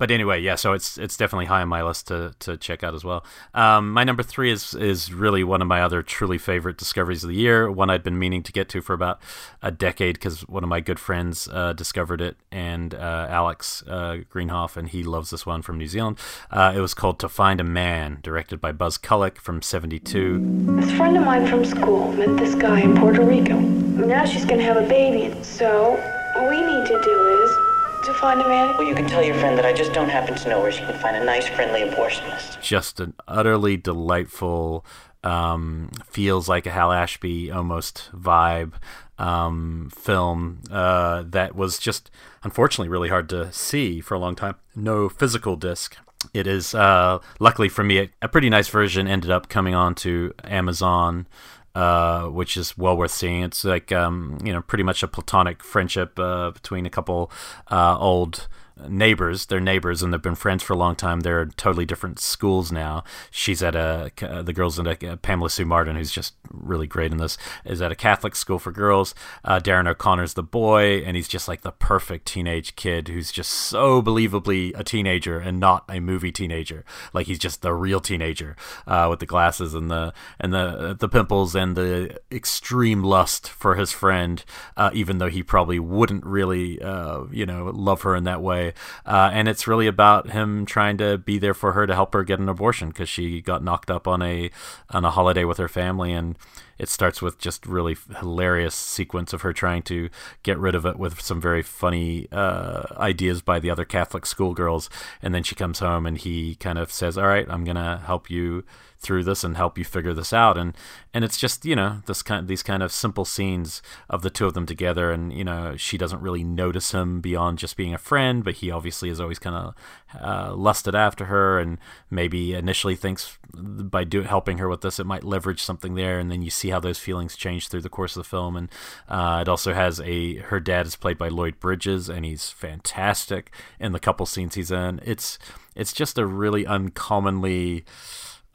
But anyway, yeah. So it's it's definitely high on my list to, to check out as well. Um, my number three is is really one of my other truly favorite discoveries of the year. One I'd been meaning to get to for about a decade because one of my good friends uh, discovered it, and uh, Alex uh, Greenhoff, and he loves this one from New Zealand. Uh, it was called To Find a Man, directed by Buzz Kulik from '72. This friend of mine from school met this guy in Puerto Rico. Now she's gonna have a baby. So, what we need to do is to find a man. Well, you can tell your friend that I just don't happen to know where she can find a nice, friendly abortionist. just an utterly delightful um, feels like a Hal Ashby almost vibe um, film uh, that was just unfortunately really hard to see for a long time. No physical disc. It is uh, luckily for me a, pretty nice version ended up coming on to Amazon. Uh, which is well worth seeing. It's like um, you know, pretty much a platonic friendship uh, between a couple uh, old neighbors. They're neighbors and they've been friends for a long time. They're totally different schools now. She's at a the girls in a Pamela Sue Martin, who's just really great in this, is at a Catholic school for girls. Uh, Darren O'Connor's the boy, and he's just like the perfect teenage kid who's just so believably a teenager and not a movie teenager. Like he's just the real teenager uh, with the glasses and the and the the pimples and the extreme lust for his friend, uh, even though he probably wouldn't really, uh, you know, love her in that way. Uh, and it's really about him trying to be there for her to help her get an abortion because she got knocked up on a on a holiday with her family and it starts with just really hilarious sequence of her trying to get rid of it with some very funny uh, ideas by the other Catholic schoolgirls, and then she comes home and he kind of says, "All right, I'm gonna help you through this and help you figure this out," and and it's just you know this kind these kind of simple scenes of the two of them together, and you know she doesn't really notice him beyond just being a friend, but he obviously is always kind of uh, lusted after her, and maybe initially thinks by do helping her with this it might leverage something there, and then you see how those feelings change through the course of the film. And uh, it also has a her dad is played by Lloyd Bridges, and he's fantastic in the couple scenes he's in. It's it's just a really uncommonly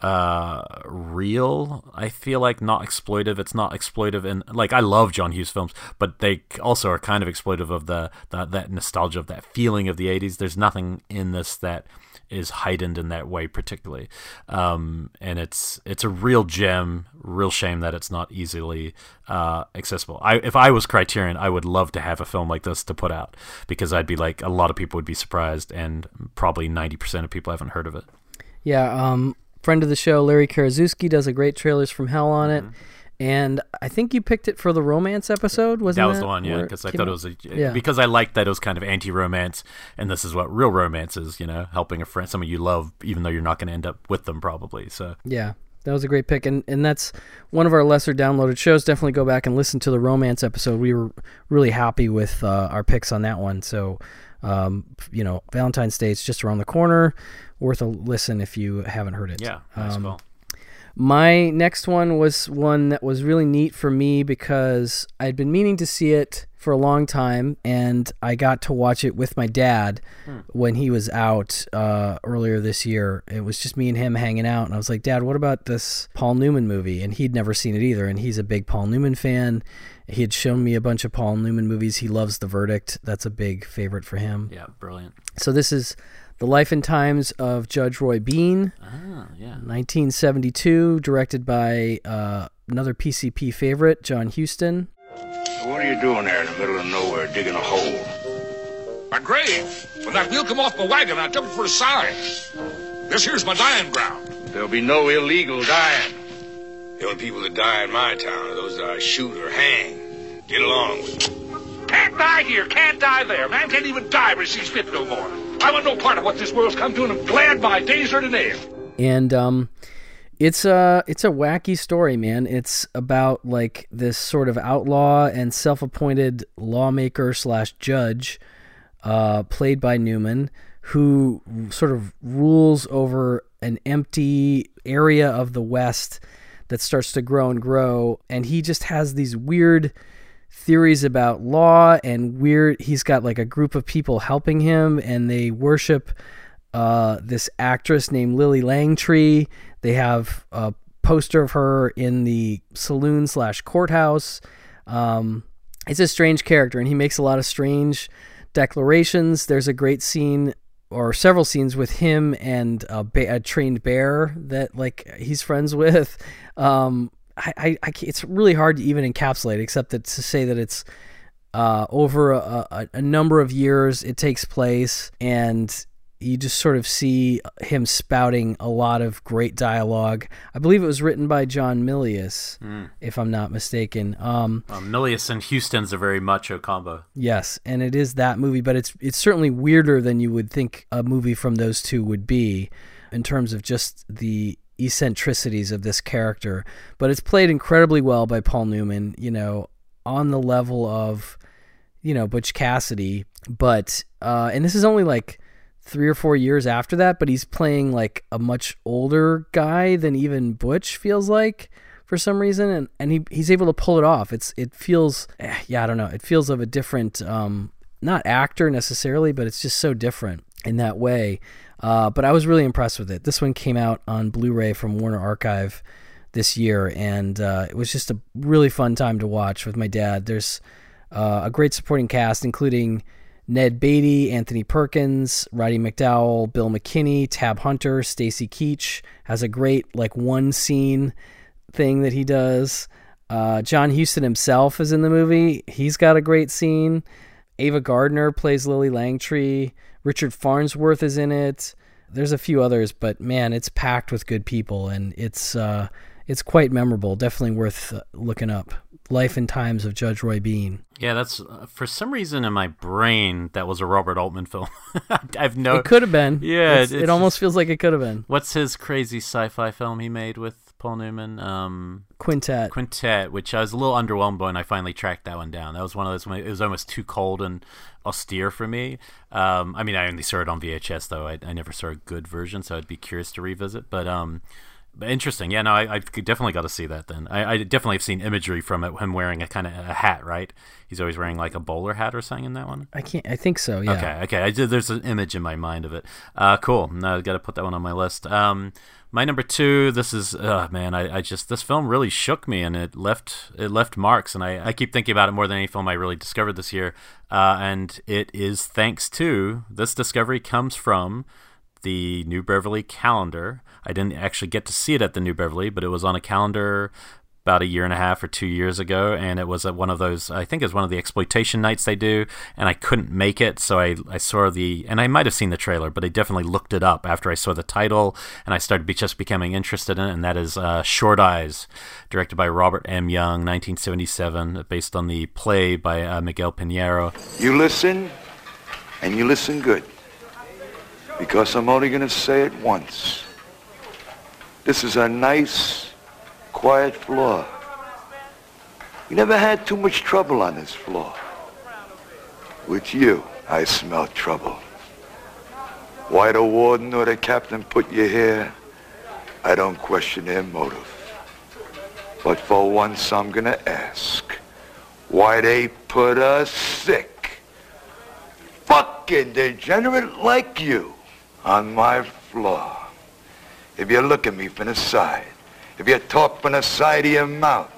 uh real i feel like not exploitive. It's not exploitive and like i love john hughes films but they also are kind of exploitive of the, the that nostalgia of that feeling of the 80s there's nothing in this that is heightened in that way particularly. Um and it's it's a real gem real shame that it's not easily uh accessible. I if i was criterion i would love to have a film like this to put out because i'd be like a lot of people would be surprised and probably 90% of people haven't heard of it. Yeah, um, friend of the show, Larry Karaszewski, does a great trailers from hell on it. And I think you picked it for the romance episode, wasn't that that? was the one, yeah, because I thought it was a, yeah. because I liked that it was kind of anti-romance, and this is what real romance is, you know, helping a friend, someone you love, even though you're not going to end up with them, probably. So Yeah, that was a great pick, and and that's one of our lesser downloaded shows. Definitely go back and listen to the romance episode. We were really happy with uh, our picks on that one. So, um, you know, Valentine's Day is just around the corner. Worth a listen if you haven't heard it. yeah, nice Um. My next one was one that was really neat for me because I'd been meaning to see it for a long time, and I got to watch it with my dad Hmm. when he was out uh, earlier this year. It was just me and him hanging out, and I was like, "Dad, what about this Paul Newman movie?" And he'd never seen it either, and he's a big Paul Newman fan. He had shown me a bunch of Paul Newman movies. He loves The Verdict. That's a big favorite for him. Yeah, brilliant. So this is the life and times of Judge Roy Bean. Ah, yeah. 1972, directed by uh, another PCP favorite, John Huston. What are you doing there in the middle of nowhere digging a hole? My grave. When that wheel come off my wagon, I took it for a sign. This here's my dying ground. There'll be no illegal dying. The only people that die in my town are those that I shoot or hang. Get along with me. Can't die here, can't die there. Man can't even die when he sees fit no more. I want no part of what this world's come to, and I'm glad my days are an end. and um, it's a it's a wacky story, man. It's about like this sort of outlaw and self-appointed lawmaker slash judge, uh, played by Newman, who sort of rules over an empty area of the West that starts to grow and grow, and he just has these weird theories about law and weird he's got like a group of people helping him and they worship uh, this actress named Lillie Langtry. They have a poster of her in the saloon slash courthouse. Um, it's a strange character, and he makes a lot of strange declarations. There's a great scene or several scenes with him and a, ba- a trained bear that like he's friends with. Um, I, I, I it's really hard to even encapsulate, except that to say that it's uh, over a, a, a number of years it takes place and you just sort of see him spouting a lot of great dialogue i believe it was written by john milius Mm. if i'm not mistaken um, Um, Milius and Huston's a very macho combo. yes and it is that movie but it's it's certainly weirder than you would think a movie from those two would be in terms of just the eccentricities of this character but it's played incredibly well by paul newman you know on the level of you know Butch Cassidy, but uh, and this is only like three or four years after that, but he's playing like a much older guy than even Butch feels like for some reason, and and he he's able to pull it off. It's it feels eh, yeah I don't know it feels of a different um not actor necessarily, but it's just so different in that way. Uh, but I was really impressed with it. This one came out on Blu-ray from Warner Archive this year, and uh, it was just a really fun time to watch with my dad. There's uh, a great supporting cast, including Ned Beatty, Anthony Perkins, Roddy McDowall, Bill McKinney, Tab Hunter, Stacy Keach has a great like one scene thing that he does. Uh, John Huston himself is in the movie. He's got a great scene. Ava Gardner plays Lillie Langtry. Richard Farnsworth is in it. There's a few others, but man, it's packed with good people, and it's uh, it's quite memorable. Definitely worth uh, looking up. Life and Times of Judge Roy Bean. Yeah, that's uh, for some reason in my brain that was a Robert Altman film. I've no. It could have been. Yeah, It's- it almost feels like it could have been. What's his crazy sci-fi film he made with Paul Newman? Um, Quintet. Quintet, which I was a little underwhelmed by, and I finally tracked that one down. That was one of those. When it was almost too cold and austere for me. Um, I mean, I only saw it on VHS though. I, I never saw a good version, so I'd be curious to revisit. But um, but Interesting. Yeah, no, I, I definitely got to see that then. I, I definitely have seen imagery from it. Him wearing a kind of a hat, right? He's always wearing like a bowler hat or something in that one. I can't. I think so. Yeah. Okay. Okay. I there's an image in my mind of it. Uh, cool. Now I got to put that one on my list. Um, my number two. This is, uh, man. I, I just this film really shook me and it left it left marks. And I, I keep thinking about it more than any film I really discovered this year. Uh, and it is thanks to this discovery comes from the New Beverly calendar. I didn't actually get to see it at the New Beverly, but it was on a calendar about a year and a half or two years ago, and it was at one of those. I think it was one of the exploitation nights they do, and I couldn't make it, so I I saw the and I might have seen the trailer, but I definitely looked it up after I saw the title, and I started be, just becoming interested in it, and that is uh, Short Eyes, directed by Robert M. Young, 1977, based on the play by uh, Miguel Piñero. You listen, and you listen good, because I'm only going to say it once. This is a nice, quiet floor. We never had too much trouble on this floor. With you, I smell trouble. Why the warden or the captain put you here, I don't question their motive. But for once, I'm gonna ask, why they put a sick, fucking degenerate like you on my floor? If you look at me from the side, if you talk from the side of your mouth,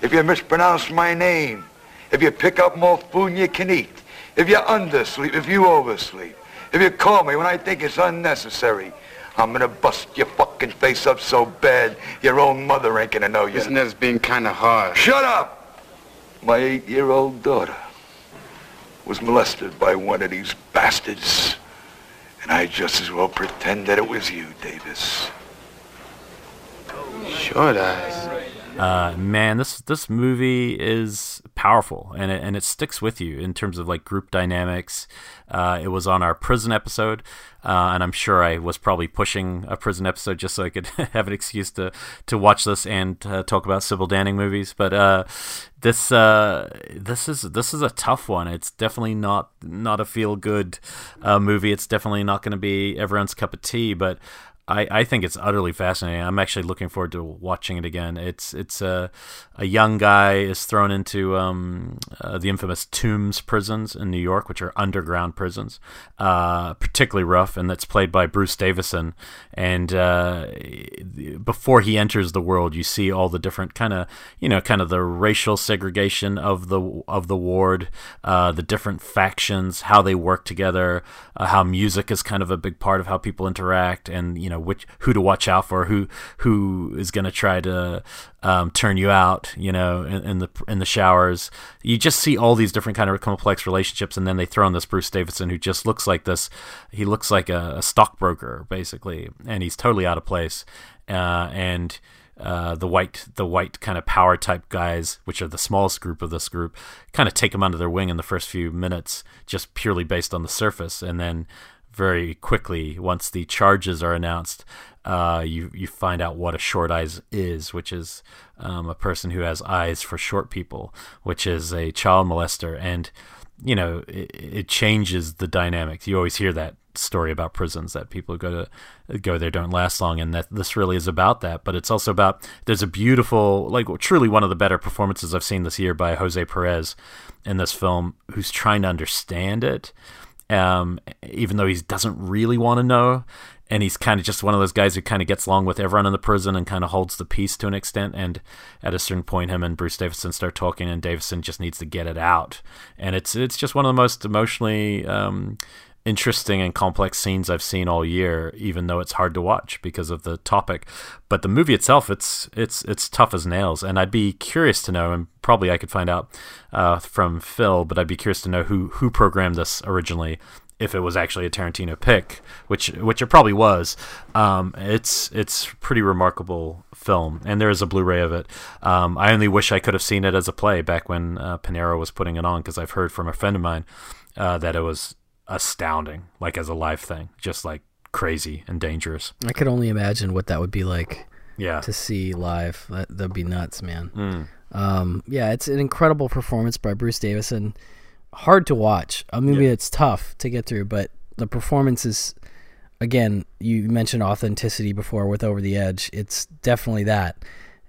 if you mispronounce my name, if you pick up more food than you can eat, if you undersleep, if you oversleep, if you call me when I think it's unnecessary, I'm gonna bust your fucking face up so bad your own mother ain't gonna know you. Isn't that being kind of hard? Shut up! My eight-year-old daughter was molested by one of these bastards. And I just as well pretend that it was you, Davis. Short eyes. Uh, man, this this movie is powerful and it, and it sticks with you in terms of like group dynamics. Uh, it was on our prison episode, uh, and I'm sure I was probably pushing a prison episode just so I could have an excuse to to watch this and uh, talk about Sybil Danning movies. But uh, this uh, this is this is a tough one. It's definitely not not a feel good movie. It's definitely not going to be everyone's cup of tea. But I, I think it's utterly fascinating. I'm actually looking forward to watching it again. It's it's a a young guy is thrown into um, uh, the infamous Tombs prisons in New York, which are underground prisons, uh, particularly rough, and that's played by Bruce Davison. And uh, before he enters the world, you see all the different kind of you know kind of the racial segregation of the of the ward, uh, the different factions, how they work together, uh, how music is kind of a big part of how people interact, and you know which who to watch out for, who who is going to try to um, turn you out, you know, in, in, the in the showers. You just see all these different kind of complex relationships, and then they throw in this Bruce Davison who just looks like this. He looks like a, a stockbroker basically, and he's totally out of place. Uh, and uh, the white the white kind of power type guys, which are the smallest group of this group, kind of take him under their wing in the first few minutes, just purely based on the surface, and then very quickly once the charges are announced, uh, you you find out what a short eyes is, which is um, a person who has eyes for short people, which is a child molester, and you know it, it changes the dynamics. You always hear that story about prisons that people go to go there don't last long, and that this really is about that. But it's also about there's a beautiful, like truly one of the better performances I've seen this year by Jose Perez in this film, who's trying to understand it um, even though he doesn't really want to know. And he's kind of just one of those guys who kind of gets along with everyone in the prison and kind of holds the peace to an extent. And at a certain point, him and Bruce Davison start talking, and Davison just needs to get it out. And it's it's just one of the most emotionally um, interesting and complex scenes I've seen all year, even though it's hard to watch because of the topic. But the movie itself, it's it's it's tough as nails, and I'd be curious to know, and probably I could find out uh, from Phil, but I'd be curious to know who who programmed this originally. If it was actually a Tarantino pick, which which it probably was, um, it's it's pretty remarkable film, and there is a Blu-ray of it. Um, I only wish I could have seen it as a play back when uh, Piñero was putting it on, because I've heard from a friend of mine uh, that it was astounding, like as a live thing, just like crazy and dangerous. I could only imagine what that would be like. Yeah. To see live, that that'd be nuts, man. Mm. Um, yeah, it's an incredible performance by Bruce Davison. Hard to watch. A movie Yeah. that's tough to get through, but the performance is again, you mentioned authenticity before with Over the Edge. It's definitely that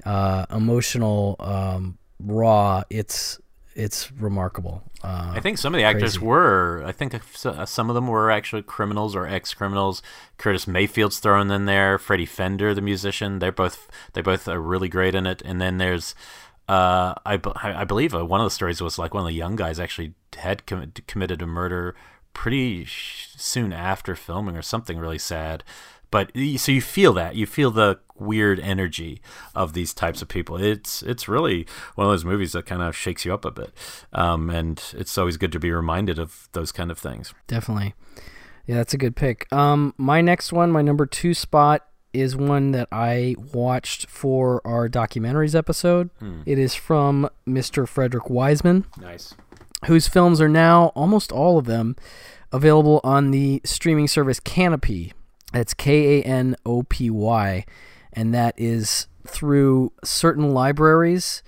uh, emotional, um, raw. It's it's remarkable. Uh, I think some of the actors crazy. were. I think uh, some of them were actually criminals or ex-criminals. Curtis Mayfield's thrown in there. Freddie Fender, the musician, they're both they both are really great in it. And then there's, uh, I, I believe uh, one of the stories was like one of the young guys actually had com- committed a murder pretty sh- soon after filming or something really sad. But so you feel that you feel the weird energy of these types of people. It's it's really one of those movies that kind of shakes you up a bit, um, and it's always good to be reminded of those kind of things. Definitely. Yeah, that's a good pick. Um, my next one, my number two spot, is one that I watched for our documentaries episode. Hmm. It is from Mr. Frederick Wiseman. Nice. Whose films are now, almost all of them, available on the streaming service Kanopy. That's K A N O P Y. And that is through certain libraries.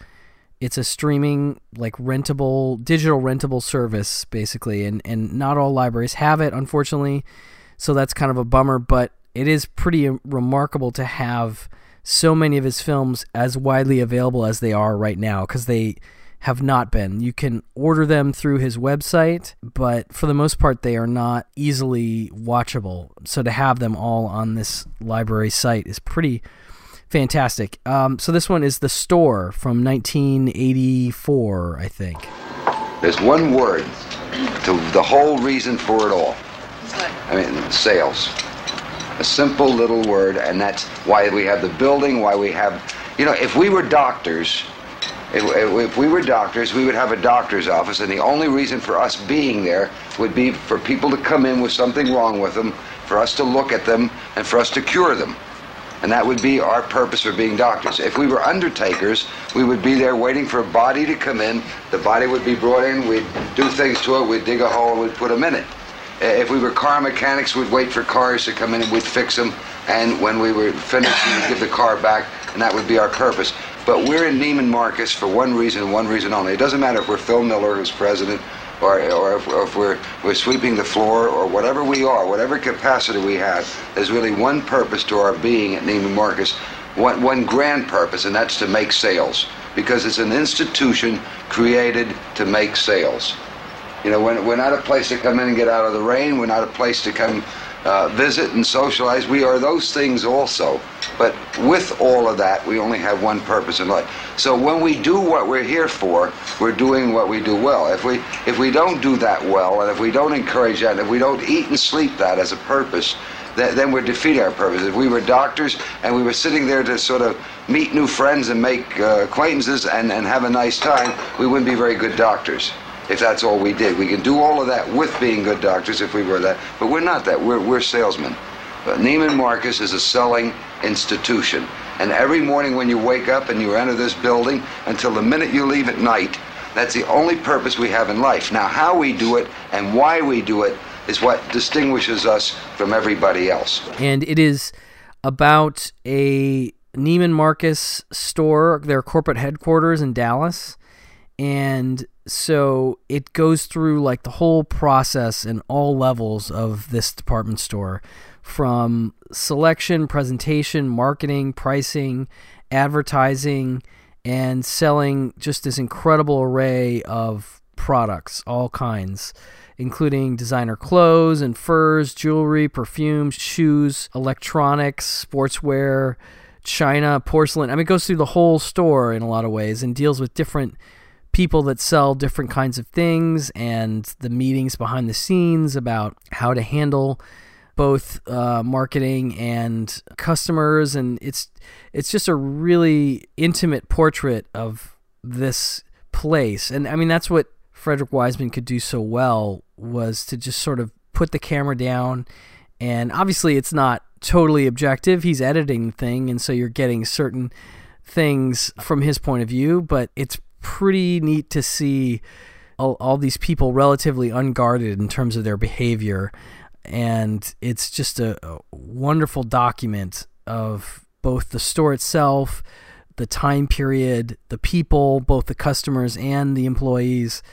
It's a streaming, like rentable, digital rentable service, basically. And, and not all libraries have it, unfortunately. So that's kind of a bummer. But it is pretty remarkable to have so many of his films as widely available as they are right now because they have not been. You can order them through his website, but for the most part, they are not easily watchable. So to have them all on this library site is pretty fantastic. Um, so this one is The Store from 1984, I think. There's one word to the whole reason for it all. I mean, sales. A simple little word, and that's why we have the building, why we have, you know, if we were doctors, if, we were doctors, we would have a doctor's office, and the only reason for us being there would be for people to come in with something wrong with them, for us to look at them, and for us to cure them. And that would be our purpose for being doctors. If we were undertakers, we would be there waiting for a body to come in. The body would be brought in, we'd do things to it, we'd dig a hole, and we'd put them in it. If we were car mechanics, we'd wait for cars to come in and we'd fix them. And when we were finished, we would give the car back, and that would be our purpose. But we're in Neiman Marcus for one reason one reason only. It doesn't matter if we're Phil Miller who's president, or, or, if, or if we're, we're sweeping the floor, or whatever we are, whatever capacity we have, there's really one purpose to our being at Neiman Marcus, one, one grand purpose, and that's to make sales. Because it's an institution created to make sales. You know, we're, we're not a place to come in and get out of the rain. We're not a place to come uh, visit and socialize. We are those things also. But with all of that, we only have one purpose in life. So when we do what we're here for, we're doing what we do well. If we if we don't do that well, and if we don't encourage that, and if we don't eat and sleep that as a purpose, th- then we're defeating our purpose. If we were doctors and we were sitting there to sort of meet new friends and make uh, acquaintances and, and have a nice time, we wouldn't be very good doctors if that's all we did. We can do all of that with being good doctors if we were that, but we're not that. We're, we're salesmen. But Neiman Marcus is a selling institution. And every morning when you wake up and you enter this building until the minute you leave at night, that's the only purpose we have in life. Now, how we do it and why we do it is what distinguishes us from everybody else. and it is about a Neiman Marcus store, their corporate headquarters in Dallas. And so it goes through like the whole process and all levels of this department store from selection, presentation, marketing, pricing, advertising, and selling just this incredible array of products, all kinds, including designer clothes and furs, jewelry, perfume, shoes, electronics, sportswear, china, porcelain. I mean, it goes through the whole store in a lot of ways and deals with different people that sell different kinds of things and the meetings behind the scenes about how to handle both uh, marketing and customers. And it's it's just a really intimate portrait of this place. And i mean that's what frederick wiseman could do so well was to just sort of put the camera down. And obviously it's not totally objective. He's editing the thing and so you're getting certain things from his point of view but it's pretty neat to see all, all these people relatively unguarded in terms of their behavior and it's just a, a wonderful document of both the store itself the time period the people both the customers and the employees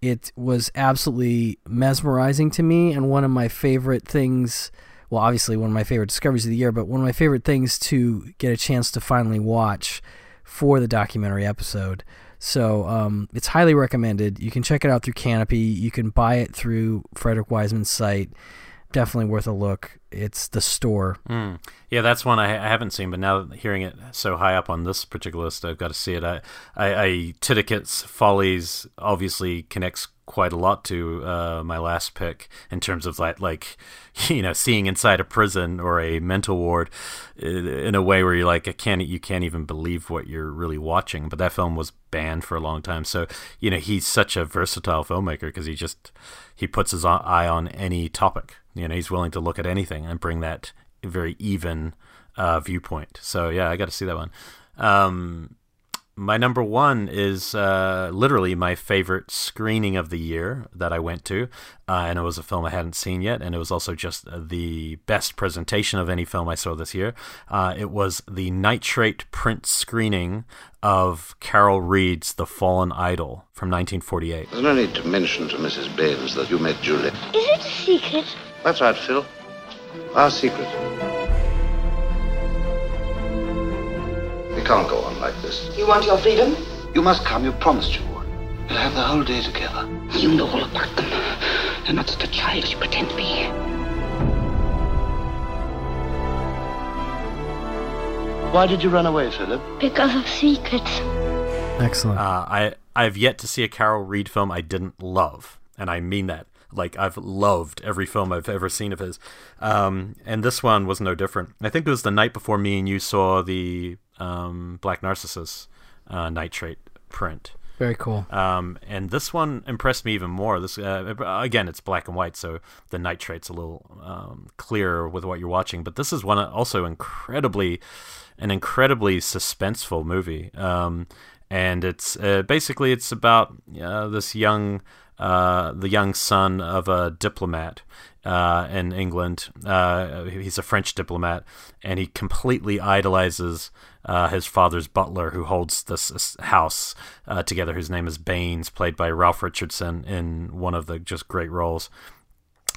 it was absolutely mesmerizing to me and one of my favorite things well, obviously one of my favorite discoveries of the year, but one of my favorite things to get a chance to finally watch for the documentary episode. So um, it's highly recommended. You can check it out through Kanopy. You can buy it through Frederick Wiseman's site. Definitely worth a look. It's the store. Mm. Yeah, that's one I, I, haven't seen, but now hearing it so high up on this particular list, I've got to see it. I, I, I Follies obviously connects quite a lot to uh, my last pick in terms of that, like, you know, seeing inside a prison or a mental ward in a way where you're like, I can't, you can't even believe what you're really watching. But that film was banned for a long time, so you know, he's such a versatile filmmaker because he just he puts his eye on any topic. You know, he's willing to look at anything and bring that very even uh, viewpoint. So yeah, I got to see that one. Um, my number one is uh, literally my favorite screening of the year that I went to, uh, and it was a film I hadn't seen yet, and it was also just the best presentation of any film I saw this year. Uh, it was the nitrate print screening of Carol Reed's The Fallen Idol from 1948. There's no need to mention to Mrs. Baines that you met Julie. Is it a secret? That's right, Phil. Our secret. Can't go on like this. You want your freedom? You must come. You promised you would. We'll have the whole day together. You know all about them. They're not such a child you pretend to be. Why did you run away, Philip? Because of secrets. Excellent. Uh, I I've yet to see a Carol Reed film I didn't love, and I mean that. Like I've loved every film I've ever seen of his, um, and this one was no different. I think it was the night before me and you saw the um, Black Narcissus uh, nitrate print. Very cool. Um, and this one impressed me even more. This uh, again, it's black and white, so the nitrate's a little um, clearer with what you're watching. But this is one also incredibly, an incredibly suspenseful movie. Um, and it's uh, basically it's about uh, this young, uh, the young son of a diplomat uh, in England. Uh, he's a French diplomat, and he completely idolizes uh, his father's butler, who holds this house uh, together. His name is Baines, played by Ralph Richardson in one of the just great roles.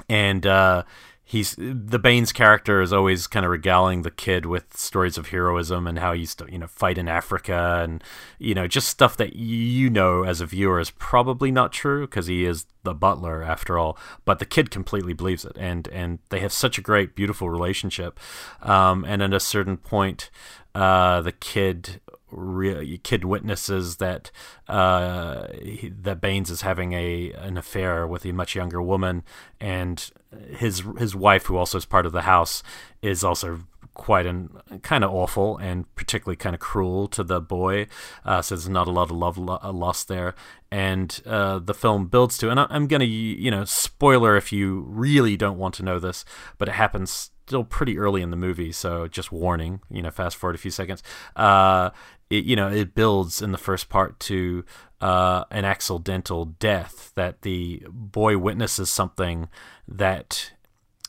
And uh, he's the Baines character is always kind of regaling the kid with stories of heroism and how he used to you know fight in Africa and you know just stuff that you know as a viewer is probably not true because he is the butler after all but the kid completely believes it and and they have such a great beautiful relationship um, and at a certain point uh, the kid re- kid witnesses that uh, he, that Baines is having a an affair with a much younger woman, and his his wife, who also is part of the house, is also quite an kind of awful and particularly kind of cruel to the boy. Uh, so there's not a lot of love lo- uh, lost there, and uh, the film builds to. And I- I'm gonna you know spoiler if you really don't want to know this, but it happens still pretty early in the movie, so just warning. You know, fast forward a few seconds. Uh, it you know it builds in the first part to uh, an accidental death that the boy witnesses something that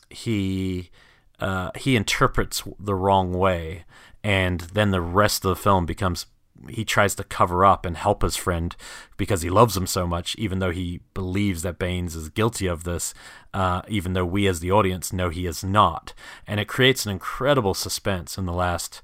he uh, he interprets the wrong way, and then the rest of the film becomes he tries to cover up and help his friend because he loves him so much, even though he believes that Baines is guilty of this, uh, even though we as the audience know he is not. And it creates an incredible suspense in the last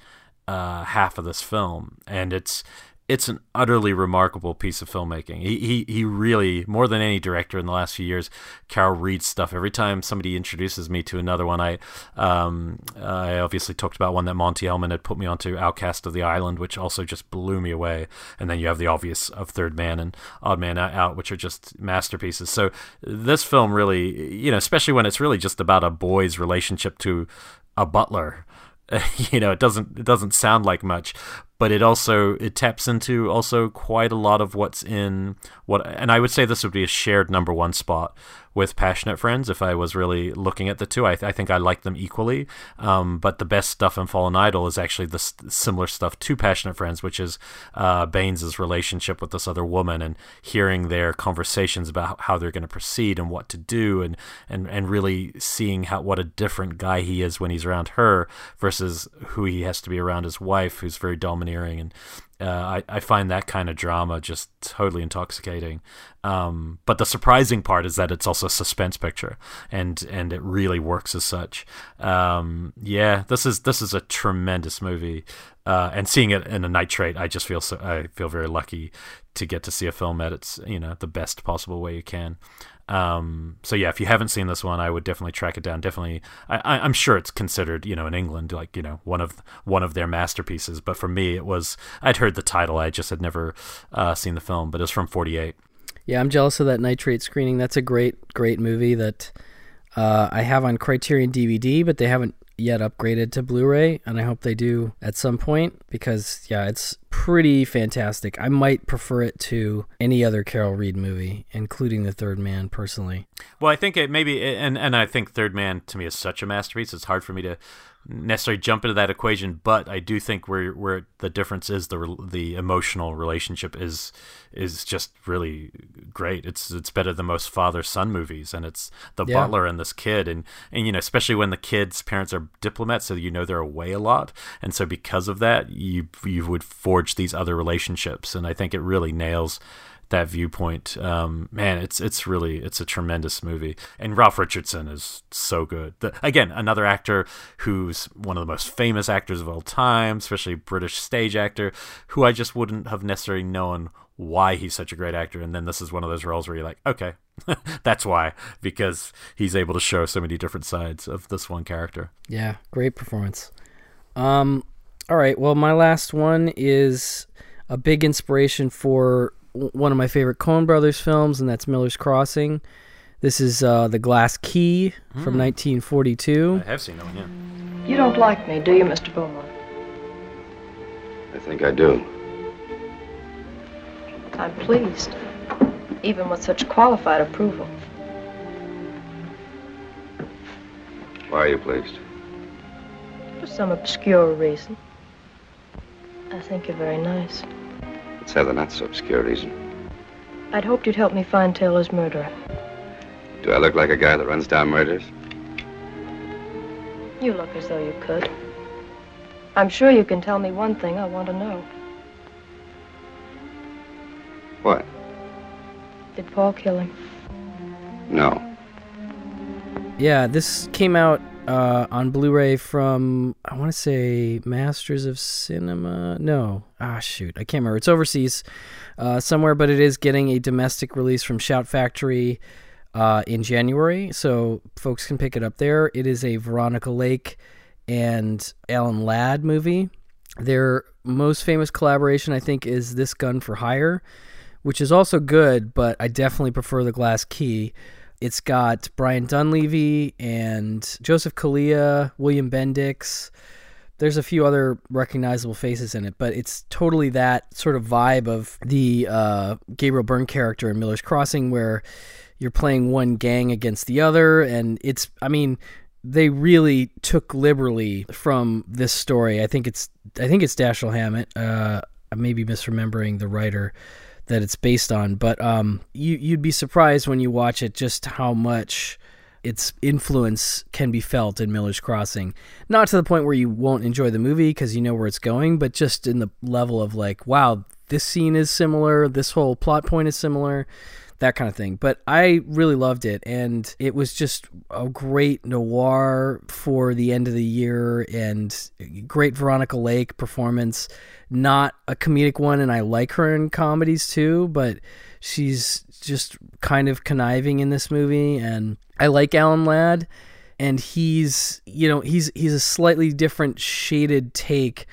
uh, half of this film, and it's it's an utterly remarkable piece of filmmaking. He, he he really more than any director in the last few years. Carol Reed's stuff. Every time somebody introduces me to another one, I um I obviously talked about one that Monte Hellman had put me onto, Outcast of the Island, which also just blew me away. And then you have the obvious of Third Man and Odd Man Out, which are just masterpieces. So this film really, you know, especially when it's really just about a boy's relationship to a butler you know it doesn't it doesn't sound like much but it also it taps into also quite a lot of what's in what and I would say this would be a shared number one spot with Passionate Friends if I was really looking at the two. I, th- I think I like them equally. Um, but the best stuff in Fallen Idol is actually the s- similar stuff to Passionate Friends, which is uh, Baines's relationship with this other woman and hearing their conversations about how they're going to proceed and what to do, and, and, and really seeing how what a different guy he is when he's around her versus who he has to be around his wife, who's very dominating and uh, I, I find that kind of drama just totally intoxicating. Um, but the surprising part is that it's also a suspense picture, and and it really works as such. Um, yeah, this is this is a tremendous movie, uh, and seeing it in a nitrate, I just feel so I feel very lucky to get to see a film at its you know the best possible way you can. Um, so yeah, if you haven't seen this one, I would definitely track it down. Definitely, I, am sure it's considered, you know, in England, like you know, one of one of their masterpieces. But for me, it was I'd heard the title, I just had never uh, seen the film. But it's from '48. Yeah, I'm jealous of that nitrate screening. That's a great, great movie that uh, I have on Criterion DVD, but they haven't yet upgraded to Blu-ray, and I hope they do at some point because yeah, it's pretty fantastic. I might prefer it to any other Carol Reed movie, including The Third Man, personally. Well, I think it maybe, and and I think Third Man to me is such a masterpiece. It's hard for me to necessarily jump into that equation, but I do think where where the difference is the the emotional relationship is is just really great. It's it's better than most father son movies, and it's the yeah. butler and this kid, and and you know especially when the kids' parents are diplomats, so you know they're away a lot, and so because of that, you you would forge these other relationships, and I think it really nails that viewpoint. Um, man, it's it's really it's a tremendous movie, and Ralph Richardson is so good. The, again, another actor who's one of the most famous actors of all time, especially British stage actor, who I just wouldn't have necessarily known why he's such a great actor. And then this is one of those roles where you're like, okay, that's why, because he's able to show so many different sides of this one character. Yeah, great performance. Um, all right, well, my last one is a big inspiration for one of my favorite Coen Brothers films, and that's Miller's Crossing. This is uh, The Glass Key mm. from 1942. I have seen that one, yeah. You don't like me, do you, Mr. Beaumont? I think I do. I'm pleased, even with such qualified approval. Why are you pleased? For some obscure reason. I think you're very nice. Let's have the not so obscure reason. I'd hoped you'd help me find Taylor's murderer. Do I look like a guy that runs down murders? You look as though you could. I'm sure you can tell me one thing I want to know. What? Did Paul kill him? No. Yeah, this came out uh, on Blu-ray from I want to say Masters of Cinema. No, ah shoot, I can't remember. It's overseas uh, somewhere, but it is getting a domestic release from Shout Factory uh, in January, so folks can pick it up there. It is a Veronica Lake and Alan Ladd movie. Their most famous collaboration, I think, is This Gun for Hire, which is also good, but I definitely prefer The Glass Key. It's got Brian Donlevy and Joseph Calleia, William Bendix. There's a few other recognizable faces in it, but it's totally that sort of vibe of the uh, Gabriel Byrne character in Miller's Crossing, where you're playing one gang against the other, and it's, I mean, they really took liberally from this story. I think it's, I think it's Dashiell Hammett. Uh, I may be misremembering the writer that it's based on, but um, you you'd be surprised when you watch it just how much its influence can be felt in Miller's Crossing. Not to the point where you won't enjoy the movie because you know where it's going, but just in the level of like, wow, this scene is similar, this whole plot point is similar that kind of thing. But I really loved it, and it was just a great noir for the end of the year, and great Veronica Lake performance. Not a comedic one, and I like her in comedies too, but she's just kind of conniving in this movie, and I like Alan Ladd. And he's, you know, he's he's a slightly different shaded take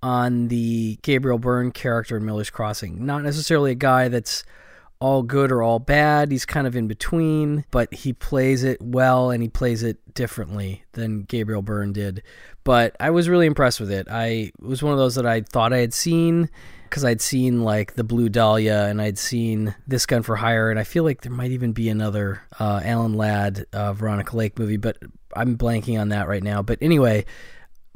on the Gabriel Byrne character in Miller's Crossing. Not necessarily a guy that's all good or all bad. He's kind of in between, but he plays it well and he plays it differently than Gabriel Byrne did. But I was really impressed with it. I it was one of those that I thought I had seen because I'd seen like the Blue Dahlia and I'd seen This Gun for Hire, and I feel like there might even be another uh, Alan Ladd uh, Veronica Lake movie, but I'm blanking on that right now. But anyway.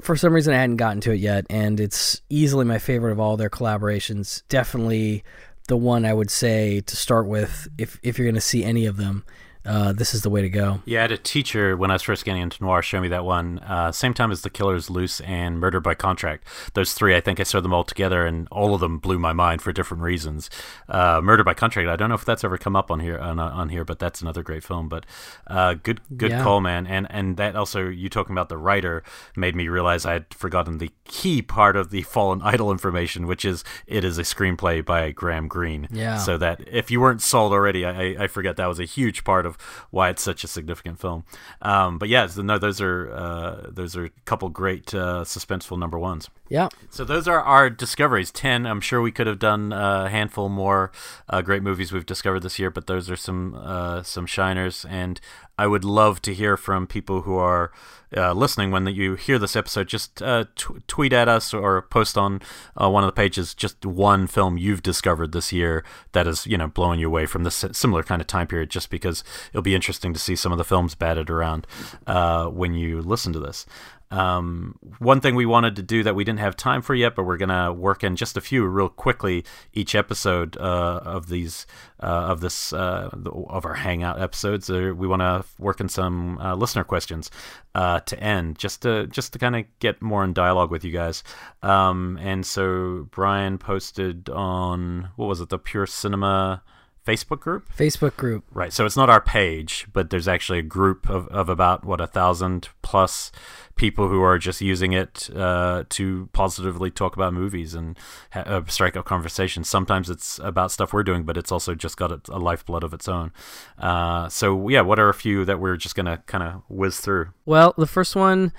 For some reason, I hadn't gotten to it yet, and it's easily my favorite of all their collaborations. Definitely the one I would say to start with if if you're going to see any of them. Uh, this is the way to go. Yeah, I had a teacher when I was first getting into noir show me that one. Uh, same time as The Killer's Loose and Murder by Contract. Those three, I think I saw them all together, and all of them blew my mind for different reasons. Uh, Murder by Contract, I don't know if that's ever come up on here on, on here, but that's another great film. But uh, good good Yeah. call, man. And and that also you talking about the writer made me realize I had forgotten the key part of the Fallen Idol information, which is it is a screenplay by Graham Greene. Yeah. So that if you weren't sold already, I, I- I forget that was a huge part of why it's such a significant film. Um, but yeah, no, those are uh, those are a couple great uh, suspenseful number ones. Yeah. So those are our discoveries. Ten. I'm sure we could have done a handful more uh, great movies we've discovered this year, but those are some uh, some shiners. And I would love to hear from people who are uh, listening when you hear this episode. Just uh, t- tweet at us or post on uh, one of the pages just one film you've discovered this year that is you know blowing you away from this similar kind of time period. Just because it'll be interesting to see some of the films batted around uh, when you listen to this. Um, one thing we wanted to do that we didn't have time for yet, but we're gonna work in just a few real quickly each episode uh, of these uh, of this uh, of our hangout episodes. Uh, we want to work in some uh, listener questions uh, to end, just to just to kind of get more in dialogue with you guys. Um, and so Brian posted on what was it, the Pure Cinema. Facebook group? Facebook group. Right. So it's not our page, but there's actually a group of, of about, what, a thousand plus people who are just using it uh, to positively talk about movies and ha- uh, strike up conversations. Sometimes it's about stuff we're doing, but it's also just got a, a lifeblood of its own. Uh, so, yeah, what are a few that we're just going to kind of whiz through? Well, the first one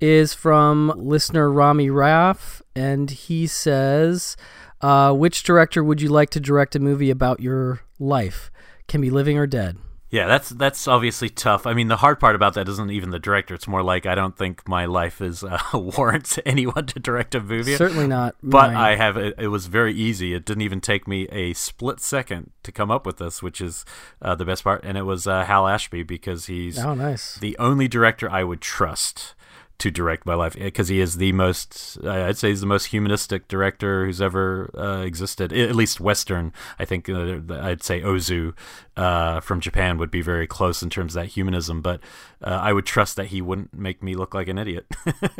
is from listener Rami Raff, and he says, uh, "Which director would you like to direct a movie about your life? Can be living or dead." Yeah, that's that's obviously tough. I mean, the hard part about that isn't even the director. It's more like I don't think my life is uh, warrants anyone to direct a movie. Certainly not But mine. I have it, it was very easy. It didn't even take me a split second to come up with this, which is uh, the best part. And it was uh, Hal Ashby because he's Oh, nice. the only director I would trust to direct my life because he is the most I'd say he's the most humanistic director who's ever uh, existed at least western I think uh, I'd say Ozu uh, from Japan would be very close in terms of that humanism but uh, I would trust that he wouldn't make me look like an idiot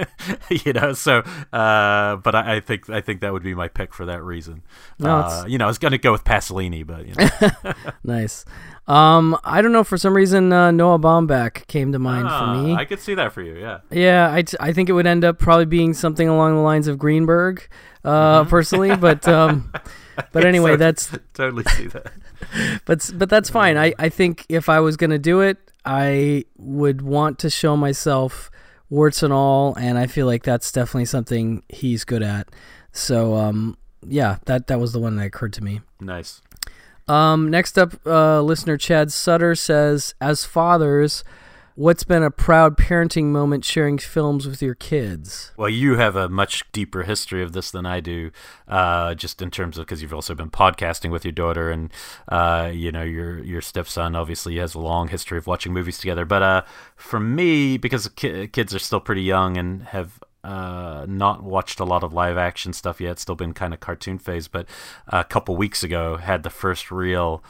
you know so uh, but I, I think I think that would be my pick for that reason No, uh, you know I was gonna go with Pasolini but you know nice. Um, I don't know. For some reason, uh, Noah Baumbach came to mind Ah, for me. I could see that for you yeah Yeah, I, t- I think it would end up probably being something along the lines of Greenberg, uh, Mm-hmm. personally. But um, but anyway, So- that's totally see that but but that's fine. I, I think if I was gonna do it, I would want to show myself warts and all, and I feel like that's definitely something he's good at. So um, yeah, that that was the one that occurred to me. nice Um, next up, uh, listener Chad Sutter says, as fathers, what's been a proud parenting moment sharing films with your kids? Well, you have a much deeper history of this than I do, uh, just in terms of because you've also been podcasting with your daughter, and uh, you know your your stepson obviously has a long history of watching movies together. But uh, for me, because ki- kids are still pretty young and have uh, not watched a lot of live action stuff yet, still been kind of cartoon phase. But a couple weeks ago, had the first real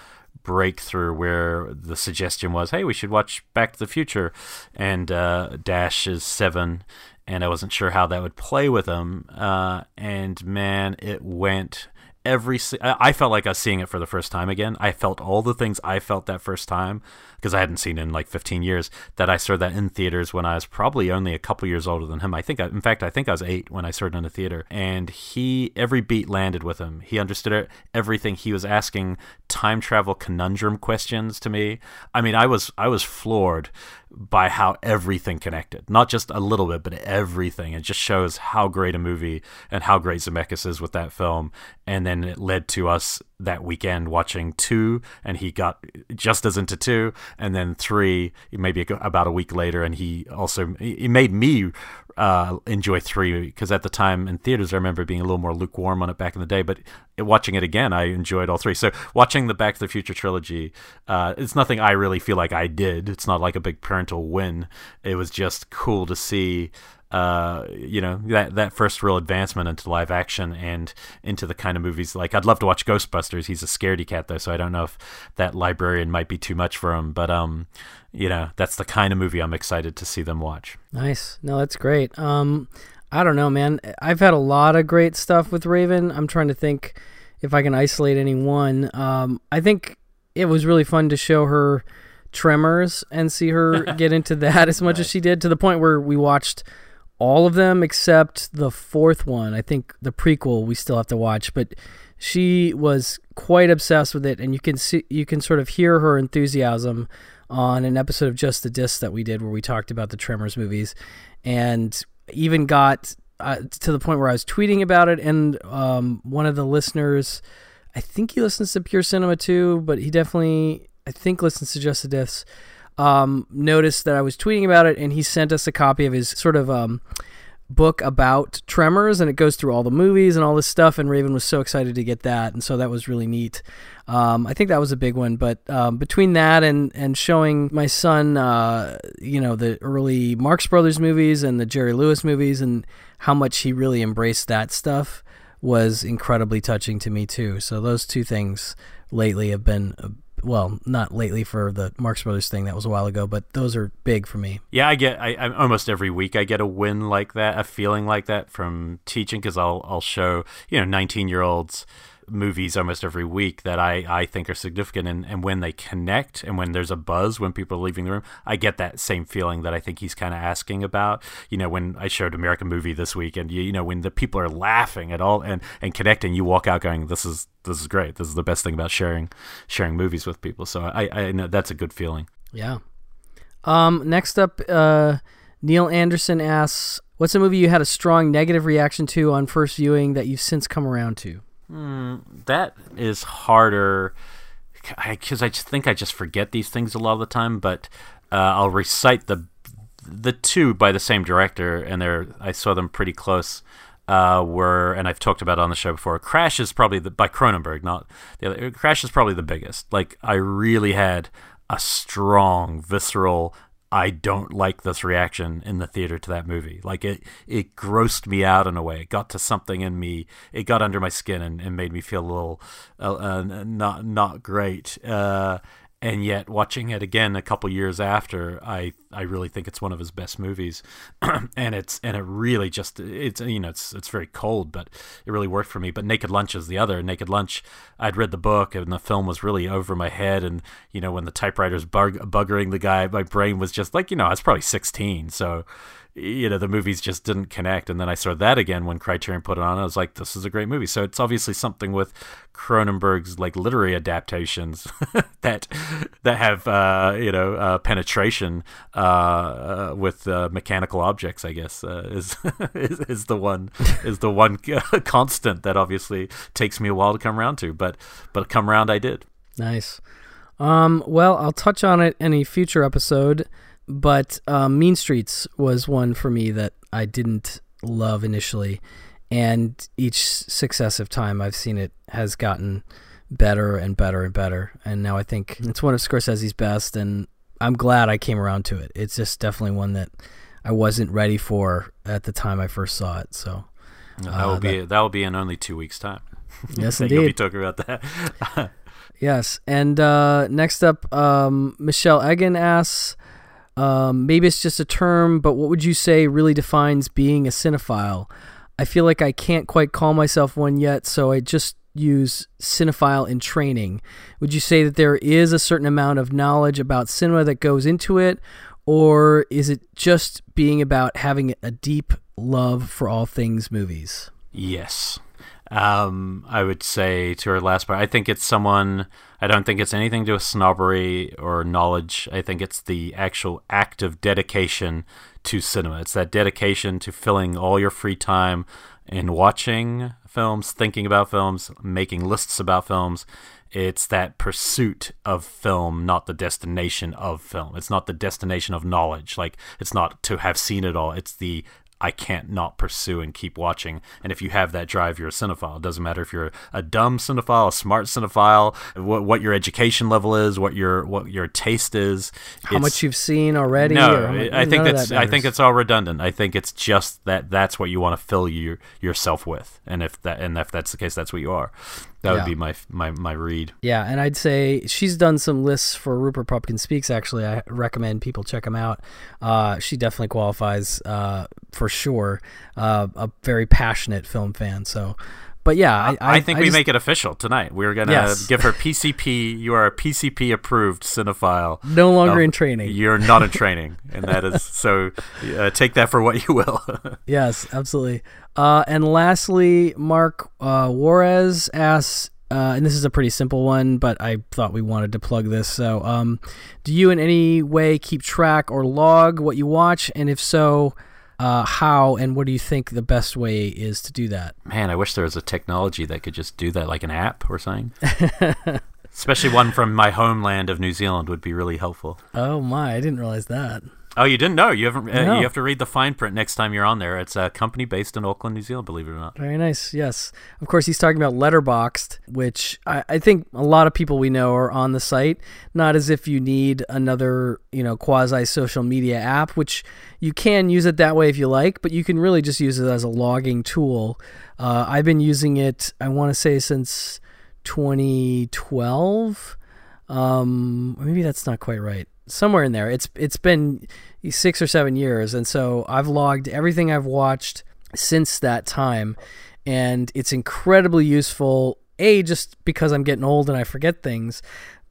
breakthrough where the suggestion was, "Hey, we should watch Back to the Future," and uh, Dash is seven, and I wasn't sure how that would play with him. Uh, and man, it went every. I felt like I was seeing it for the first time again. I felt all the things I felt that first time because I hadn't seen it in like 15 years. That I saw that in theaters when I was probably only a couple years older than him. I think, I, in fact, I think I was eight when I saw it in a theater. And he, every beat landed with him. He understood everything. He was asking time travel conundrum questions to me. I mean, I was, I was floored by how everything connected. Not just a little bit, but everything. It just shows how great a movie and how great Zemeckis is with that film. And then it led to us that weekend watching two, and he got just as into two, and then three, maybe about a week later, and he also he made me uh, enjoy three because at the time in theaters I remember being a little more lukewarm on it back in the day, but watching it again I enjoyed all three. So watching the Back to the Future trilogy, uh, it's nothing I really feel like I did. It's not like a big parental win. It was just cool to see uh, you know that that first real advancement into live action and into the kind of movies like I'd love to watch Ghostbusters. He's a scaredy cat though, so I don't know if that librarian might be too much for him. But um, you know that's the kind of movie I'm excited to see them watch. Nice. No, that's great. Um, I don't know, man. I've had a lot of great stuff with Raven. I'm trying to think if I can isolate any one. Um, I think it was really fun to show her Tremors and see her get into that as much as she did to the point where we watched all of them except the fourth one. I think the prequel we still have to watch, but she was quite obsessed with it and you can see you can sort of hear her enthusiasm on an episode of Just the Disc that we did where we talked about the Tremors movies and even got uh, to the point where I was tweeting about it and um, one of the listeners I think he listens to Pure Cinema too, but he definitely I think listens to Just the Discs, um, noticed that I was tweeting about it, and he sent us a copy of his sort of um, book about Tremors, and it goes through all the movies and all this stuff. And Raven was so excited to get that, and so that was really neat. Um, I think that was a big one. But um, between that and and showing my son, uh, you know, the early Marx Brothers movies and the Jerry Lewis movies, and how much he really embraced that stuff was incredibly touching to me too. So those two things lately have been well, not lately for the Marx Brothers thing. That was a while ago, but those are big for me. Yeah, I get. I, I almost every week I get a win like that, a feeling like that from teaching because I'll I'll show you know nineteen year olds movies almost every week that I, I think are significant and, and when they connect and when there's a buzz when people are leaving the room I get that same feeling that I think he's kind of asking about. You know when I showed American movie this week and you, you know when the people are laughing at all and, and connecting you walk out going this is this is great. This is the best thing about sharing sharing movies with people. So I, I know that's a good feeling. Yeah. Um next up uh Neil Anderson asks what's a movie you had a strong negative reaction to on first viewing that you've since come around to Hmm, that is harder because I, I, think I just forget these things a lot of the time. But uh, I'll recite the the two by the same director, and they're I saw them pretty close. Uh, were and I've talked about on the show before. Crash is probably the by Cronenberg, not the other. Crash is probably the biggest. Like I really had a strong, visceral I don't like this reaction in the theater to that movie. Like it, it grossed me out in a way. It got to something in me. It got under my skin and, and made me feel a little uh, uh, not not great. Uh, and yet watching it again a couple years after i i really think it's one of his best movies. And it's and it really just it's you know it's it's very cold but it really worked for me. But naked lunch is the other. Naked lunch i'd read the book and the film was really over my head. And you know when the typewriter's bug, buggering the guy my brain was just like you know i was probably 16 so you know the movies just didn't connect. And then i saw that again when criterion put it on. I was like this is a great movie. So it's obviously something with cronenberg's like literary adaptations that that have uh, you know uh, penetration uh, uh with uh, mechanical objects i guess uh, is, is, is the one is the one constant that obviously takes me a while to come around to. But but come around i did. Nice. Um, well i'll touch on it in a future episode but um, Mean Streets was one for me that I didn't love initially, and each successive time I've seen it has gotten better and better and better, and now I think it's one of Scorsese's best, and I'm glad I came around to it. It's just definitely one that I wasn't ready for at the time I first saw it. So uh, that will be that, that will be in only two weeks' time. Yes, indeed. You'll be talking about that. yes, and uh, next up, um, Michelle Egan asks. Um, maybe it's just a term, but what would you say really defines being a cinephile? I feel like I can't quite call myself one yet, so I just use cinephile in training. Would you say that there is a certain amount of knowledge about cinema that goes into it, or is it just being about having a deep love for all things movies? Yes. Um, I would say to her last part, I think it's someone. I don't think it's anything to with snobbery or knowledge. I think it's the actual act of dedication to cinema. It's that dedication to filling all your free time in watching films, thinking about films, making lists about films. It's that pursuit of film, not the destination of film. It's not the destination of knowledge. Like, it's not to have seen it all. It's the I can't not pursue and keep watching. And if you have that drive, you're a cinephile. It doesn't matter if you're a dumb cinephile, a smart cinephile, what, what your education level is, what your what your taste is, how much you've seen already. No, much, I think that's that I think it's all redundant. I think it's just that that's what you want to fill your yourself with, and if that and if that's the case, that's what you are. That Yeah. would be my my my read. Yeah, and I'd say she's done some lists for Rupert Pupkin Speaks. Actually, I recommend people check them out. Uh, she definitely qualifies uh, for sure. Uh, a very passionate film fan. So, but yeah, I, I, I think we just- make it official tonight. We're gonna Yes. give her PCP. You are a PCP approved cinephile. No longer in training. You're not in training, and that is so. Uh, take that for what you will. Yes, absolutely. Uh, and lastly, Mark uh, Juarez asks, uh, and this is a pretty simple one, but I thought we wanted to plug this. So, um, do you in any way keep track or log what you watch? And if so, uh, how and what do you think the best way is to do that? Man, I wish there was a technology that could just do that, like an app or something. Especially one from my homeland of New Zealand would be really helpful. Oh my, I didn't realize that. Oh, you didn't know? You haven't? Uh, No. You have to read the fine print next time you're on there. It's a company based in Auckland, New Zealand. Believe it or not. Very nice. Yes. Of course, he's talking about Letterboxd, which I, I think a lot of people we know are on the site. Not as if you need another, you know, quasi social media app, which you can use it that way if you like, but you can really just use it as a logging tool. Uh, I've been using it, I want to say, since 2012. Um, maybe that's not quite right. Somewhere in there. It's it's been six or seven years, and so I've logged everything I've watched since that time, and it's incredibly useful. A just because I'm getting old and I forget things,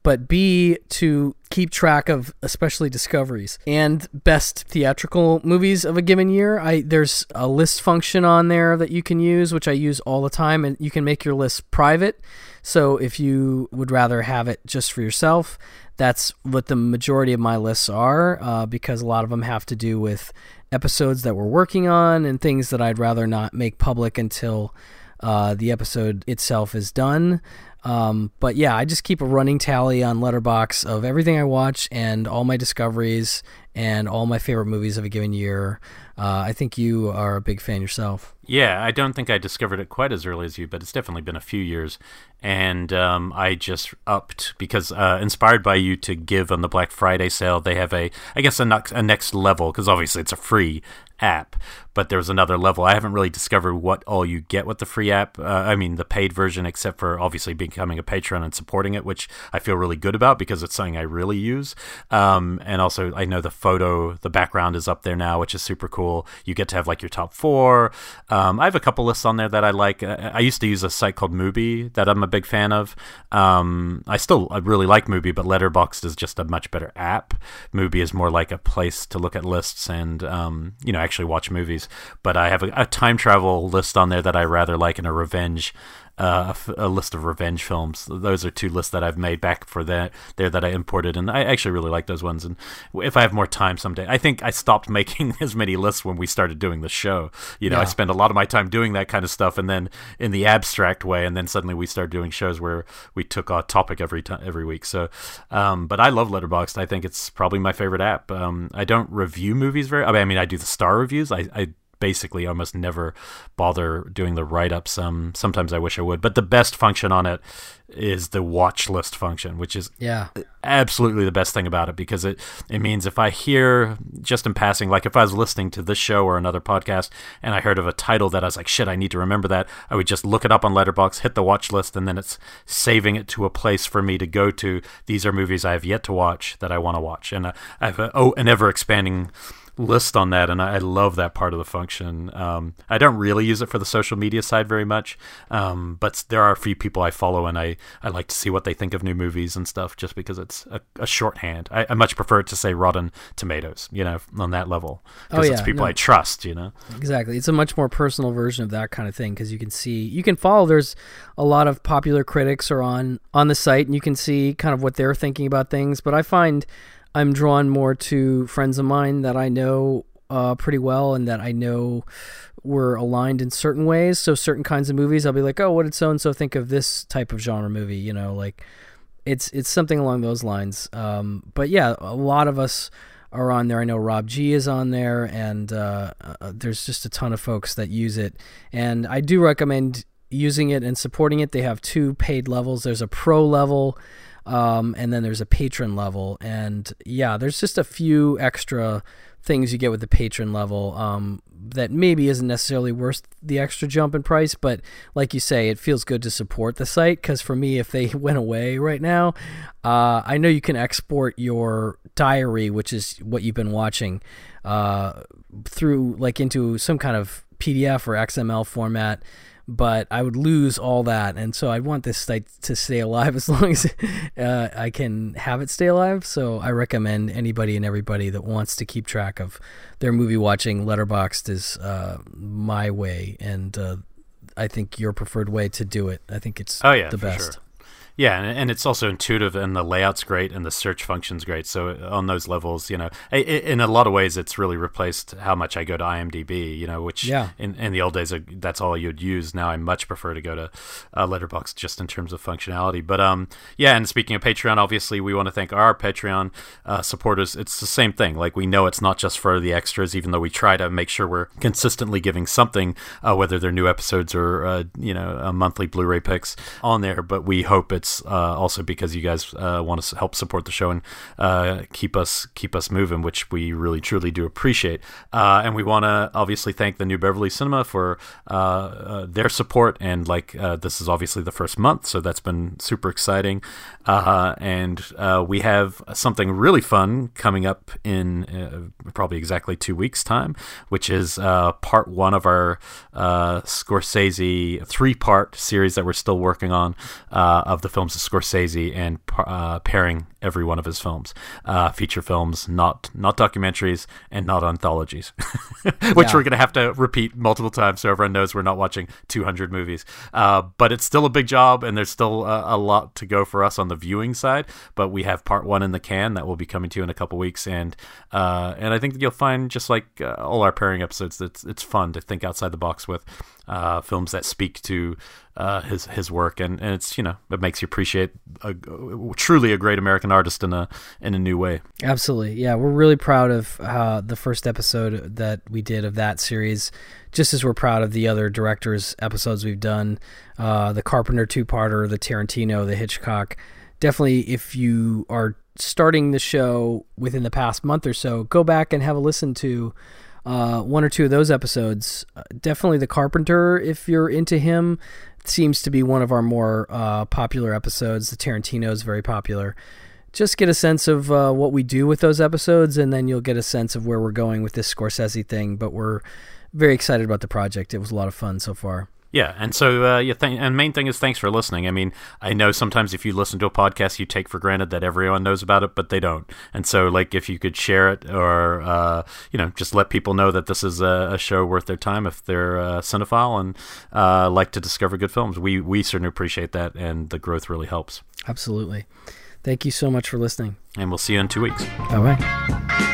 but B to keep track of especially discoveries and best theatrical movies of a given year. I there's a list function on there that you can use, which I use all the time, and you can make your list private. So if you would rather have it just for yourself, that's what the majority of my lists are, uh, because a lot of them have to do with episodes that we're working on and things that I'd rather not make public until uh, the episode itself is done. Um, but yeah, I just keep a running tally on Letterboxd of everything I watch and all my discoveries and all my favorite movies of a given year. Uh, I think you are a big fan yourself. Yeah, I don't think I discovered it quite as early as you, but it's definitely been a few years. And um, I just upped because uh, inspired by you to give on the Black Friday sale, they have a, I guess, a, next, a next level because obviously it's a free app, but there's another level. I haven't really discovered what all you get with the free app. Uh, I mean, the paid version, except for obviously becoming a patron and supporting it, which I feel really good about because it's something I really use. Um, and also, I know the photo, the background is up there now, which is super cool. You get to have like your top four. Um, I have a couple lists on there that I like. Uh, I used to use a site called Mubi that I'm a big fan of. Um, I still I really like Mubi, but Letterboxd is just a much better app. Mubi is more like a place to look at lists and um, you know actually watch movies. But I have a, a time travel list on there that I rather like, and a revenge. Uh, a f- a list of revenge films. Those are two lists that I've made back for that there that I imported, and I actually really like those ones. And if I have more time someday, I think I stopped making as many lists when we started doing the show. You know, I Yeah. spend a lot of my time doing that kind of stuff, and then in the abstract way, and then suddenly we started doing shows where we took a topic every time every week. So, um, but I love Letterboxd. I think it's probably my favorite app. Um, I don't review movies very. I mean, I mean, I do the star reviews. I, I basically almost never bother doing the write ups. Um, sometimes I wish I would, but the best function on it is the watch list function, which is Yeah. absolutely the best thing about it because it it means if I hear just in passing, like if I was listening to this show or another podcast and I heard of a title that I was like, shit, I need to remember that, I would just look it up on Letterboxd, hit the watch list, and then it's saving it to a place for me to go to. These are movies I have yet to watch that I want to watch, and uh, I have a, oh an ever expanding list on that, and I, I love that part of the function. Um, I don't really use it for the social media side very much, um, but there are a few people I follow, and I, I like to see what they think of new movies and stuff, just because it's a, a shorthand. I, I much prefer it to say Rotten Tomatoes, you know, on that level, Oh, because it's people no. I trust, you know. Exactly. It's a much more personal version of that kind of thing because you can see, you can follow. There's a lot of popular critics are on on the site, and you can see kind of what they're thinking about things. But I find I'm drawn more to friends of mine that I know uh, pretty well and that I know we're aligned in certain ways. So certain kinds of movies, I'll be like, oh, what did so and so think of this type of genre movie? You know, like it's it's something along those lines. Um, but yeah, a lot of us are on there. I know Rob G is on there, and uh, uh, there's just a ton of folks that use it. And I do recommend using it and supporting it. They have two paid levels. There's a pro level, um, and then there's a patron level. And yeah, there's just a few extra things you get with the patron level um, that maybe isn't necessarily worth the extra jump in price, but like you say, it feels good to support the site. Because for me, if they went away right now, uh, I know you can export your diary, which is what you've been watching, uh, through like into some kind of PDF or XML format but I would lose all that, and so I want this site to stay alive as long as uh, I can have it stay alive. So I recommend anybody and everybody that wants to keep track of their movie watching. Letterboxd is uh, my way, and uh, I think your preferred way to do it. I think it's oh yeah the best. Sure. Yeah, and, it's also intuitive, and the layout's great, and the search function's great. So on those levels, you know, in a lot of ways, it's really replaced how much I go to IMDb. You know, which yeah. in, in the old days uh, that's all you'd use. Now I much prefer to go to uh, Letterboxd just in terms of functionality. But um, yeah, and speaking of Patreon, obviously we want to thank our Patreon uh, supporters. It's the same thing. Like we know it's not just for the extras, even though we try to make sure we're consistently giving something, uh, whether they're new episodes or uh, you know monthly Blu-ray picks on there. But we hope it's uh, also because you guys uh, want to help support the show and uh, keep us keep us moving, which we really truly do appreciate. Uh, and we want to obviously thank the New Beverly Cinema for uh, their support. And like this is obviously the first month, so that's been super exciting. and we have something really fun coming up in probably exactly two weeks' time, which is part one of our Scorsese three-part series that we're still working on of the films of Scorsese and uh, pairing every one of his films, uh, feature films, not not documentaries and not anthologies, which yeah. we're going to have to repeat multiple times so everyone knows we're not watching 200 movies. Uh, but it's still a big job, and there's still a, a, lot to go for us on the viewing side. But we have part one in the can that will be coming to you in a couple weeks, and uh, and I think you'll find just like uh, all our pairing episodes, it's it's fun to think outside the box with uh, films that speak to uh, his his work, and, and it's you know it makes you appreciate a, truly a great American artist in a in a new way. Absolutely, yeah, we're really proud of uh, the first episode that we did of that series. Just as we're proud of the other directors' episodes we've done, uh, the Carpenter two-parter, the Tarantino, the Hitchcock. Definitely, if you are starting the show within the past month or so, go back and have a listen to uh, one or two of those episodes. Uh, definitely the Carpenter, if you're into him, seems to be one of our more uh, popular episodes. The Tarantino is very popular. Just get a sense of uh, what we do with those episodes, and then you'll get a sense of where we're going with this Scorsese thing. But we're very excited about the project. It was a lot of fun so far. Yeah, and so uh, yeah, th- and main thing is thanks for listening. I mean, I know sometimes if you listen to a podcast, you take for granted that everyone knows about it, but they don't. And so, like, if you could share it, or uh, you know, just let people know that this is a, a show worth their time if they're a cinephile and uh, like to discover good films. We we certainly appreciate that, and the growth really helps. Absolutely. Thank you so much for listening. And we'll see you in two weeks. Bye bye.